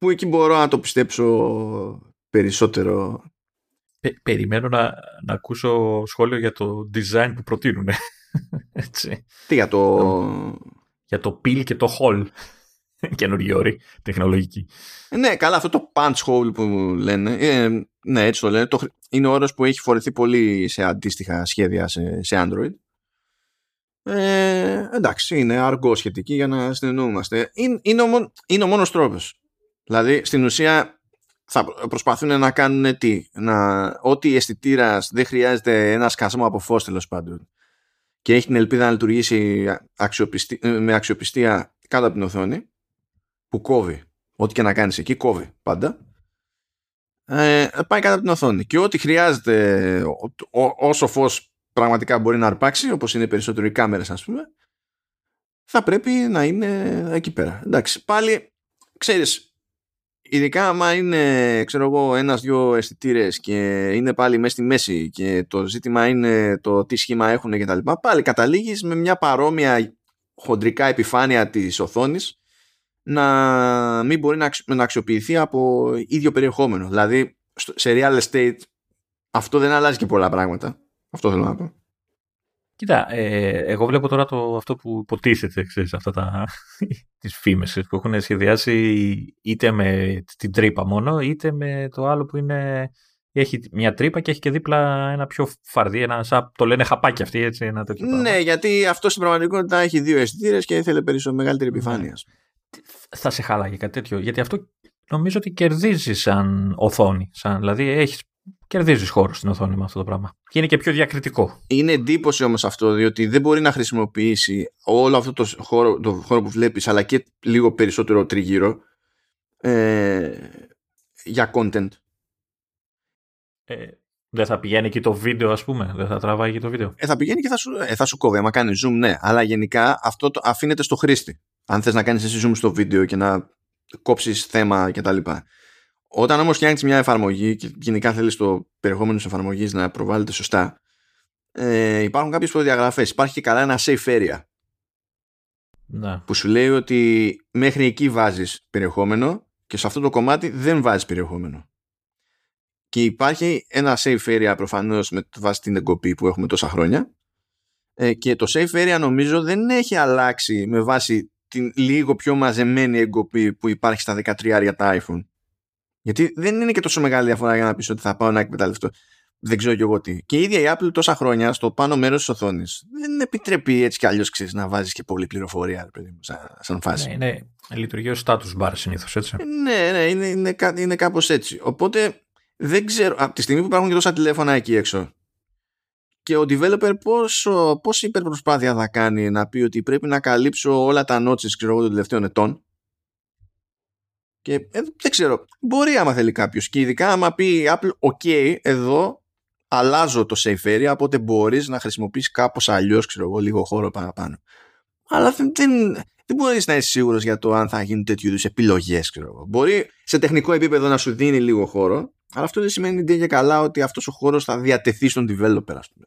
που εκεί μπορώ να το πιστέψω περισσότερο. περιμένω να, να ακούσω σχόλιο για το design που προτείνουν. *laughs* Έτσι. Τι για το... Για το peel και το hole. *laughs* Καινούργιοι όροι τεχνολογική. Ε, ναι, καλά, αυτό το punch hole που λένε. Ε, ναι, έτσι το λένε. Το, είναι όρος που έχει φορεθεί πολύ σε αντίστοιχα σχέδια σε, σε Android. Ε, εντάξει, είναι αργό σχετική για να συνεννοούμαστε. Είναι, είναι, ο, είναι ο μόνος τρόπος. Δηλαδή στην ουσία θα προσπαθούν να κάνουν τι, να, ότι αισθητήρα δεν χρειάζεται ένα σκασμό από φως τέλος πάντων. Και έχει την ελπίδα να λειτουργήσει με αξιοπιστία κάτω από την οθόνη που κόβει, ό,τι και να κάνεις εκεί κόβει πάντα. Ε, πάει κάτω από την οθόνη. Και ό,τι χρειάζεται όσο φως πραγματικά μπορεί να αρπάξει όπως είναι περισσότερο οι κάμερες ας πούμε θα πρέπει να είναι εκεί πέρα. Εντάξει πάλι ξέρεις Ειδικά άμα είναι, ξέρω εγώ, ένας-δυο αισθητήρες και είναι πάλι μέσα στη μέση και το ζήτημα είναι το τι σχήμα έχουν και τα λοιπά, πάλι καταλήγεις με μια παρόμοια χοντρικά επιφάνεια της οθόνης να μην μπορεί να αξιοποιηθεί από ίδιο περιεχόμενο. Δηλαδή, σε real estate αυτό δεν αλλάζει και πολλά πράγματα. Αυτό θέλω να πω. Κοίτα, ε, εγώ βλέπω τώρα το, αυτό που υποτίθεται, ξέρεις, αυτά τα, *laughs* τις φήμες που έχουν σχεδιάσει είτε με την τρύπα μόνο, είτε με το άλλο που είναι, έχει μια τρύπα και έχει και δίπλα ένα πιο φαρδί, ένα σαν, το λένε χαπάκι αυτή, έτσι, ένα τέτοιο Ναι, πράγμα. γιατί αυτό στην πραγματικότητα έχει δύο αισθητήρες και ήθελε περισσότερο μεγαλύτερη ναι. επιφάνειας. Θα σε χαλάγει κάτι τέτοιο, γιατί αυτό νομίζω ότι κερδίζει σαν οθόνη, σαν, δηλαδή έχεις κερδίζεις χώρο στην οθόνη με αυτό το πράγμα. Και είναι και πιο διακριτικό. Είναι εντύπωση όμως αυτό, διότι δεν μπορεί να χρησιμοποιήσει όλο αυτό το χώρο, το χώρο που βλέπεις, αλλά και λίγο περισσότερο τριγύρω ε, για content. Ε, δεν θα πηγαίνει και το βίντεο, ας πούμε. Δεν θα τραβάει και το βίντεο. Ε, θα πηγαίνει και θα σου, ε, θα σου κόβει. Άμα κάνει zoom, ναι. Αλλά γενικά αυτό το αφήνεται στο χρήστη. Αν θες να κάνεις εσύ zoom στο βίντεο και να κόψεις θέμα κτλ. Όταν όμως φτιάχνεις μια εφαρμογή και γενικά θέλεις το περιεχόμενο της εφαρμογής να προβάλλεται σωστά ε, υπάρχουν κάποιες προδιαγραφές. Υπάρχει και καλά ένα safe area να. που σου λέει ότι μέχρι εκεί βάζεις περιεχόμενο και σε αυτό το κομμάτι δεν βάζεις περιεχόμενο. και υπάρχει ένα safe area προφανώς με βάση την εγκοπή που έχουμε τόσα χρόνια ε, και το safe area νομίζω δεν έχει αλλάξει με βάση την λίγο πιο μαζεμένη εγκοπή που υπάρχει στα 13 για τα iPhone. Γιατί δεν είναι και τόσο μεγάλη διαφορά για να πεις ότι θα πάω να εκμεταλλευτώ. Δεν ξέρω κι εγώ τι. Και η ίδια η Apple τόσα χρόνια στο πάνω μέρος της οθόνης δεν επιτρέπει έτσι κι αλλιώς να βάζεις και πολλή πληροφορία, παιδί σαν, σαν φάση. Ναι, ναι. Λειτουργεί ως status bar συνήθως, έτσι. Ε, ναι, ναι, είναι, είναι, είναι κάπως έτσι. Οπότε δεν ξέρω, από τη στιγμή που υπάρχουν και τόσα τηλέφωνα εκεί έξω και ο developer πόσο, πόση υπερπροσπάθεια θα κάνει να πει ότι πρέπει να καλύψω όλα τα notches ξέρω εγώ των τελευταίων ετών και ε, δεν ξέρω, μπορεί άμα θέλει κάποιος. Και ειδικά άμα πει η Apple, OK, εδώ αλλάζω το safe area, οπότε μπορείς να χρησιμοποιήσεις κάπως αλλιώς, ξέρω εγώ, λίγο χώρο παραπάνω. Αλλά δεν, δεν, δεν μπορείς να είσαι σίγουρος για το αν θα γίνουν τέτοιου είδους επιλογές, ξέρω εγώ. Μπορεί σε τεχνικό επίπεδο να σου δίνει λίγο χώρο, αλλά αυτό δεν σημαίνει και καλά ότι αυτός ο χώρος θα διατεθεί στον developer, ας πούμε.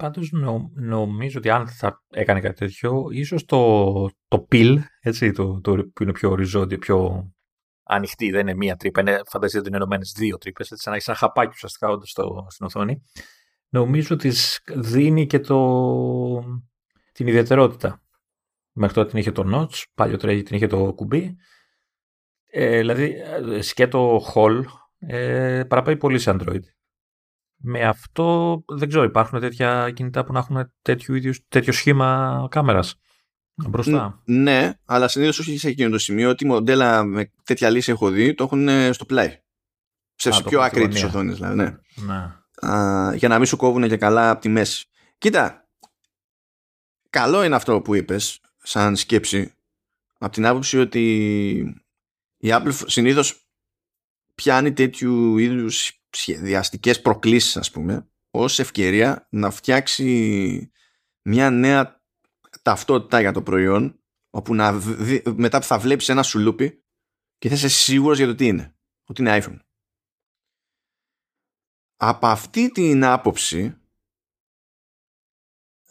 Πάντως νο, νομίζω ότι αν θα έκανε κάτι τέτοιο, ίσως το, το pill, έτσι, το, το, που είναι πιο οριζόντιο, πιο ανοιχτή, δεν είναι μία τρύπα, είναι φανταστείτε ότι είναι ενωμένες δύο τρύπες, έτσι σαν να έχεις ένα χαπάκι ουσιαστικά όντως στην οθόνη. Νομίζω ότι δίνει και το, την ιδιαιτερότητα. Μέχρι τότε την είχε το notch, παλιότερα την είχε το κουμπί. Ε, δηλαδή, σκέτο hall ε, παραπέει πολύ σε Android. Με αυτό δεν ξέρω, υπάρχουν τέτοια κινητά που να έχουν τέτοιο, ίδιο, τέτοιο σχήμα κάμερας μπροστά; ναι, αλλά συνήθως όχι σε εκείνο το σημείο ότι μοντέλα με τέτοια λύση έχω δει το έχουν ε, στο πλάι. Σε Α, πιο άκρη τη οθόνης, δηλαδή. Ναι. ναι. Α, για να μην σου κόβουν και καλά από τη μέση. Κοίτα, καλό είναι αυτό που είπες σαν σκέψη από την άποψη ότι η Apple συνήθως πιάνει τέτοιου είδους σχεδιαστικές προκλήσεις ας πούμε ως ευκαιρία να φτιάξει μια νέα ταυτότητα για το προϊόν όπου να μετά που θα βλέπεις ένα σουλούπι και θα είσαι σίγουρος για το τι είναι ότι είναι iPhone από αυτή την άποψη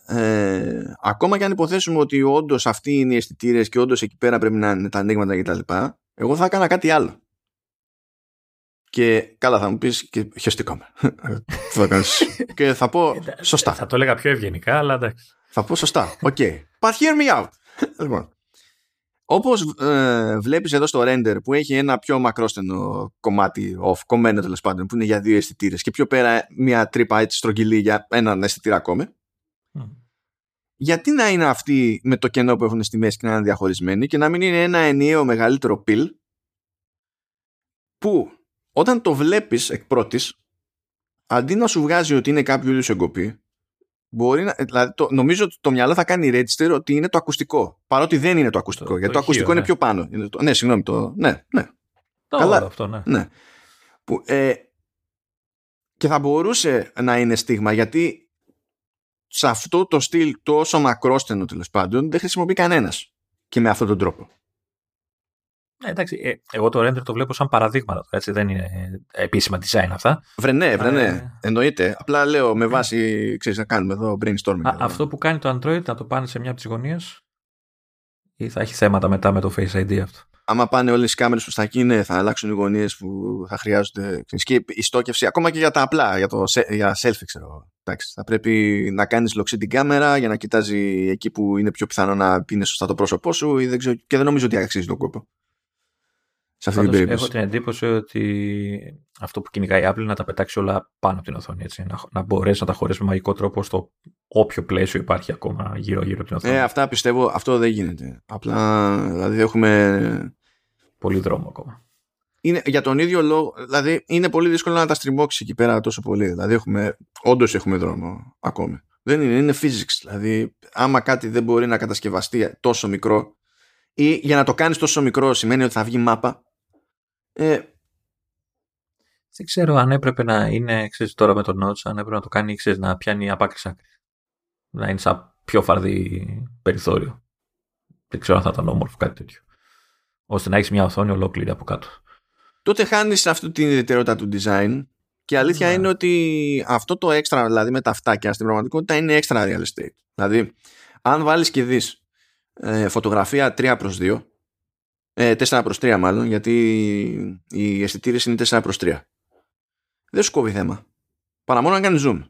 ε, ακόμα και αν υποθέσουμε ότι όντως αυτοί είναι οι αισθητήρες και όντως εκεί πέρα πρέπει να είναι τα ανοίγματα κτλ. Εγώ θα έκανα κάτι άλλο. Και καλά θα μου πεις και χιωστικό θα *laughs* και θα πω σωστά. Θα το έλεγα πιο ευγενικά, αλλά εντάξει. Θα πω σωστά. Ok. Okay. But hear me out. λοιπόν. Όπως ε, βλέπεις εδώ στο render που έχει ένα πιο μακρόστενο κομμάτι off, κομμένο τέλος πάντων, που είναι για δύο αισθητήρες και πιο πέρα μια τρύπα έτσι στρογγυλή για έναν αισθητήρα ακόμη. Γιατί να είναι αυτοί με το κενό που έχουν στη μέση και να είναι διαχωρισμένοι και να μην είναι ένα ενιαίο μεγαλύτερο pill που όταν το βλέπεις εκ πρώτης αντί να σου βγάζει ότι είναι κάποιο είδους εγκοπή μπορεί να, δηλαδή το, νομίζω ότι το μυαλό θα κάνει register ότι είναι το ακουστικό παρότι δεν είναι το ακουστικό το, γιατί το, ακουστικό είναι ναι. πιο πάνω είναι το, ναι συγγνώμη το, ναι, ναι. Το Καλά, αυτό, ναι. ναι. Που, ε, και θα μπορούσε να είναι στίγμα γιατί σε αυτό το στυλ τόσο μακρόστενο τέλος πάντων δεν χρησιμοποιεί κανένας και με αυτόν τον τρόπο. Ναι, εντάξει, ε, εγώ το render το βλέπω σαν παραδείγματα, έτσι, δεν είναι επίσημα design αυτά. Βρε ναι, βρε ναι, ε, εννοείται. Απλά λέω με βάση, ξέρεις, να κάνουμε εδώ brainstorming. Α, αυτό που κάνει το Android να το πάνε σε μια από τις γωνίες ή θα έχει θέματα μετά με το Face ID αυτό; Άμα πάνε όλες οι κάμερες προ τα εκεί, ναι, θα αλλάξουν οι γωνίες που θα χρειάζονται. Και η στόκευση, ακόμα και για τα απλά, για, το, για selfie, ξέρω. Εντάξει, θα πρέπει να κάνεις λοξί την κάμερα για να κοιτάζει εκεί που είναι πιο πιθανό να είναι σωστά το πρόσωπό σου ή δεν ξέρω, και δεν νομίζω ότι αξίζει τον κόπο σε αυτή την περίπτωση. Έχω την εντύπωση ότι αυτό που κυνηγάει η Apple είναι να τα πετάξει όλα πάνω από την οθόνη. Έτσι, να, να μπορέσει να τα χωρίσει με μαγικό τρόπο στο όποιο πλαίσιο υπάρχει ακόμα γύρω-γύρω από την οθόνη. Ε, αυτά πιστεύω, αυτό δεν γίνεται. Απλά δηλαδή έχουμε. Πολύ δρόμο ακόμα. Είναι, για τον ίδιο λόγο, δηλαδή είναι πολύ δύσκολο να τα στριμώξεις εκεί πέρα τόσο πολύ. Δηλαδή έχουμε, όντως έχουμε δρόμο ακόμη. Δεν είναι, είναι physics. Δηλαδή, άμα κάτι δεν μπορεί να κατασκευαστεί τόσο μικρό, ή για να το κάνεις τόσο μικρό σημαίνει ότι θα βγει μάπα ε, δεν ξέρω αν έπρεπε να είναι, ξέρεις, τώρα με τον Notch, αν έπρεπε να το κάνει, ξέρεις, να πιάνει από άκρη άκρη. Να είναι σαν πιο φαρδί περιθώριο. Δεν ξέρω αν θα ήταν όμορφο κάτι τέτοιο. Ώστε να έχεις μια οθόνη ολόκληρη από κάτω. Τότε χάνεις αυτή την ιδιαιτερότητα του design και η αλήθεια ναι. είναι ότι αυτό το έξτρα, δηλαδή με τα φτάκια στην πραγματικότητα είναι έξτρα real estate. Δηλαδή, αν βάλεις και δεις ε, φωτογραφία 3 προς 2 ε, 4 προς 3 μάλλον, γιατί οι αισθητήρες είναι 4 προς 3. δεν σου κόβει θέμα. Παρά μόνο να κάνεις zoom.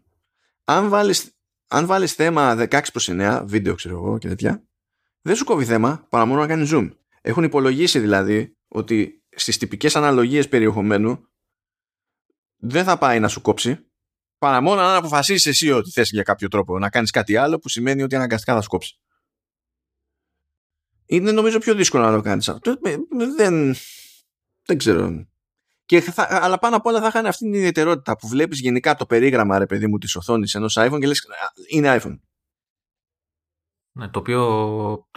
Αν βάλεις, αν βάλεις θέμα 16 προς 9, βίντεο ξέρω εγώ και τέτοια, δεν σου κόβει θέμα παρά μόνο να κάνεις zoom. Έχουν υπολογίσει δηλαδή ότι στις τυπικές αναλογίες περιεχομένου δεν θα πάει να σου κόψει παρά μόνο αν αποφασίσεις εσύ ότι θες για κάποιο τρόπο να κάνεις κάτι άλλο που σημαίνει ότι αναγκαστικά θα σου κόψει. Είναι νομίζω πιο δύσκολο να το κάνεις αυτό. Ε, δεν, δεν ξέρω. Και θα, αλλά πάνω απ' όλα θα είχαν αυτή την ιδιαιτερότητα που βλέπεις γενικά το περίγραμμα ρε παιδί μου της οθόνης ενός iPhone και λες είναι iPhone. Ναι, το οποίο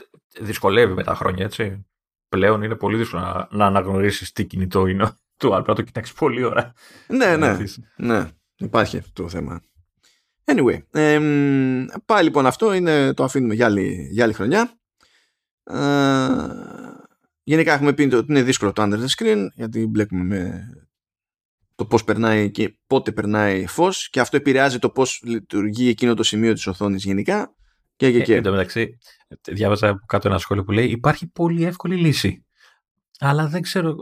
δυσκολεύει με τα χρόνια έτσι. Πλέον είναι πολύ δύσκολο να, να αναγνωρίσεις τι κινητό είναι του Apple. Να το κοιτάξεις πολύ ώρα. Ναι, ναι, ναι. Υπάρχει αυτό το θέμα. Anyway, ε, πάει λοιπόν αυτό, είναι, το αφήνουμε για άλλη, για άλλη χρονιά. Ε, γενικά έχουμε πει ότι είναι δύσκολο το under the screen γιατί μπλέκουμε με το πώς περνάει και πότε περνάει φως και αυτό επηρεάζει το πώς λειτουργεί εκείνο το σημείο της οθόνης γενικά και και και. Ε, εν τω μεταξύ, διάβαζα κάτω ένα σχόλιο που λέει υπάρχει πολύ εύκολη λύση. Αλλά δεν ξέρω,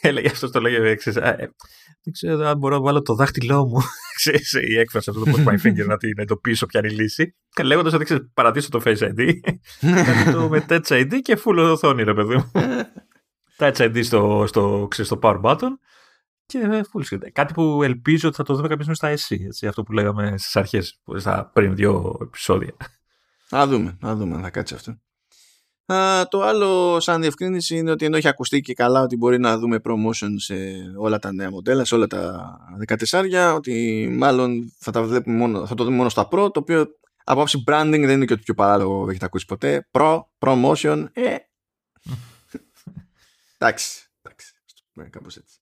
έλεγε αυτός το λέγε, εξής, δεν ξέρω αν μπορώ να βάλω το δάχτυλό μου *laughs* ξέρεις, η έκφραση αυτό το post my finger να την εντοπίσω ποια είναι η λύση. Και λέγοντας ότι ξέρεις, παρατήσω το Face ID, κάνει το με Touch ID και full οθόνη, ρε παιδί μου. Touch ID στο, στο, ξέρεις, στο power button και full screen. Κάτι που ελπίζω ότι θα το δούμε κάποια στιγμή στα SC, έτσι, αυτό που λέγαμε στις αρχές, στα πριν δύο επεισόδια. Να δούμε, να δούμε αν θα κάτσει αυτό. Α, το άλλο σαν διευκρίνηση είναι ότι ενώ έχει ακουστεί και καλά ότι μπορεί να δούμε promotion σε όλα τα νέα μοντέλα, σε όλα τα 14, ότι μάλλον θα, τα βλέπουμε μόνο, θα το δούμε μόνο στα Pro, το οποίο από άψη branding δεν είναι και ότι πιο παράλογο έχετε ακούσει ποτέ. Pro, promotion, ε. *laughs* εντάξει, εντάξει, κάπως έτσι.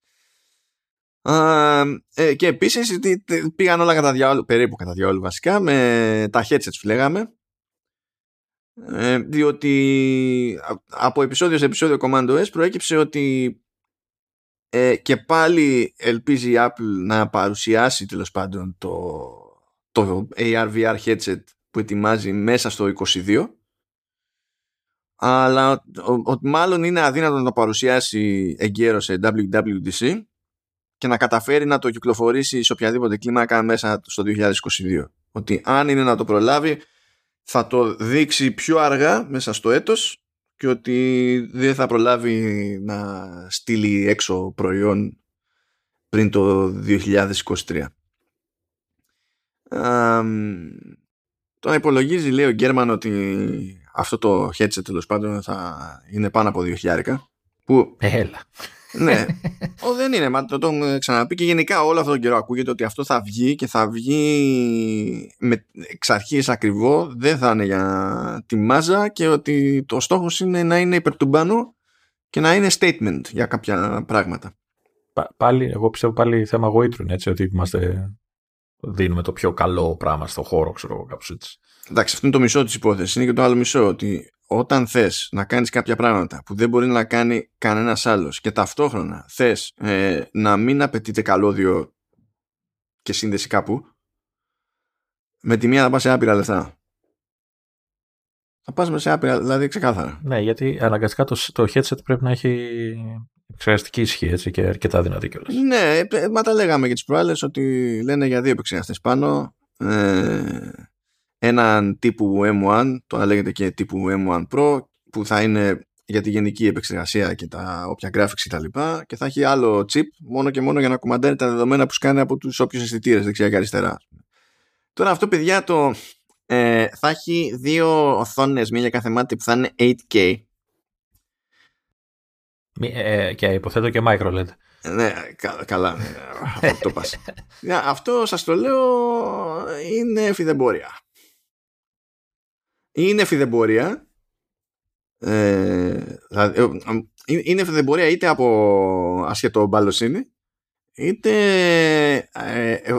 ε, και επίσης πήγαν όλα κατά διάολο, περίπου κατά διάολο βασικά, με τα headsets που λέγαμε, ε, διότι από επεισόδιο σε επεισόδιο Commando S προέκυψε ότι ε, και πάλι ελπίζει η Apple να παρουσιάσει τέλος πάντων το, το AR-VR headset που ετοιμάζει μέσα στο 22 αλλά ότι μάλλον είναι αδύνατο να το παρουσιάσει εγκαίρως σε WWDC και να καταφέρει να το κυκλοφορήσει σε οποιαδήποτε κλίμακα μέσα στο 2022. Ότι αν είναι να το προλάβει θα το δείξει πιο αργά μέσα στο έτος και ότι δεν θα προλάβει να στείλει έξω προϊόν πριν το 2023. Το υπολογίζει λέει ο Γκέρμαν ότι αυτό το headset τέλος πάντων θα είναι πάνω από 2.000 που Έλα ναι. Ο, δεν είναι, μα το, το έχουμε ξαναπεί και γενικά όλο αυτόν τον καιρό ακούγεται ότι αυτό θα βγει και θα βγει με, εξ αρχής ακριβώ, δεν θα είναι για τη μάζα και ότι το στόχος είναι να είναι υπέρ του μπάνου και να είναι statement για κάποια πράγματα. πάλι, εγώ πιστεύω πάλι θέμα γοήτρου έτσι, ότι είμαστε, δίνουμε το πιο καλό πράγμα στο χώρο, ξέρω εγώ, κάπως έτσι. Εντάξει, αυτό είναι το μισό της υπόθεσης. Είναι και το άλλο μισό, ότι όταν θες να κάνεις κάποια πράγματα που δεν μπορεί να κάνει κανένας άλλος και ταυτόχρονα θες ε, να μην απαιτείται καλώδιο και σύνδεση κάπου με τη μία θα πας σε άπειρα λεφτά. Θα πας σε άπειρα, δηλαδή ξεκάθαρα. Ναι, γιατί αναγκαστικά το, το headset πρέπει να έχει επεξεργαστική ισχύ έτσι, και αρκετά δυνατή κιόλας. Ναι, ε, μα τα λέγαμε για τις προάλλες ότι λένε για δύο επεξεργαστές πάνω. Ε, έναν τύπου M1, το λέγεται και τύπου M1 Pro, που θα είναι για τη γενική επεξεργασία και τα όποια graphics και τα λοιπά και θα έχει άλλο chip μόνο και μόνο για να κουμαντάρει τα δεδομένα που σκάνε από τους όποιους αισθητήρες δεξιά και αριστερά. Τώρα αυτό παιδιά το ε, θα έχει δύο οθόνες, μία για κάθε μάτι που θα είναι 8K. Ε, και υποθέτω και micro LED. Ναι, καλά. *laughs* Ναι, αυτό, πας. αυτό σας το λέω είναι φιδεμπόρια είναι φιδεμπορία ε, ε είναι φιδεμπορία είτε από ασχετό μπαλοσύνη είτε ε, ε,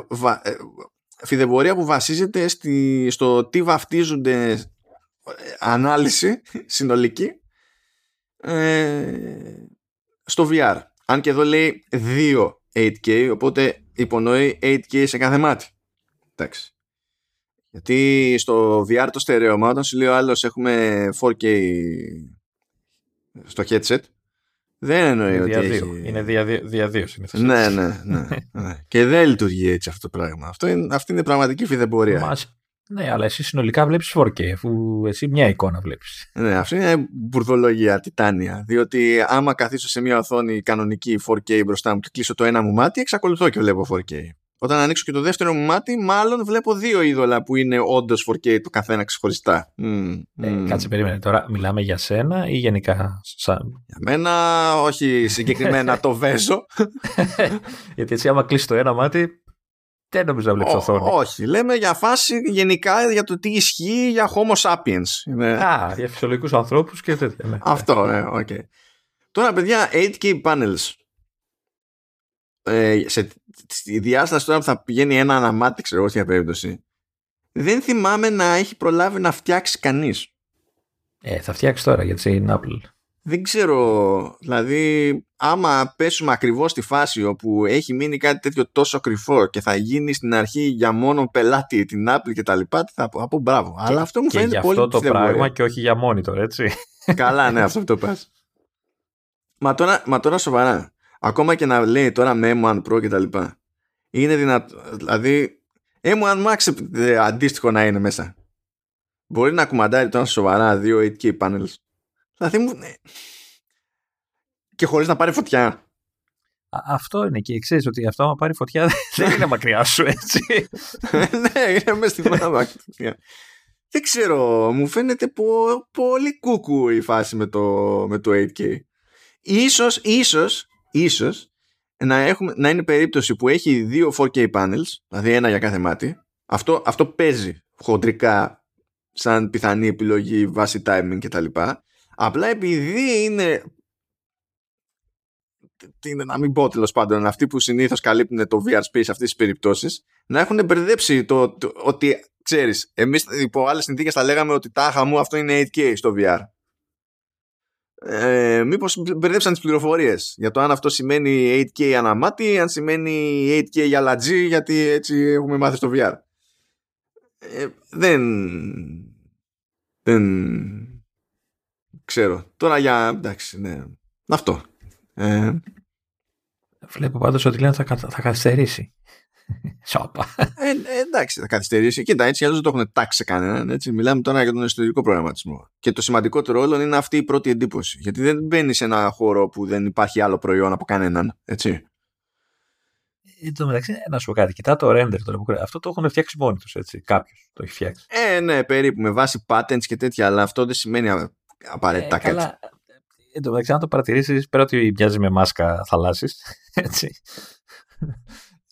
φιδεμπορία που βασίζεται στη, στο τι βαφτίζονται ανάλυση *laughs* συνολική στο VR. Αν και εδώ λέει 2 8K, οπότε υπονοεί 8K σε κάθε μάτι. Εντάξει. Γιατί στο VR το στερεώμα, όταν σου λέει ο άλλος έχουμε 4K στο headset, Δεν εννοεί ότι έχει... Είναι διαδίω. Ναι, ναι, ναι, *laughs* ναι. και δεν λειτουργεί έτσι αυτό το πράγμα. Αυτό είναι, αυτή είναι πραγματική φιδεμπορία. Μας... Ναι, αλλά εσύ συνολικά βλέπεις 4K, αφού εσύ μια εικόνα βλέπεις. Ναι, αυτή είναι μπουρδολογία, τιτάνια. Διότι άμα καθίσω σε μια οθόνη κανονική 4K μπροστά μου και κλείσω το ένα μου μάτι, εξακολουθώ και βλέπω 4K. Όταν ανοίξω και το δεύτερο μου μάτι, μάλλον βλέπω δύο είδωλα που είναι όντως 4K το καθένα ξεχωριστά. Mm, ε, Κάτσε, περίμενε. Τώρα μιλάμε για σένα ή γενικά σαν. Για μένα, όχι συγκεκριμένα *laughs* το βέζω. *laughs* Γιατί έτσι, άμα κλείσει το ένα μάτι, δεν νομίζω να βλέπεις οθόνη. Όχι, λέμε για φάση γενικά για το τι ισχύει για Homo sapiens. Α, για φυσιολογικούς ανθρώπους και τέτοια. Ναι. Αυτό, ναι, OK. Okay. Τώρα, παιδιά, 8K panels. Ε, σε, στη διάσταση τώρα που θα πηγαίνει ένα ανά μάτι, ξέρω εγώ, στην περίπτωση, δεν θυμάμαι να έχει προλάβει να φτιάξει κανείς. Ε, θα φτιάξει τώρα γιατί είναι Apple. Δεν ξέρω, δηλαδή άμα πέσουμε ακριβώς στη φάση όπου έχει μείνει κάτι τέτοιο τόσο κρυφό και θα γίνει στην αρχή για μόνο πελάτη την Apple και τα λοιπά, θα πω, πω μπράβο. Αλλά αυτό μου φαίνεται πολύ αυτό το πράγμα και όχι για monitor, έτσι. Καλά, ναι, αυτό το πας. Μα τώρα, μα τώρα σοβαρά. Ακόμα και να λέει τώρα με M1 Pro και τα λοιπά. Είναι δυνατό, δηλαδή M1 Max ε, αντίστοιχο να είναι μέσα. Μπορεί να κουμαντάρει τώρα σοβαρά δύο 8K panels. Δηλαδή μου... Ναι. Και χωρίς να πάρει φωτιά. αυτό είναι και ξέρεις ότι αυτό άμα πάρει φωτιά δεν είναι μακριά σου έτσι. *laughs* ναι, είναι μέσα στη μάνα Δεν ξέρω, μου φαίνεται πολύ κούκου η φάση με το, με το 8K. Ίσως, ίσως, ίσως να, έχουμε, να είναι περίπτωση που έχει δύο 4K panels, δηλαδή ένα για κάθε μάτι. Αυτό, αυτό παίζει χοντρικά σαν πιθανή επιλογή βάση timing κτλ. Απλά επειδή είναι είναι να μην πω τέλος πάντων αυτοί που συνήθως καλύπτουν το VR space αυτές τις περιπτώσεις να έχουν μπερδέψει το, το ότι ξέρεις εμείς υπό άλλες συνθήκες θα λέγαμε ότι τάχα μου αυτό είναι 8K στο VR ε, μήπως μπερδέψαν τις πληροφορίες για το αν αυτό σημαίνει 8K αναμάτι αν σημαίνει 8K για λατζή γιατί έτσι έχουμε μάθει στο VR ε, δεν δεν ξέρω. Τώρα για. εντάξει, ναι. Αυτό. Ε... Βλέπω πάντως ότι λένε θα, θα καθυστερήσει. Σόπα. Ε, ε, εντάξει, θα καθυστερήσει. Κοίτα, έτσι αλλιώς δεν το έχουν τάξει κανέναν. Έτσι. Μιλάμε τώρα για τον εσωτερικό προγραμματισμό. Και το σημαντικότερο όλων είναι αυτή η πρώτη εντύπωση. Γιατί δεν μπαίνει σε ένα χώρο που δεν υπάρχει άλλο προϊόν από κανέναν. Έτσι. Εν τω μεταξύ, να σου πω κάτι, κοιτά το render το Αυτό το έχουν φτιάξει μόνοι τους, έτσι. Κάποιος το έχει φτιάξει. Ε, ναι, περίπου με βάση patents και τέτοια, αλλά αυτό δεν σημαίνει απαραίτητα ε, κάτι. Καλά. Εν τω μεταξύ, αν το παρατηρήσεις, πέρα ότι μοιάζει με μάσκα θαλάσση, έτσι.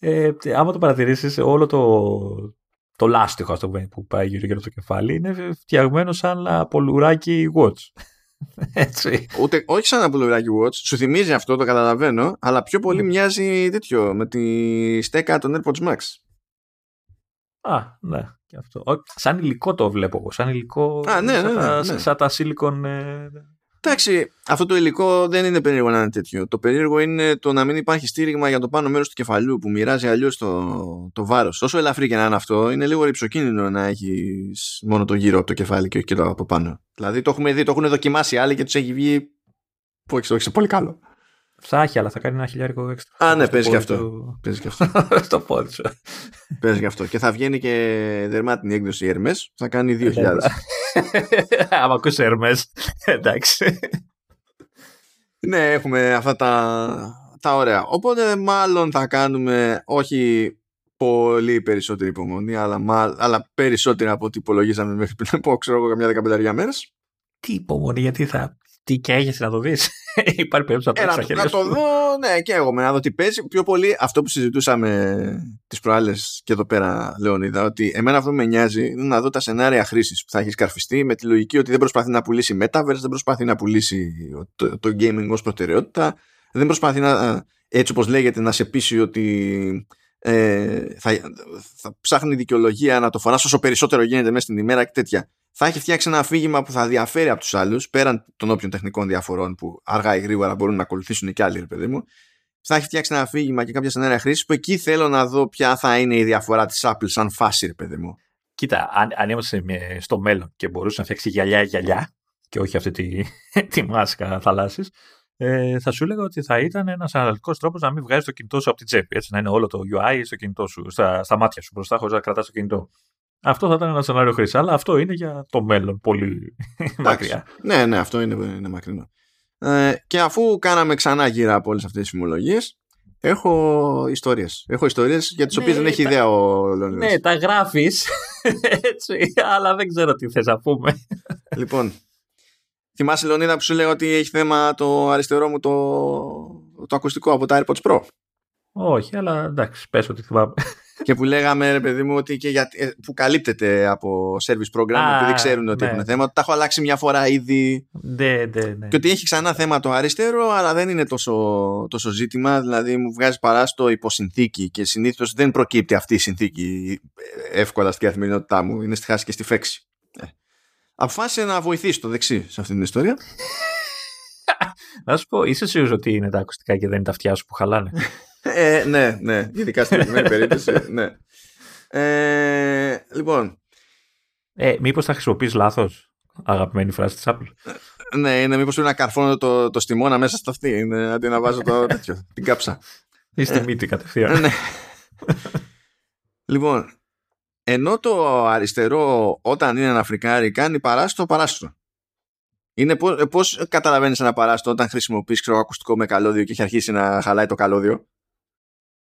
Ε, άμα το παρατηρήσεις, όλο το, το λάστιχο αυτό που πάει γύρω γύρω το κεφάλι είναι φτιαγμένο σαν απολουράκι watch. *laughs* Έτσι. Ούτε, όχι σαν απολουράκι watch, σου θυμίζει αυτό, το καταλαβαίνω, αλλά πιο πολύ μοιάζει τέτοιο με τη στέκα των AirPods Max. Α, ναι. Και αυτό. Σαν υλικό το βλέπω εγώ. Σαν υλικό. Α, ναι, ναι, ναι, ναι. Σαν τα silicon. Ε, Εντάξει, αυτό το υλικό δεν είναι περίεργο να είναι τέτοιο. Το περίεργο είναι το να μην υπάρχει στήριγμα για το πάνω μέρος του κεφαλιού που μοιράζει αλλιώς το, το βάρος. Όσο ελαφρύ και να είναι αυτό, είναι λίγο ρηψοκίνδυνο να έχεις μόνο το γύρο από το κεφάλι και όχι και το από πάνω. Δηλαδή το έχουμε δει, το έχουν δοκιμάσει άλλοι και τους έχει βγει. Που όχι, όχι, πολύ καλό. Θα έχει, αλλά θα κάνει ένα χιλιάρικο έξτρα. Α, ναι, παίζει και αυτό. Του... Παίζει και *laughs* αυτό. Στο πόδι σου. Παίζει και αυτό. Και θα βγαίνει και δερμάτινη έκδοση Hermes. Θα κάνει 2.000. *laughs* Άμα ακούσει Hermes. Εντάξει. ναι, έχουμε αυτά τα, τα ωραία. Οπότε μάλλον θα κάνουμε όχι πολύ περισσότερη υπομονή, αλλά, αλλά περισσότερη από ό,τι υπολογίζαμε μέχρι πριν από ξέρω εγώ καμιά δεκαπενταριά μέρες. Τι υπομονή, γιατί θα τι καίγεσαι να το δεις. *laughs* Υπάρχει περίπτωση να το Να το δω, ναι, και εγώ να δω τι παίζει. Πιο πολύ αυτό που συζητούσαμε τις προάλλες και εδώ πέρα, Λεωνίδα, ότι εμένα αυτό που με νοιάζει είναι να δω τα σενάρια χρήσης που θα έχει καρφιστεί με τη λογική ότι δεν προσπαθεί να πουλήσει Metaverse, δεν προσπαθεί να πουλήσει το, το gaming ως προτεραιότητα, δεν προσπαθεί να, έτσι όπως λέγεται, να σε πείσει ότι ε, θα, θα ψάχνει δικαιολογία να το φωνάσει όσο περισσότερο γίνεται μέσα στην ημέρα και τέτοια θα έχει φτιάξει ένα αφήγημα που θα διαφέρει από τους άλλους, πέραν των όποιων τεχνικών διαφορών που αργά ή γρήγορα μπορούν να ακολουθήσουν και άλλοι, ρε παιδί μου. Θα έχει φτιάξει ένα αφήγημα και κάποια σενάρια χρήσης που εκεί θέλω να δω ποια θα είναι η διαφορά της Apple σαν φάση, ρε παιδί μου. Κοίτα, αν, αν είμαστε στο μέλλον και μπορούσε να φτιάξει γυαλιά-γυαλιά και όχι αυτή τη, *laughs* τη μάσκα θαλάσσης, ε, θα σου έλεγα ότι θα ήταν ένας αναλυτικός τρόπος να μην βγάζει το κινητό σου από την τσέπη. Έτσι, να είναι όλο το UI στο κινητό σου, στα, στα μάτια σου μπροστά, χωρίς να κρατάς το κινητό. Αυτό θα ήταν ένα σενάριο χρήση. Αλλά αυτό είναι για το μέλλον πολύ μακριά. Ναι, ναι, αυτό είναι, είναι μακρινό. Ε, και αφού κάναμε ξανά γύρω από όλες αυτές τις φημολογίε, έχω ιστορίες. Έχω ιστορίες για τις ναι, οποίες δεν έχει ιδέα ο Λεωνίδας. Ναι, τα γράφεις. *laughs* έτσι, αλλά δεν ξέρω τι θες να πούμε. Λοιπόν, θυμάσαι Λεωνίδα που σου λέει ότι έχει θέμα το αριστερό μου το, το ακουστικό από τα AirPods Pro; Όχι, αλλά εντάξει, πες ότι θυμάμαι. *laughs* και που λέγαμε, ρε παιδί μου, ότι και για, ε, που καλύπτεται από service program, ah, επειδή ξέρουν ότι ναι. έχουν θέμα, ότι τα έχω αλλάξει μια φορά ήδη. Ναι, ναι, ναι. Και ότι έχει ξανά θέμα το αριστερό, αλλά δεν είναι τόσο, τόσο ζήτημα. Δηλαδή, μου βγάζει παράστο υποσυνθήκη και συνήθως δεν προκύπτει αυτή η συνθήκη εύκολα στην καθημερινότητά μου. Είναι στη χάση και στη φέξη. Ε. Αποφάσισε να βοηθήσει το δεξί σε αυτή την ιστορία. *laughs* Να σου πω, είσαι σίγουρος ότι είναι τα ακουστικά και δεν είναι τα αυτιά σου που χαλάνε; *laughs* Ε, ναι, ναι, ειδικά στην προηγούμενη περίπτωση. Ναι. Ε, λοιπόν. Ε, Μήπως θα χρησιμοποιείς λάθος αγαπημένη φράση της Apple; Ναι, είναι μήπως πρέπει να καρφώνω το, το στιμώνα μέσα στα αυτή. Είναι, αντί να βάζω το τέτοιο, την κάψα. Ή στη μύτη κατευθείαν. Ναι. λοιπόν, ενώ το αριστερό όταν είναι ένα φρικάρι κάνει παράστο παράστο. Είναι πώς, πώς καταλαβαίνεις ένα παράστο όταν χρησιμοποιείς ξέρω, ακουστικό με καλώδιο και έχει αρχίσει να χαλάει το καλώδιο;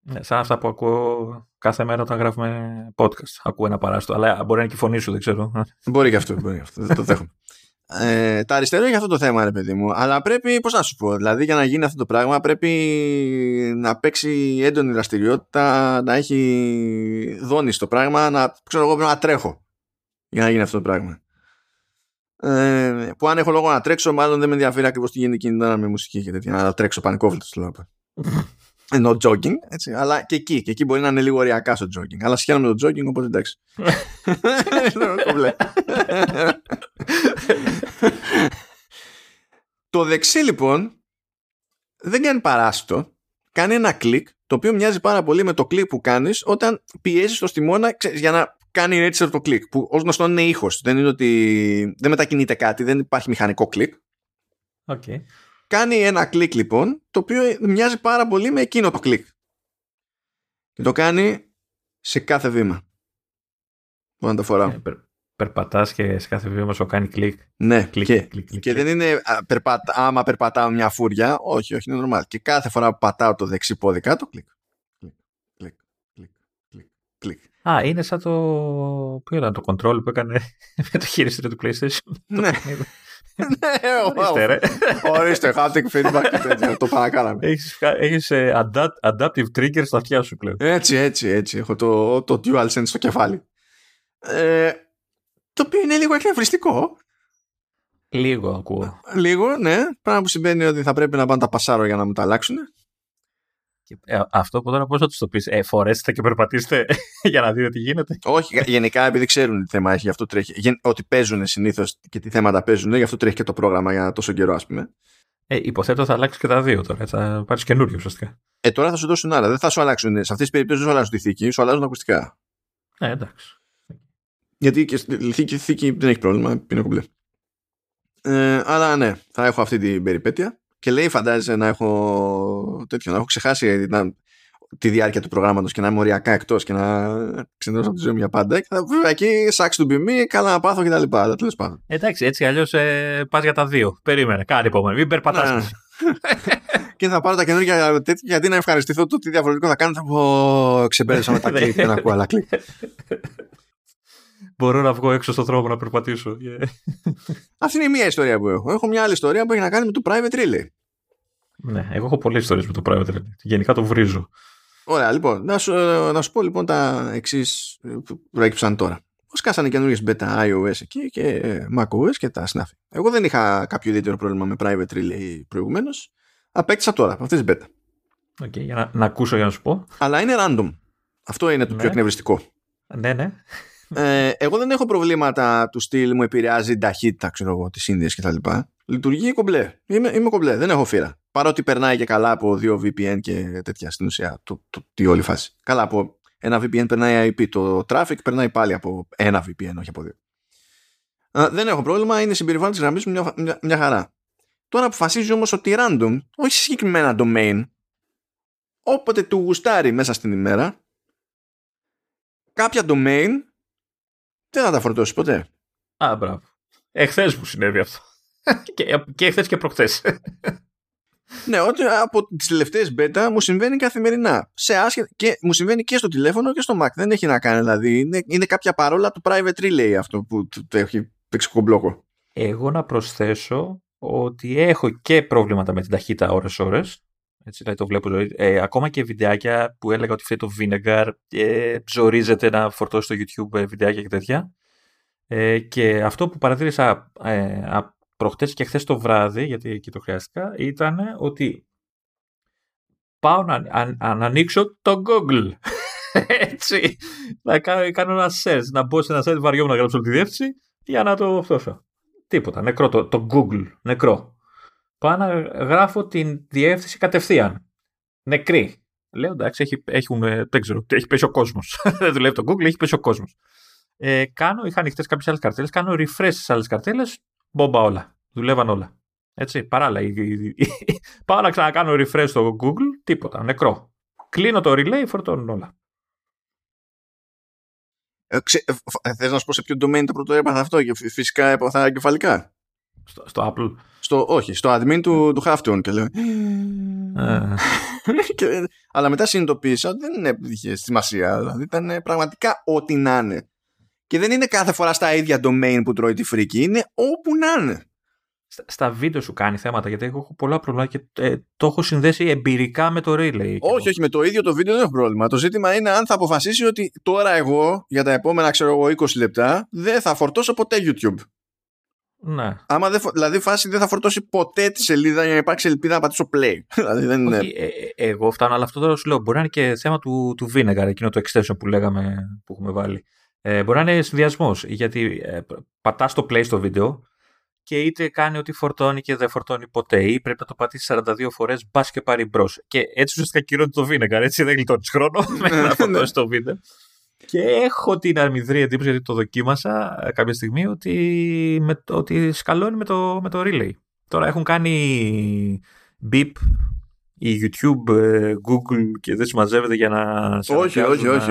Ναι, σαν αυτά που ακούω κάθε μέρα όταν γράφουμε podcast. Ακούω ένα παράστο. Αλλά μπορεί να είναι και η φωνή σου, δεν ξέρω. Μπορεί και αυτό. Μπορεί αυτό δεν το δέχομαι. *laughs* Ε, τα αριστερό έχει αυτό το θέμα, ρε παιδί μου. Αλλά πρέπει, πώς να σου πω, δηλαδή για να γίνει αυτό το πράγμα πρέπει να παίξει έντονη δραστηριότητα, να έχει δόνει στο πράγμα, να ξέρω εγώ πρέπει να τρέχω για να γίνει αυτό το πράγμα. Ε, που αν έχω λόγο να τρέξω, μάλλον δεν με ενδιαφέρει ακριβώς τι γίνεται εκείνη την με μουσική και τέτοια. Να τρέξω πανικόβλητος, θέλω ενώ jogging, έτσι, αλλά και εκεί. Και εκεί μπορεί να είναι λίγο οριακά στο jogging. Αλλά σχέδια με το jogging, οπότε εντάξει. *laughs* *laughs* το δεξί λοιπόν δεν κάνει παράσιτο. Κάνει ένα κλικ το οποίο μοιάζει πάρα πολύ με το κλικ που κάνεις όταν πιέζεις το στιμώνα για να κάνει έτσι το κλικ. Που ως γνωστό είναι ήχος. Δεν είναι ότι δεν μετακινείται κάτι, δεν υπάρχει μηχανικό κλικ. Okay. Κάνει ένα κλικ λοιπόν, το οποίο μοιάζει πάρα πολύ με εκείνο το κλικ. Και το κάνει σε κάθε βήμα. Που να το φοράω. Ε, περπατάς και σε κάθε βήμα σου κάνει κλικ. Ναι, κλικ, και, κλικ, κλικ, και δεν είναι περπατα, άμα περπατάω μια φούρια, όχι, όχι, είναι normal. Και κάθε φορά που πατάω το δεξί πόδι κάτω, κλικ. Κλικ, κλικ, κλικ, κλικ. Α, είναι σαν το. Ποιο ήταν το control που έκανε *laughs* με το χειριστήριο του PlayStation. Ναι. Ναι, ορίστε ρε. Ορίστε, haptic feedback το παρακάλαμε. Έχεις ε, adaptive trigger στα αυτιά σου πλέον. Έτσι, έτσι, έτσι. Έχω το, το DualSense στο κεφάλι. Ε, το οποίο είναι λίγο εκνευριστικό. Λίγο ακούω. Λίγο, ναι. Πράγμα που σημαίνει ότι θα πρέπει να πάνε τα πασάρο για να μου τα αλλάξουν. Ε, αυτό που τώρα πώς θα τους το πεις, ε, φορέστε και περπατήστε *laughs* για να δείτε τι γίνεται. Όχι, γενικά επειδή ξέρουν τι θέμα έχει, γι' αυτό τρέχει. Ότι παίζουν συνήθως και τι θέματα παίζουν, γι' αυτό τρέχει και το πρόγραμμα για τόσο καιρό, ας πούμε. Ε, υποθέτω θα αλλάξει και τα δύο τώρα. Θα πάρεις καινούριο ουσιαστικά. Ε, τώρα θα σου δώσουν άλλα. Δεν θα σου αλλάξουν. Σε αυτές τις περιπτώσεις δεν σου αλλάζουν τη θήκη, σου αλλάζουν ακουστικά. Ε, εντάξει. Γιατί και στη θήκη, θήκη δεν έχει πρόβλημα, είναι κουμπλέ. Ε, αλλά ναι, θα έχω αυτή την περιπέτεια. Και λέει, φαντάζεσαι να έχω τέτοιο, να έχω ξεχάσει να, τη διάρκεια του προγράμματος και να είμαι οριακά εκτός και να ξενερώσω από τη ζωή μου για πάντα. Και θα βέβαια εκεί, σάξ του μπιμί, καλά να πάθω κτλ. Τέλος πάντων. Εντάξει, έτσι αλλιώς ε, πας για τα δύο. Περίμενε, κάνει υπομονή. Μην περπατάς. Ναι. *laughs* και θα πάρω τα καινούργια τέτοια γιατί να ευχαριστηθώ το τι διαφορετικό θα κάνω. Θα πω ξεμπέρδεσα με τα *laughs* κλικ και να ακούω άλλα κλικ. Μπορώ να βγω έξω στον δρόμο να περπατήσω. *laughs* Αυτή είναι η μία ιστορία που έχω. Έχω μια άλλη ιστορία που έχει να κάνει με το private relay. Ναι, εγώ έχω πολλές ιστορίες με το private relay. Γενικά το βρίζω. Ωραία, λοιπόν. Να σου, να σου πω λοιπόν τα εξής που προέκυψαν τώρα. Πώς κάσανε καινούριε beta iOS εκεί και macOS και τα snap. Εγώ δεν είχα κάποιο ιδιαίτερο πρόβλημα με private relay προηγουμένως. Απέκτησα τώρα από αυτές τις beta. Okay, για να, να ακούσω για να σου πω. Αλλά είναι random. Αυτό είναι το ναι. πιο εκνευριστικό. Ναι, ναι. Ε, εγώ δεν έχω προβλήματα του στυλ μου επηρεάζει την ταχύτητα, ξέρω εγώ, της Ίνδια κτλ. Λειτουργεί κομπλέ. Είμαι, είμαι κομπλέ, δεν έχω φύρα. Παρότι περνάει και καλά από δύο VPN και τέτοια στην ουσία, το, το, τη όλη φάση. Καλά, από ένα VPN περνάει IP. Το traffic περνάει πάλι από ένα VPN, όχι από δύο. δεν έχω πρόβλημα, είναι συμπεριφορά της γραμμής μου μια, μια, μια, χαρά. Τώρα αποφασίζει όμως ότι random, όχι συγκεκριμένα domain, όποτε του γουστάρει μέσα στην ημέρα, κάποια domain δεν θα τα φορτώσει ποτέ. Α, μπράβο. Εχθές μου συνέβη αυτό. *laughs* και, και εχθές και προχθές. *laughs* ναι, ότι από τις τελευταίες beta μου συμβαίνει καθημερινά. Σε άσχε... και μου συμβαίνει και στο τηλέφωνο και στο Mac. Δεν έχει να κάνει δηλαδή. Είναι, είναι κάποια παρόλα του private relay αυτό που το έχει παίξει κομπλόκο. Εγώ να προσθέσω ότι έχω και προβλήματα με την ταχύτητα ώρες-ώρες. Έτσι, δηλαδή το βλέπω ε, ακόμα και βιντεάκια που έλεγα ότι φταίει το Vinegar ε, ζορίζεται να φορτώσει στο YouTube ε, βιντεάκια και τέτοια. Ε, και αυτό που παρατήρησα ε, προχτές και χθες το βράδυ, γιατί εκεί το χρειάστηκα, ήταν ότι πάω να, να ανοίξω το Google. *laughs* Έτσι. Να κάνω, κάνω ένα search, να μπω σε ένα site βαριόμουν να γράψω τη διεύθυνση για να το φτώσω. Τίποτα. Νεκρό. Το, το Google. Νεκρό. Πάω να γράφω την διεύθυνση κατευθείαν. Νεκρή. Λέω εντάξει, έχει, έχουν, δεν ξέρω, έχει πέσει ο κόσμος. *laughs* δεν δουλεύει το Google, έχει πέσει ο κόσμος. Ε, κάνω, είχα ανοιχτές κάποιες άλλες καρτέλες, κάνω refresh στις άλλες καρτέλες, μπόμπα όλα. Δουλεύαν όλα. Έτσι, παράλληλα. *laughs* Πάω να ξανακάνω refresh στο Google, τίποτα, νεκρό. Κλείνω το relay, φορτώνουν όλα. Ε, ξε, ε, θες να σου πω σε ποιο domain το πρώτο έπαθα αυτό και φυσικά έπαθα εγκεφαλικά. Στο, στο Apple. Στο, όχι, στο admin του, του Halftone και λέω. Ε. *laughs* και, αλλά μετά συνειδητοποίησα ότι δεν είχε σημασία. Δηλαδή ήταν πραγματικά ό,τι να είναι. Και δεν είναι κάθε φορά στα ίδια domain που τρώει τη φρίκη, είναι όπου να είναι. Στα, στα βίντεο σου κάνει θέματα, γιατί έχω πολλά προβλήματα και ε, το έχω συνδέσει εμπειρικά με το relay. Όχι, όχι, με το ίδιο το βίντεο δεν έχω πρόβλημα. Το ζήτημα είναι αν θα αποφασίσει ότι τώρα εγώ για τα επόμενα, ξέρω εγώ, 20 λεπτά δεν θα φορτώσω ποτέ YouTube. Ναι. Άμα δεν, δηλαδή φάση δεν θα φορτώσει ποτέ τη σελίδα για να υπάρξει ελπίδα να πατήσω play. *laughs* δηλαδή δεν είναι... ε, ε, εγώ φτάνω, αλλά αυτό τώρα σου λέω. Μπορεί να είναι και θέμα του, του Vinegar, εκείνο το extension που λέγαμε που έχουμε βάλει. Ε, μπορεί να είναι συνδυασμός. Γιατί ε, πατάς το play στο βίντεο και είτε κάνει ότι φορτώνει και δεν φορτώνει ποτέ, ή πρέπει να το πατήσεις 42 φορές, μπας και πάρει μπρος. Και έτσι ουσιαστικά κυρώνει το Vinegar, έτσι δεν γλιτώνεις χρόνο *laughs* μέχρι να φορτώσεις το βίντεο. Και έχω την αρμιδρή εντύπωση, γιατί το δοκίμασα ε, κάποια στιγμή, ότι, με, ότι σκαλώνει με το, με το relay. Τώρα έχουν κάνει beep η YouTube, ε, Google και δεν συμμαζεύεται για να όχι, όχι, όχι, όχι,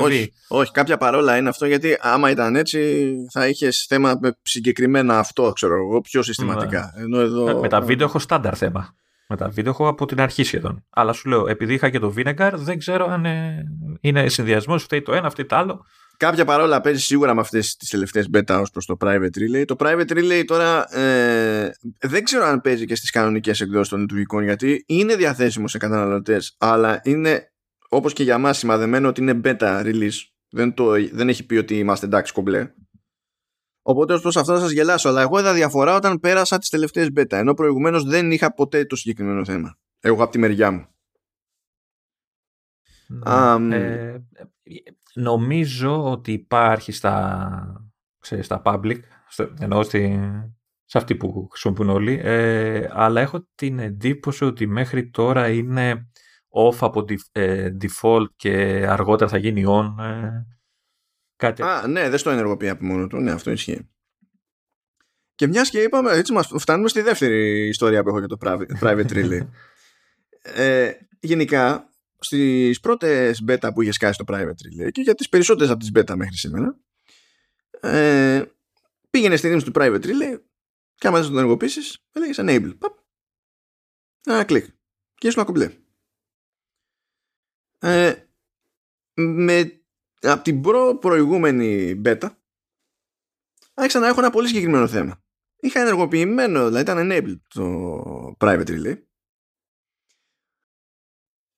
όχι, όχι, κάποια παρόλα είναι αυτό γιατί άμα ήταν έτσι θα είχες θέμα με συγκεκριμένα αυτό, ξέρω εγώ, πιο συστηματικά. Ναι. Ενώ εδώ... Ε, με τα βίντεο έχω στάνταρ θέμα. Με τα βίντεο έχω από την αρχή σχεδόν. Αλλά σου λέω, επειδή είχα και το Vinegar, δεν ξέρω αν ε, είναι συνδυασμός, φταίει το ένα, φταίει το άλλο. Κάποια παρόλα παίζει σίγουρα με αυτές τις τελευταίες beta ως προς το private relay. Το private relay τώρα ε, δεν ξέρω αν παίζει και στις κανονικές εκδόσεις των λειτουργικών γιατί είναι διαθέσιμο σε καταναλωτές, αλλά είναι όπως και για μας σημαδεμένο ότι είναι beta release. Δεν, το, δεν έχει πει ότι είμαστε εντάξει κομπλέ. Οπότε ω προ αυτό θα σας γελάσω. Αλλά εγώ είδα διαφορά όταν πέρασα τις τελευταίες beta. Ενώ προηγουμένως δεν είχα ποτέ το συγκεκριμένο θέμα. Εγώ από τη μεριά μου. Um, ε, νομίζω ότι υπάρχει στα, ξέρεις, στα public, ενώ στη, σε αυτή που χρησιμοποιούν όλοι, ε, αλλά έχω την εντύπωση ότι μέχρι τώρα είναι off από ε, default και αργότερα θα γίνει on. Ε, κάτι. Α, ναι, δεν στο ενεργοποιεί από μόνο του. Ναι, αυτό ισχύει. Και μιας και είπαμε, έτσι μας φτάνουμε στη δεύτερη ιστορία που έχω για το private relay. *laughs* ε, γενικά, στις πρώτες beta που είχες σκάσει το private relay και για τις περισσότερες από τις beta μέχρι σήμερα ε, πήγαινες στη ρήμηση του private relay και άμα δεν το ενεργοποιήσεις έλεγες enable Παπ. ένα κλικ και ήσουν ακουμπλέ ε, με, από την προ προηγούμενη beta άρχισα να έχω ένα πολύ συγκεκριμένο θέμα είχα ενεργοποιημένο δηλαδή ήταν enabled το private relay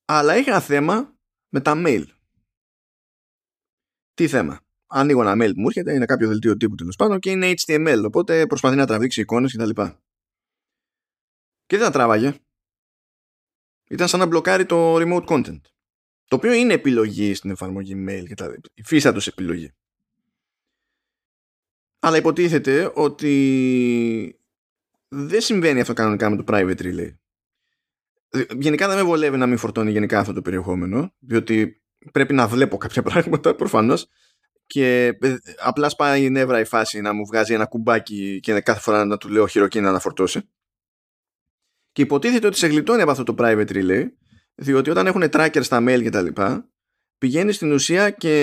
αλλά είχα θέμα με τα mail. Τι θέμα; Ανοίγω ένα mail που μου έρχεται, είναι κάποιο δελτίο τύπου τέλος πάντων και είναι HTML, οπότε προσπαθεί να τραβήξει εικόνες κτλ. Και, και δεν τα τράβαγε. Ήταν σαν να μπλοκάρει το remote content. Το οποίο είναι επιλογή στην εφαρμογή mail και τα φύσατος επιλογή. Αλλά υποτίθεται ότι δεν συμβαίνει αυτό κανονικά με το private relay. Ε, γενικά δεν με βολεύει να μην φορτώνει γενικά αυτό το περιεχόμενο, διότι πρέπει να βλέπω κάποια *laughs* πράγματα προφανώς και ε, απλά σπάει η νεύρα η φάση να μου βγάζει ένα κουμπάκι και κάθε φορά να του λέω χειροκίνητα να φορτώσει. Και υποτίθεται ότι σε γλιτώνει από αυτό το private relay, διότι όταν έχουν tracker στα mail και τα λοιπά, πηγαίνει στην ουσία και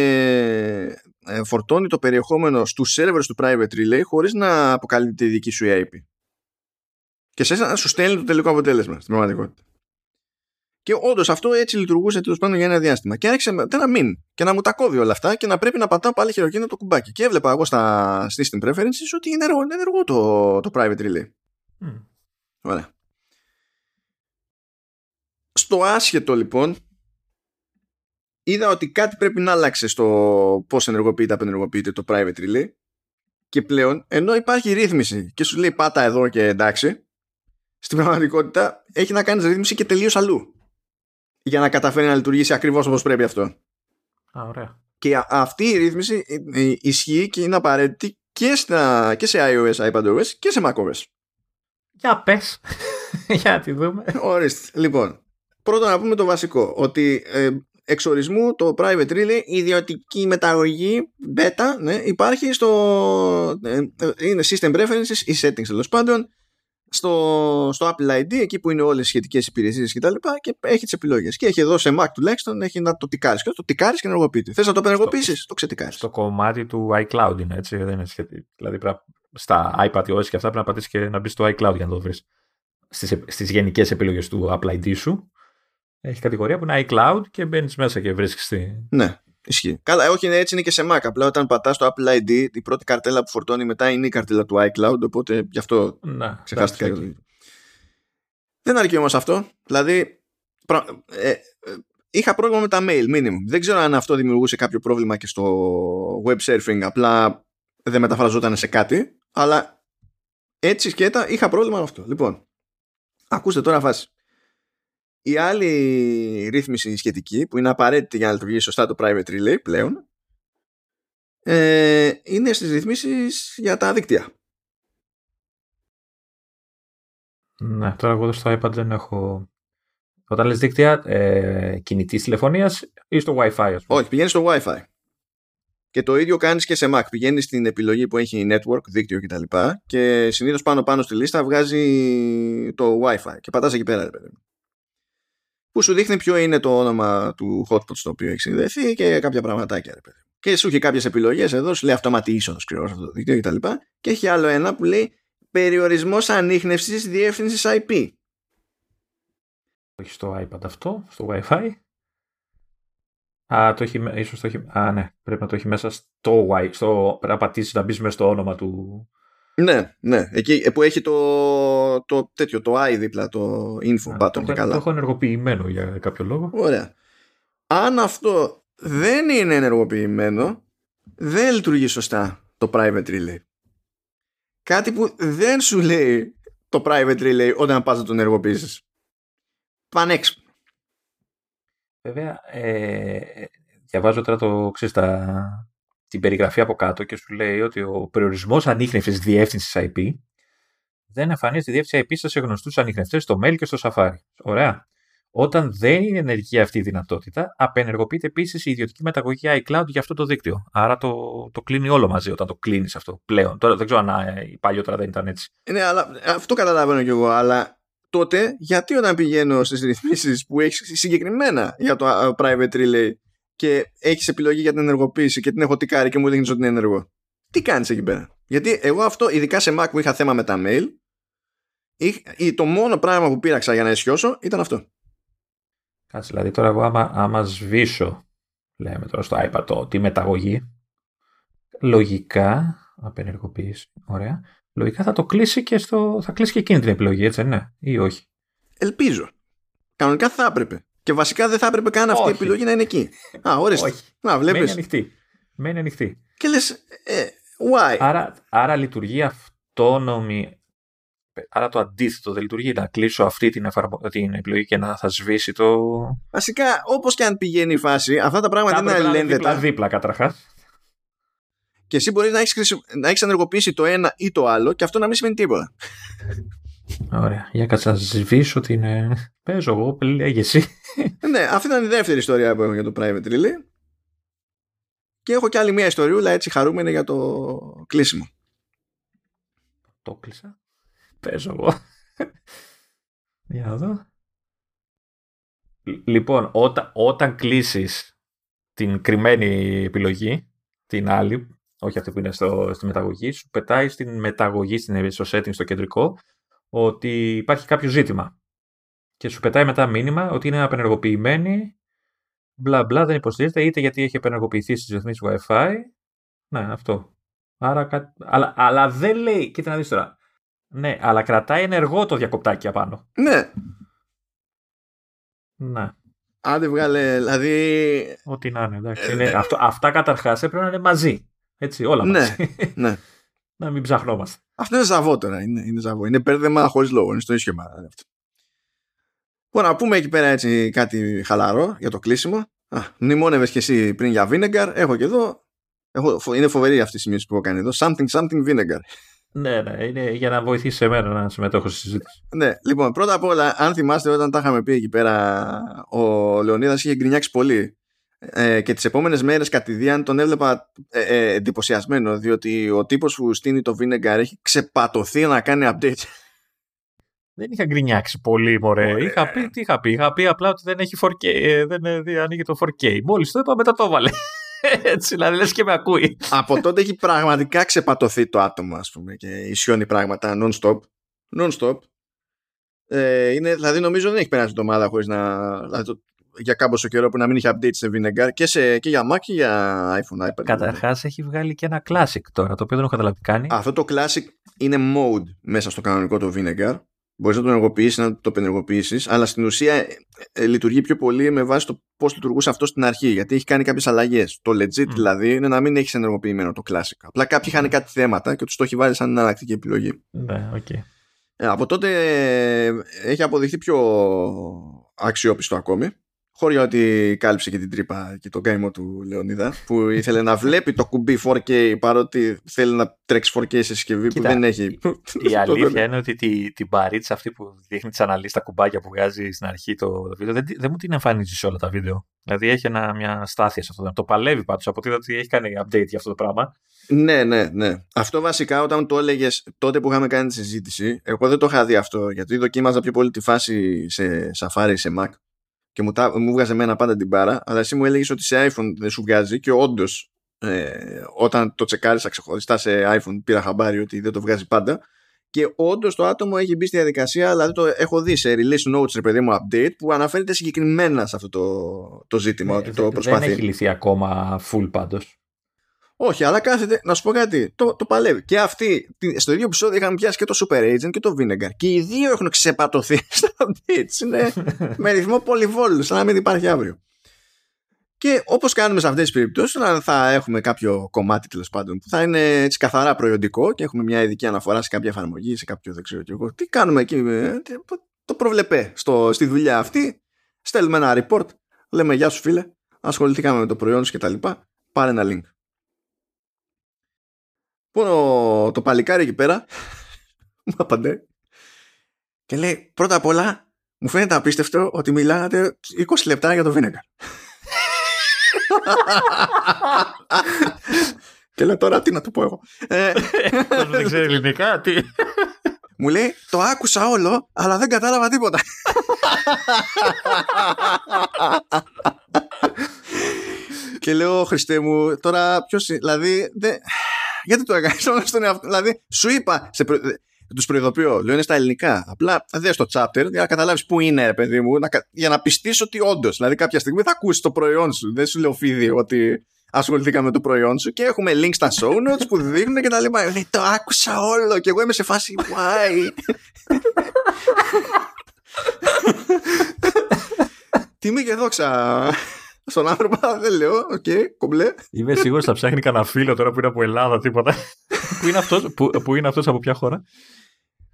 ε, φορτώνει το περιεχόμενο στους servers του private relay χωρίς να αποκαλύπτει η δική σου IP. Και σε να σου στέλνει το τελικό αποτέλεσμα στην πραγματικότητα. Και όντως αυτό έτσι λειτουργούσε τέλος πάντων για ένα διάστημα. Και άρχισε να μην και να μου τα κόβει όλα αυτά και να πρέπει να πατάω πάλι χειροκίνητο το κουμπάκι. Και έβλεπα εγώ στα system preferences ότι είναι ενεργό, είναι ενεργό το, το private relay. Mm. Ωραία. Στο άσχετο λοιπόν, είδα ότι κάτι πρέπει να άλλαξε στο πώς ενεργοποιείται, απενεργοποιείται το private relay. Και πλέον, ενώ υπάρχει ρύθμιση και σου λέει πάτα εδώ και εντάξει, στην πραγματικότητα έχει να κάνει ρύθμιση και τελείως αλλού για να καταφέρει να λειτουργήσει ακριβώς όπως πρέπει αυτό. Α, ωραία. Και αυτή η ρύθμιση ε, ε, ισχύει και είναι απαραίτητη και, στα, και σε iOS, iPadOS και σε macOS. Για πες. *laughs* για να τη δούμε. Ορίστε. Λοιπόν, πρώτον να πούμε το βασικό. Ότι ε, εξορισμού το private relay, η ιδιωτική μεταγωγή beta, ναι, υπάρχει στο ε, είναι system preferences ή settings τέλος πάντων στο, στο Apple ID, εκεί που είναι όλες οι σχετικές υπηρεσίες και τα λοιπά και έχει τις επιλογές. Και έχει εδώ σε Mac τουλάχιστον έχει να το τικάρεις και το τικάρεις και ενεργοποιείται. Θες να το ενεργοποιήσεις, το ξετικάρεις. Στο κομμάτι του iCloud είναι έτσι, δεν είναι σχετικό. Δηλαδή πρέπει, στα iPad OS και αυτά πρέπει να πατήσεις και να μπεις στο iCloud για να το βρεις. Στις, στις γενικές επιλογές του Apple ID σου έχει κατηγορία που είναι iCloud και μπαίνεις μέσα και βρίσκεις τη... Ναι. Ισχύει. Καλά, όχι, είναι έτσι είναι και σε Mac. Απλά όταν πατάς το Apple ID, η πρώτη καρτέλα που φορτώνει μετά είναι η καρτέλα του iCloud. Οπότε γι' αυτό να, ξεχάστηκα. Δεν αρκεί όμως αυτό. Δηλαδή, ε, ε, είχα πρόβλημα με τα mail, minimum. Δεν ξέρω αν αυτό δημιουργούσε κάποιο πρόβλημα και στο web surfing. Απλά δεν μεταφραζόταν σε κάτι. Αλλά έτσι σκέτα είχα πρόβλημα με αυτό. Λοιπόν, ακούστε τώρα φάση. Η άλλη ρύθμιση σχετική που είναι απαραίτητη για να λειτουργήσει σωστά το private relay πλέον ε, είναι στις ρυθμίσεις για τα δίκτυα. Ναι, τώρα εγώ στο iPad δεν έχω... Όταν λες δίκτυα, ε, κινητής τηλεφωνίας ή στο Wi-Fi, ας πούμε; Όχι, πηγαίνεις στο Wi-Fi. Και το ίδιο κάνεις και σε Mac. Πηγαίνεις στην επιλογή που έχει network, δίκτυο κτλ. Και, και συνήθως πάνω πάνω στη λίστα βγάζει το Wi-Fi. Και πατάς εκεί πέρα, ρε παιδί που σου δείχνει ποιο είναι το όνομα του hotspot στο οποίο έχεις συνδεθεί και κάποια πραγματάκια. Ρε παιδί. Και σου έχει κάποιες επιλογές εδώ, σου λέει αυτόματη είσοδο κρυό αυτό το δίκτυο κτλ. Και, και έχει άλλο ένα που λέει περιορισμός ανείχνευσης διεύθυνσης IP. Όχι στο iPad αυτό, στο WiFi. Α, το έχει, ίσως το έχει, α, ναι, πρέπει να το έχει μέσα στο Wi, στο, πρέπει να πατήσεις να μπεις μέσα στο όνομα του, ναι, ναι. Εκεί ε, που έχει το, το τέτοιο, το i δίπλα, το info button το, καλά. Το έχω ενεργοποιημένο για κάποιο λόγο. Ωραία. Αν αυτό δεν είναι ενεργοποιημένο, δεν λειτουργεί σωστά το private relay. Κάτι που δεν σου λέει το private relay όταν πας να το ενεργοποιήσεις. Πανέξυπνο. Βέβαια, ε, διαβάζω τώρα το, ξέρεις, τα, την περιγραφή από κάτω και σου λέει ότι ο περιορισμός ανείχνευσης διεύθυνσης IP δεν εμφανίζει τη διεύθυνση IP σε γνωστούς ανιχνευτέ στο mail και στο Safari. Ωραία. Όταν δεν είναι ενεργή αυτή η δυνατότητα, απενεργοποιείται επίσης η ιδιωτική μεταγωγή iCloud για αυτό το δίκτυο. Άρα το, το κλείνει όλο μαζί όταν το κλείνεις αυτό πλέον. Τώρα δεν ξέρω αν ε, παλιότερα δεν ήταν έτσι. Ναι, αλλά αυτό καταλαβαίνω κι εγώ. Αλλά τότε, γιατί όταν πηγαίνω στις ρυθμίσεις που έχεις συγκεκριμένα για το private relay και έχεις επιλογή για την ενεργοποίηση και την έχω τικάρει και μου δείχνεις ότι είναι ενεργό. Τι κάνεις εκεί πέρα; Γιατί εγώ αυτό, ειδικά σε Mac που είχα θέμα με τα mail, το μόνο πράγμα που πήραξα για να αισιώσω ήταν αυτό. Κάτσε, δηλαδή τώρα εγώ άμα, άμα σβήσω, λέμε τώρα στο iPad, το, τη μεταγωγή, λογικά, απενεργοποίηση, ωραία, λογικά θα το κλείσει και στο, θα κλείσει και εκείνη την επιλογή, έτσι, ναι, ή όχι. Ελπίζω. Κανονικά θα έπρεπε. Και βασικά δεν θα έπρεπε καν αυτή η επιλογή να είναι εκεί. Α, ορίστε. Όχι. Να, βλέπεις. Μένει ανοιχτή. Μένει ανοιχτή. Και λες, ε, why? Άρα, άρα λειτουργεί αυτόνομη. Άρα το αντίθετο δεν λειτουργεί. Να κλείσω αυτή την, εφαρμο... την επιλογή και να θα σβήσει το. Βασικά, όπως και αν πηγαίνει η φάση, αυτά τα πράγματα είναι αλληλένδετα. Δίπλα, δίπλα καταρχά. Και εσύ μπορεί να έχεις να έχεις ενεργοποιήσει το ένα ή το άλλο και αυτό να μην σημαίνει τίποτα. Ωραία. Για κάτσε να σβήσω την. Παίζω εγώ, λέγε εσύ. ναι, αυτή ήταν η δεύτερη ιστορία που έχω για το private relay. Και έχω και άλλη μια ιστοριούλα έτσι χαρούμενη για το κλείσιμο. Το κλείσα. Παίζω εγώ. Για να δω. Λοιπόν, όταν, όταν κλείσεις την κρυμμένη επιλογή, την άλλη, όχι αυτή που είναι στο, στη μεταγωγή, σου πετάει στην μεταγωγή, στην, στο setting, στο κεντρικό, ότι υπάρχει κάποιο ζήτημα. Και σου πετάει μετά μήνυμα ότι είναι απενεργοποιημένη, μπλα μπλα, δεν υποστηρίζεται, είτε γιατί έχει απενεργοποιηθεί στις ρυθμίσεις Wi-Fi. Ναι, αυτό. Άρα, αλλά, αλλά δεν λέει, κοίτα να δεις τώρα, ναι, αλλά κρατάει ενεργό το διακοπτάκι απάνω. Ναι. Ναι. Άντε βγάλε, δηλαδή... Ό,τι να είναι, εντάξει. Ε, είναι, ε, αυτό, αυτά καταρχάς έπρεπε να είναι μαζί. Έτσι, όλα ναι, μαζί. Ναι. να μην ψαχνόμαστε. Αυτό είναι ζαβό τώρα. Είναι, είναι ζαβό. Είναι πέρδεμα χωρίς λόγο. Είναι στο ίσχυμα. Αυτό. Λοιπόν, να πούμε εκεί πέρα έτσι κάτι χαλαρό για το κλείσιμο. Α, μνημόνευες και εσύ πριν για Vinegar. Έχω και εδώ. Έχω, είναι φοβερή αυτή η σημείωση που έχω κάνει εδώ. Something, something vinegar. Ναι, ναι, είναι για να βοηθήσει εμένα να συμμετέχω στη συζήτηση. Ναι, λοιπόν, πρώτα απ' όλα, αν θυμάστε όταν τα είχαμε πει εκεί πέρα, ο Λεωνίδας είχε γκρινιάξει πολύ ε, και τις επόμενες μέρες κατηδίαν τον έβλεπα ε, ε, εντυπωσιασμένο διότι ο τύπος που στείνει το Vinegar έχει ξεπατωθεί να κάνει update. Δεν είχα γκρινιάξει πολύ, μωρέ. Είχα πει, τι είχα πει; Είχα πει απλά ότι δεν έχει 4K, ε, δεν ανοίγει το 4K. Μόλις το είπα, μετά το έβαλε. *laughs* Έτσι, δηλαδή λες και με ακούει. Από τότε έχει πραγματικά ξεπατωθεί το άτομο, ας πούμε, και ισιώνει πράγματα non-stop. Non-stop. Ε, είναι, δηλαδή νομίζω δεν έχει περάσει εβδομάδα χωρίς να... Δηλαδή, το, για κάμποσο καιρό που να μην είχε update σε Vinegar και, σε, και για Mac και για iPhone, iPad. Καταρχάς έχει βγάλει και ένα Classic τώρα, το οποίο δεν έχω καταλάβει τι κάνει. Αυτό το Classic είναι mode μέσα στο κανονικό το Vinegar Μπορείς να το ενεργοποιήσεις, να το πενεργοποιήσεις, αλλά στην ουσία ε, ε, λειτουργεί πιο πολύ με βάση το πώς λειτουργούσε αυτό στην αρχή. Γιατί έχει κάνει κάποιες αλλαγές. Το legit δηλαδή είναι να μην έχεις ενεργοποιημένο το classic. Απλά κάποιοι είχαν κάτι θέματα και τους το έχει βάλει σαν εναλλακτική επιλογή. Ναι, okay. ε, από τότε ε, έχει αποδειχθεί πιο αξιόπιστο ακόμη χώρια ότι κάλυψε και την τρύπα και τον καημό του Λεωνίδα που ήθελε να βλέπει το κουμπί 4K παρότι θέλει να τρέξει 4K σε συσκευή που δεν έχει. Η *laughs* αλήθεια είναι ότι την, την παρίτσα αυτή που δείχνει τις αναλύσεις τα κουμπάκια που βγάζει στην αρχή το, το βίντεο δεν, δεν μου την εμφανίζει σε όλα τα βίντεο. Δηλαδή έχει ένα, μια στάθεια σε αυτό. Το παλεύει πάντως από ότι έχει κάνει update για αυτό το πράγμα. Ναι, ναι, ναι. Αυτό βασικά όταν το έλεγες τότε που είχαμε κάνει τη συζήτηση, εγώ δεν το είχα δει αυτό γιατί δοκίμαζα πιο πολύ τη φάση σε Safari, σε Mac και μου, τα, μου βγάζε εμένα πάντα την μπάρα, αλλά εσύ μου έλεγες ότι σε iPhone δεν σου βγάζει και όντως ε, όταν το τσεκάρισα ξεχωριστά σε iPhone πήρα χαμπάρι ότι δεν το βγάζει πάντα και όντως το άτομο έχει μπει στη διαδικασία, δηλαδή το έχω δει σε release notes, ρε παιδί μου, update, που αναφέρεται συγκεκριμένα σε αυτό το, το ζήτημα. Ναι, ότι το προσπαθεί. Δεν έχει λυθεί ακόμα full πάντως. Όχι, αλλά κάθεται, να σου πω κάτι, το, το παλεύει. Και αυτοί στο ίδιο επεισόδιο είχαν πιάσει και το Super Agent και το Vinegar. Και οι δύο έχουν ξεπατωθεί *laughs* στα updates. Είναι με ρυθμό πολυβόλου, σαν να μην υπάρχει αύριο. Και όπως κάνουμε σε αυτές τις περιπτώσεις, θα έχουμε κάποιο κομμάτι τέλος πάντων που θα είναι έτσι καθαρά προϊόντικό και έχουμε μια ειδική αναφορά σε κάποια εφαρμογή, σε κάποιο δεν ξέρω και εγώ. Τι κάνουμε εκεί, ε, το προβλεπέ στο, στη δουλειά αυτή. Στέλνουμε ένα report, λέμε Γεια σου φίλε, ασχοληθήκαμε με το προϊόν σου κτλ. Πάρε ένα link. Πόνο το παλικάρι εκεί πέρα; *laughs* Μου απαντάει και λέει πρώτα απ' όλα μου φαίνεται απίστευτο ότι μιλάγατε 20 λεπτά για το Vinegar. *laughs* και λέω τώρα τι να του πω εγώ. Ε, δεν ξέρει ελληνικά, τι; *laughs* Μου λέει το άκουσα όλο αλλά δεν κατάλαβα τίποτα. και λέω Χριστέ μου τώρα ποιος δηλαδή δεν... Γιατί το έκανες όλο στον εαυτό. Δηλαδή, σου είπα. Σε προ... Τους προειδοποιώ, λέω είναι στα ελληνικά. Απλά δε το chapter για να καταλάβεις πού είναι, ρε παιδί μου, να... για να πιστείς ότι όντως. Δηλαδή, κάποια στιγμή θα ακούσεις το προϊόν σου. Δεν σου λέω φίδι ότι ασχοληθήκαμε με το προϊόν σου και έχουμε link στα show notes που δείχνουν και τα λοιπά. Λέει, το άκουσα όλο και εγώ είμαι σε φάση why; *laughs* Τιμή και δόξα στον άνθρωπο, *laughs* δεν λέω, OK, okay, κομπλέ. Είμαι σίγουρος θα ψάχνει κανένα φίλο τώρα που είναι από Ελλάδα, τίποτα. *laughs* που, είναι αυτός, που, που είναι αυτός από ποια χώρα;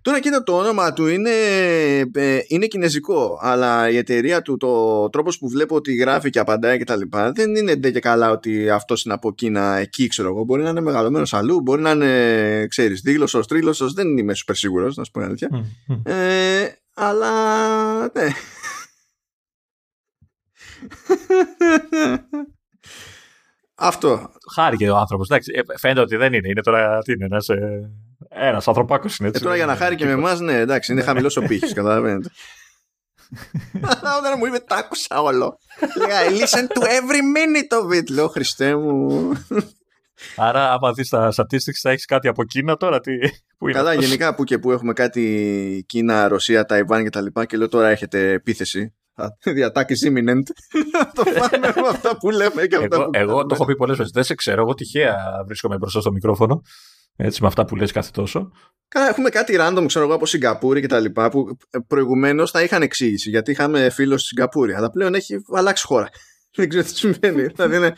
Τώρα κοίτα το όνομα του είναι, ε, είναι κινέζικο αλλά η εταιρεία του, το τρόπος που βλέπω ότι γράφει και απαντάει και τα λοιπά δεν είναι ντε και καλά ότι αυτός είναι από Κίνα εκεί ξέρω εγώ μπορεί να είναι μεγαλωμένος αλλού μπορεί να είναι ξέρεις δίγλωσσος, τρίγλωσσος δεν είμαι super σίγουρος να σου πω αλήθεια ε, αλλά ναι *laughs* Αυτό. Χάρηκε ο άνθρωπος. Ε, φαίνεται ότι δεν είναι. Είναι τώρα. Τι είναι, ένας ένας ανθρωπάκος είναι έτσι. Ε, τώρα για να χάρηκε με εμάς, ναι, εντάξει, είναι χαμηλός ο πύχης, *laughs* καταλαβαίνετε. *laughs* Όταν μου είπε τα άκουσα όλο. Λέγα listen to every minute of it. Λέω Χριστέ μου. Άρα, άμα δεις τα statistics, θα έχεις κάτι από Κίνα τώρα. Τι, που είναι Καλά, γενικά που και που έχουμε κάτι Κίνα, Ρωσία, Ταϊβάν και τα λοιπά. Και λέω τώρα έχετε επίθεση. Διατάκη imminent. το πάμε με αυτά που λέμε και αυτά εγώ, που Εγώ το έχω πει πολλές φορές. Δεν σε ξέρω. Εγώ τυχαία βρίσκομαι μπροστά στο μικρόφωνο. Έτσι, με αυτά που λες κάθε τόσο. Καλά, έχουμε κάτι random, ξέρω εγώ, από Σιγκαπούρη και τα λοιπά, που προηγουμένως θα είχαν εξήγηση, γιατί είχαμε φίλος στη Σιγκαπούρη, αλλά πλέον έχει αλλάξει χώρα. *laughs* Δεν ξέρω τι συμβαίνει. δηλαδή είναι,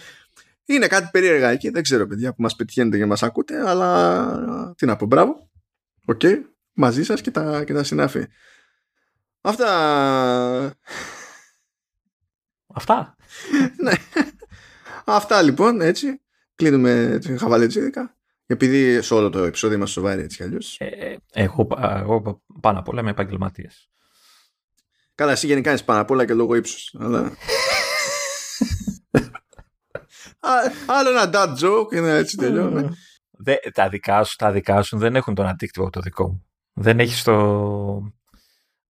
είναι κάτι περίεργα εκεί. Δεν ξέρω, παιδιά, που μας πετυχαίνετε και μας ακούτε, αλλά τι να πω, μπράβο. OK, okay. μαζί σας και τα, και τα συνάφη. Αυτά. Αυτά. *laughs* ναι. Αυτά λοιπόν, έτσι. Κλείνουμε την χαβαλετζίδικα. Επειδή σε όλο το επεισόδιο είμαστε σοβαροί έτσι κι αλλιώς. Ε, ε, εγώ, εγώ πάνω απ' όλα είμαι επαγγελματίας. Καλά, εσύ γενικά είσαι πάνω απ' όλα και λόγω ύψους. Αλλά... Άλλο ένα dad joke και έτσι τελειώνει. τα, δικά σου, τα δικά σου δεν έχουν τον αντίκτυπο το δικό μου. Δεν έχεις το,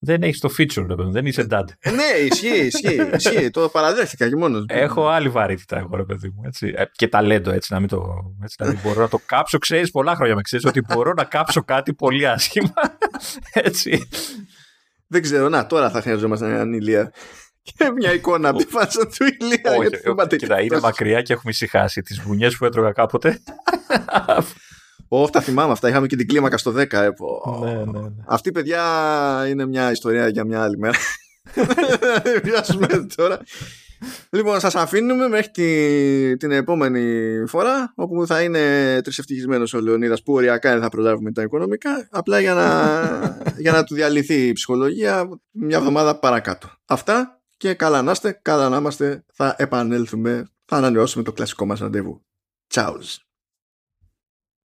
δεν έχεις το feature, ρε παιδί δεν είσαι dad. Ε, ναι, ισχύει, ισχύει, ισχύει. το παραδέχτηκα και μόνος. Έχω άλλη βαρύτητα, εγώ, ρε παιδί μου. Έτσι. Ε, και ταλέντο, έτσι, να μην το. Έτσι, δηλαδή μπορώ να το κάψω, ξέρεις πολλά χρόνια με ξέρεις ότι μπορώ να κάψω κάτι πολύ άσχημα. *laughs* έτσι. Δεν ξέρω, να τώρα θα χρειαζόμαστε έναν ηλία. Και μια εικόνα από τη φάτσα του ηλία. Όχι, κοίτα, είναι μακριά και έχουμε ησυχάσει. Τις βουνιές που έτρωγα κάποτε. *laughs* Όχι, τα θυμάμαι αυτά. Είχαμε και την κλίμακα στο 10. Ε, ναι, ναι, ναι. Αυτή, παιδιά, είναι μια ιστορία για μια άλλη μέρα. *laughs* Βιάσουμε τώρα. Λοιπόν, σας αφήνουμε μέχρι την επόμενη φορά όπου θα είναι τρισευτυχισμένος ο Λεωνίδας που οριακά δεν θα προλάβουμε τα οικονομικά απλά για να, *laughs* για να του διαλυθεί η ψυχολογία μια εβδομάδα παρακάτω. Αυτά και καλά να είστε, καλά να είμαστε, θα επανέλθουμε, θα ανανεώσουμε το κλασικό μας ραντεβού. Τσάουζ.